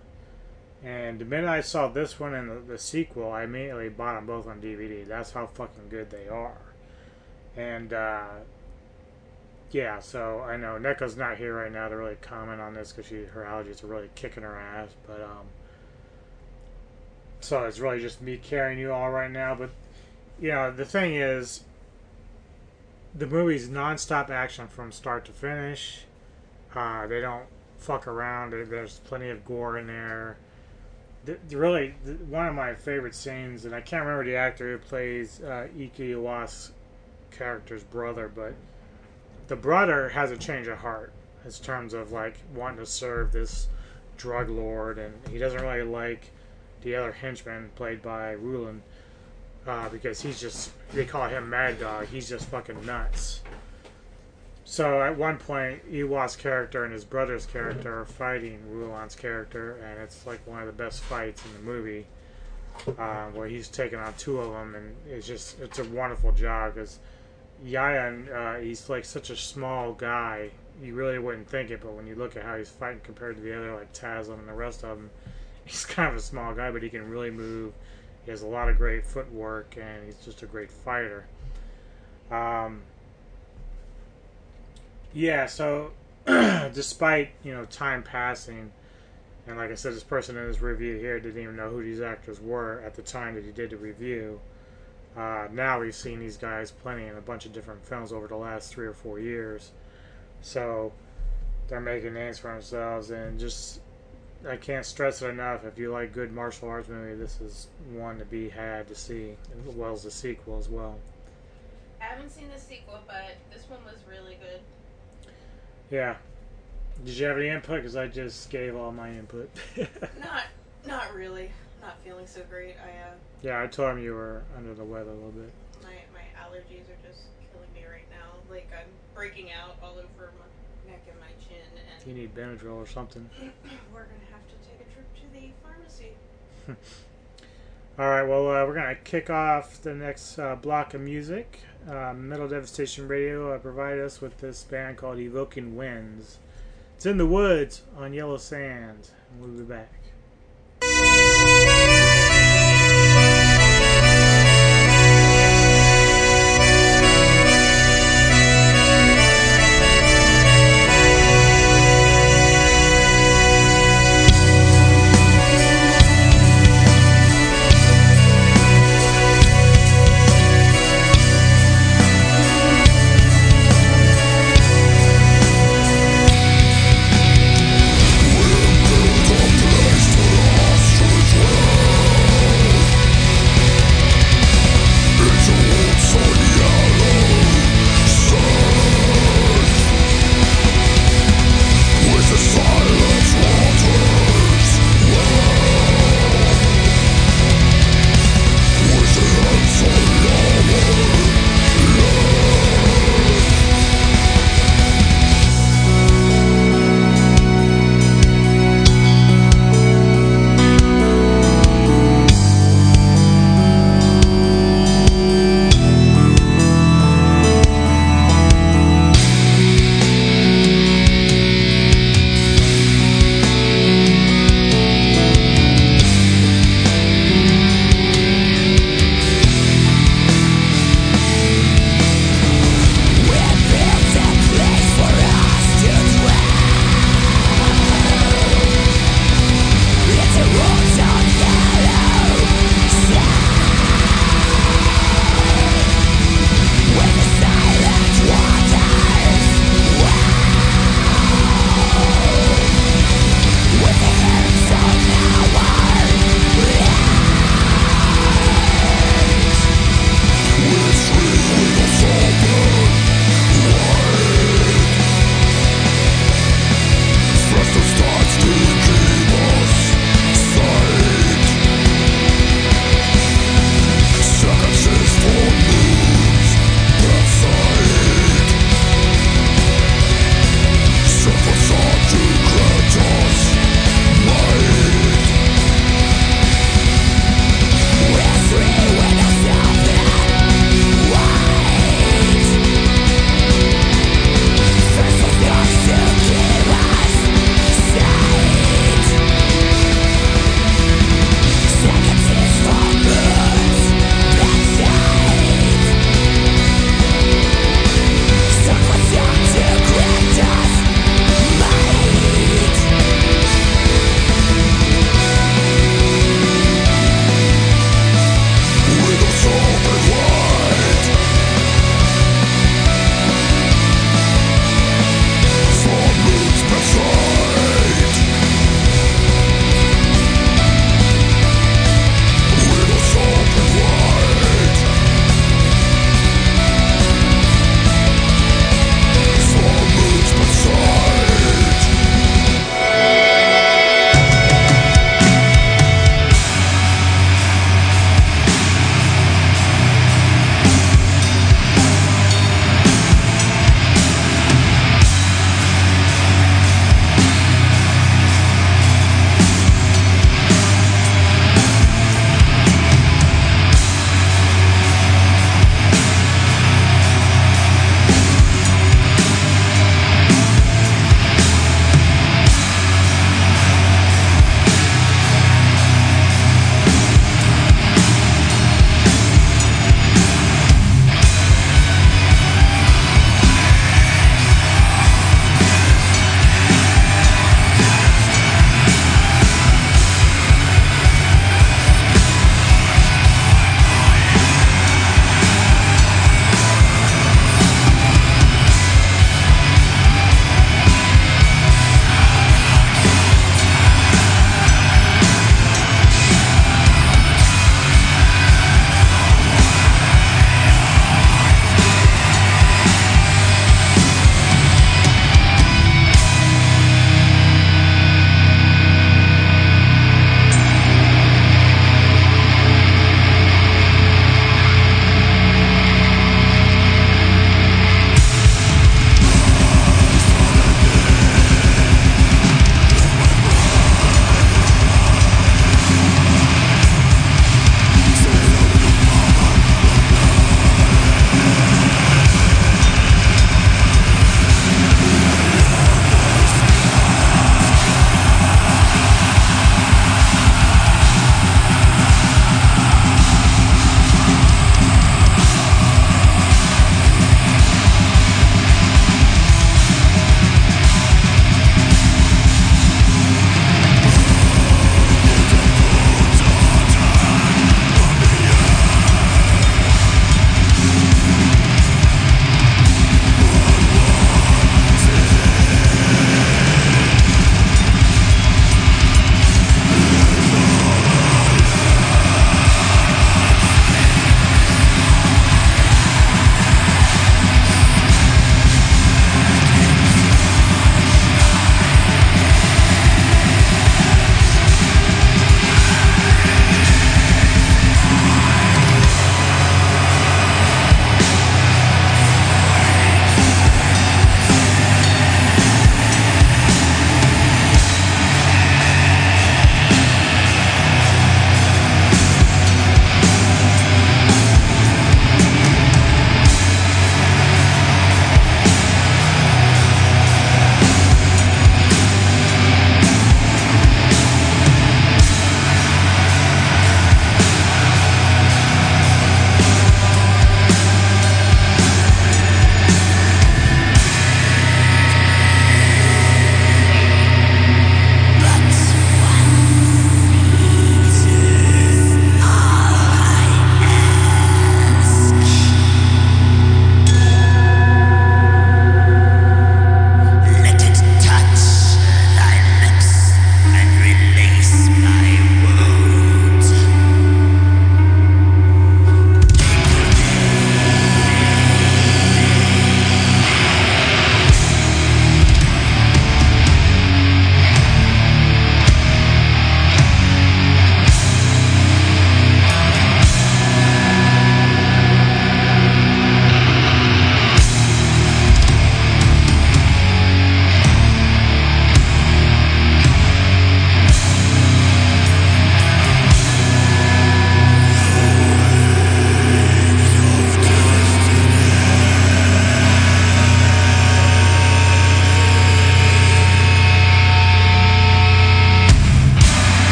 And the minute I saw this one and the, the sequel, I immediately bought them both on DVD. That's how fucking good they are. And uh, yeah, so I know Neko's not here right now to really comment on this because she her allergies are really kicking her ass. But um, so it's really just me carrying you all right now. But you know, the thing is, the movie's nonstop action from start to finish. Uh, they don't fuck around. There's plenty of gore in there. The, the really, the, one of my favorite scenes, and I can't remember the actor who plays uh, Uwais's character's brother, but the brother has a change of heart in terms of like wanting to serve this drug lord, and he doesn't really like the other henchman played by Ruhian uh, because he's just they call him Mad Dog. He's just fucking nuts. So at one point, Uwais's character and his brother's character are fighting Ruhian's character, and it's like one of the best fights in the movie, uh, where he's taking on two of them, and it's just it's a wonderful job because Yayan, uh, he's like such a small guy. You really wouldn't think it, but when you look at how he's fighting compared to the other like Taslim and the rest of them, he's kind of a small guy, but he can really move. He has a lot of great footwork, and he's just a great fighter. Um, yeah, so despite you know time passing, and like I said, this person in this review here didn't even know who these actors were at the time that he did the review. Uh, now we've seen these guys plenty in a bunch of different films over the last three or four years, so they're making names for themselves. And just I can't stress it enough. If you like good martial arts movie, this is one to be had to see, as well as the sequel as well. I haven't seen the sequel, but this one was really good. Yeah. Did you have any input? Because I just gave all my input. Not, not really. Not feeling so great. I uh, yeah, I told him you were under the weather a little bit. my my allergies are just killing me right now. Like I'm breaking out all over my neck and my chin, and You need Benadryl or something. we're gonna have to take a trip to the pharmacy. All right, well, uh, we're going to kick off the next uh, block of music. Uh, Metal Devastation Radio uh, provided us with this band called Evoking Winds. It's in the woods on yellow sand. We'll be back.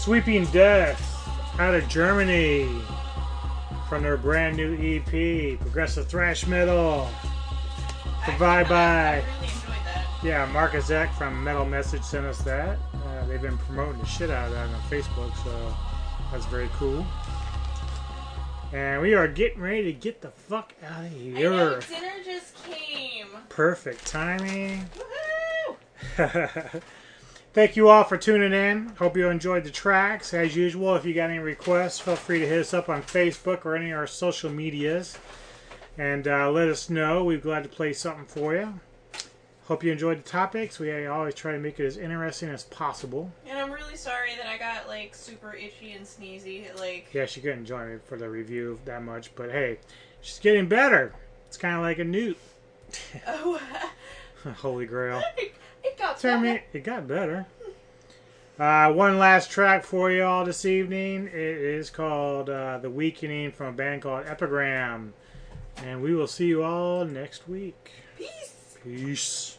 Sweeping Death out of Germany from their brand new EP, Progressive Thrash Metal. Provided by. Yeah, Markus Eck from Metal Message sent us that. Uh, they've been promoting the shit out of that on Facebook, so that's very cool. And we are getting ready to get the fuck out of I here. know dinner just came. Perfect timing. Thank you all for tuning in. Hope you enjoyed the tracks. As usual, if you got any requests, feel free to hit us up on Facebook or any of our social medias and uh, let us know. We're glad to play something for you. Hope you enjoyed the topics. We always try to make it as interesting as possible. And I'm really sorry that I got like super itchy and sneezy. Like, Yeah, she couldn't join me for the review that much, but hey, she's getting better. It's kind of like a newt. oh, Holy grail. It got mean, it got better. Uh, one last track for you all this evening. It is called uh, The Weakening from a band called Epigram. And we will see you all next week. Peace. Peace.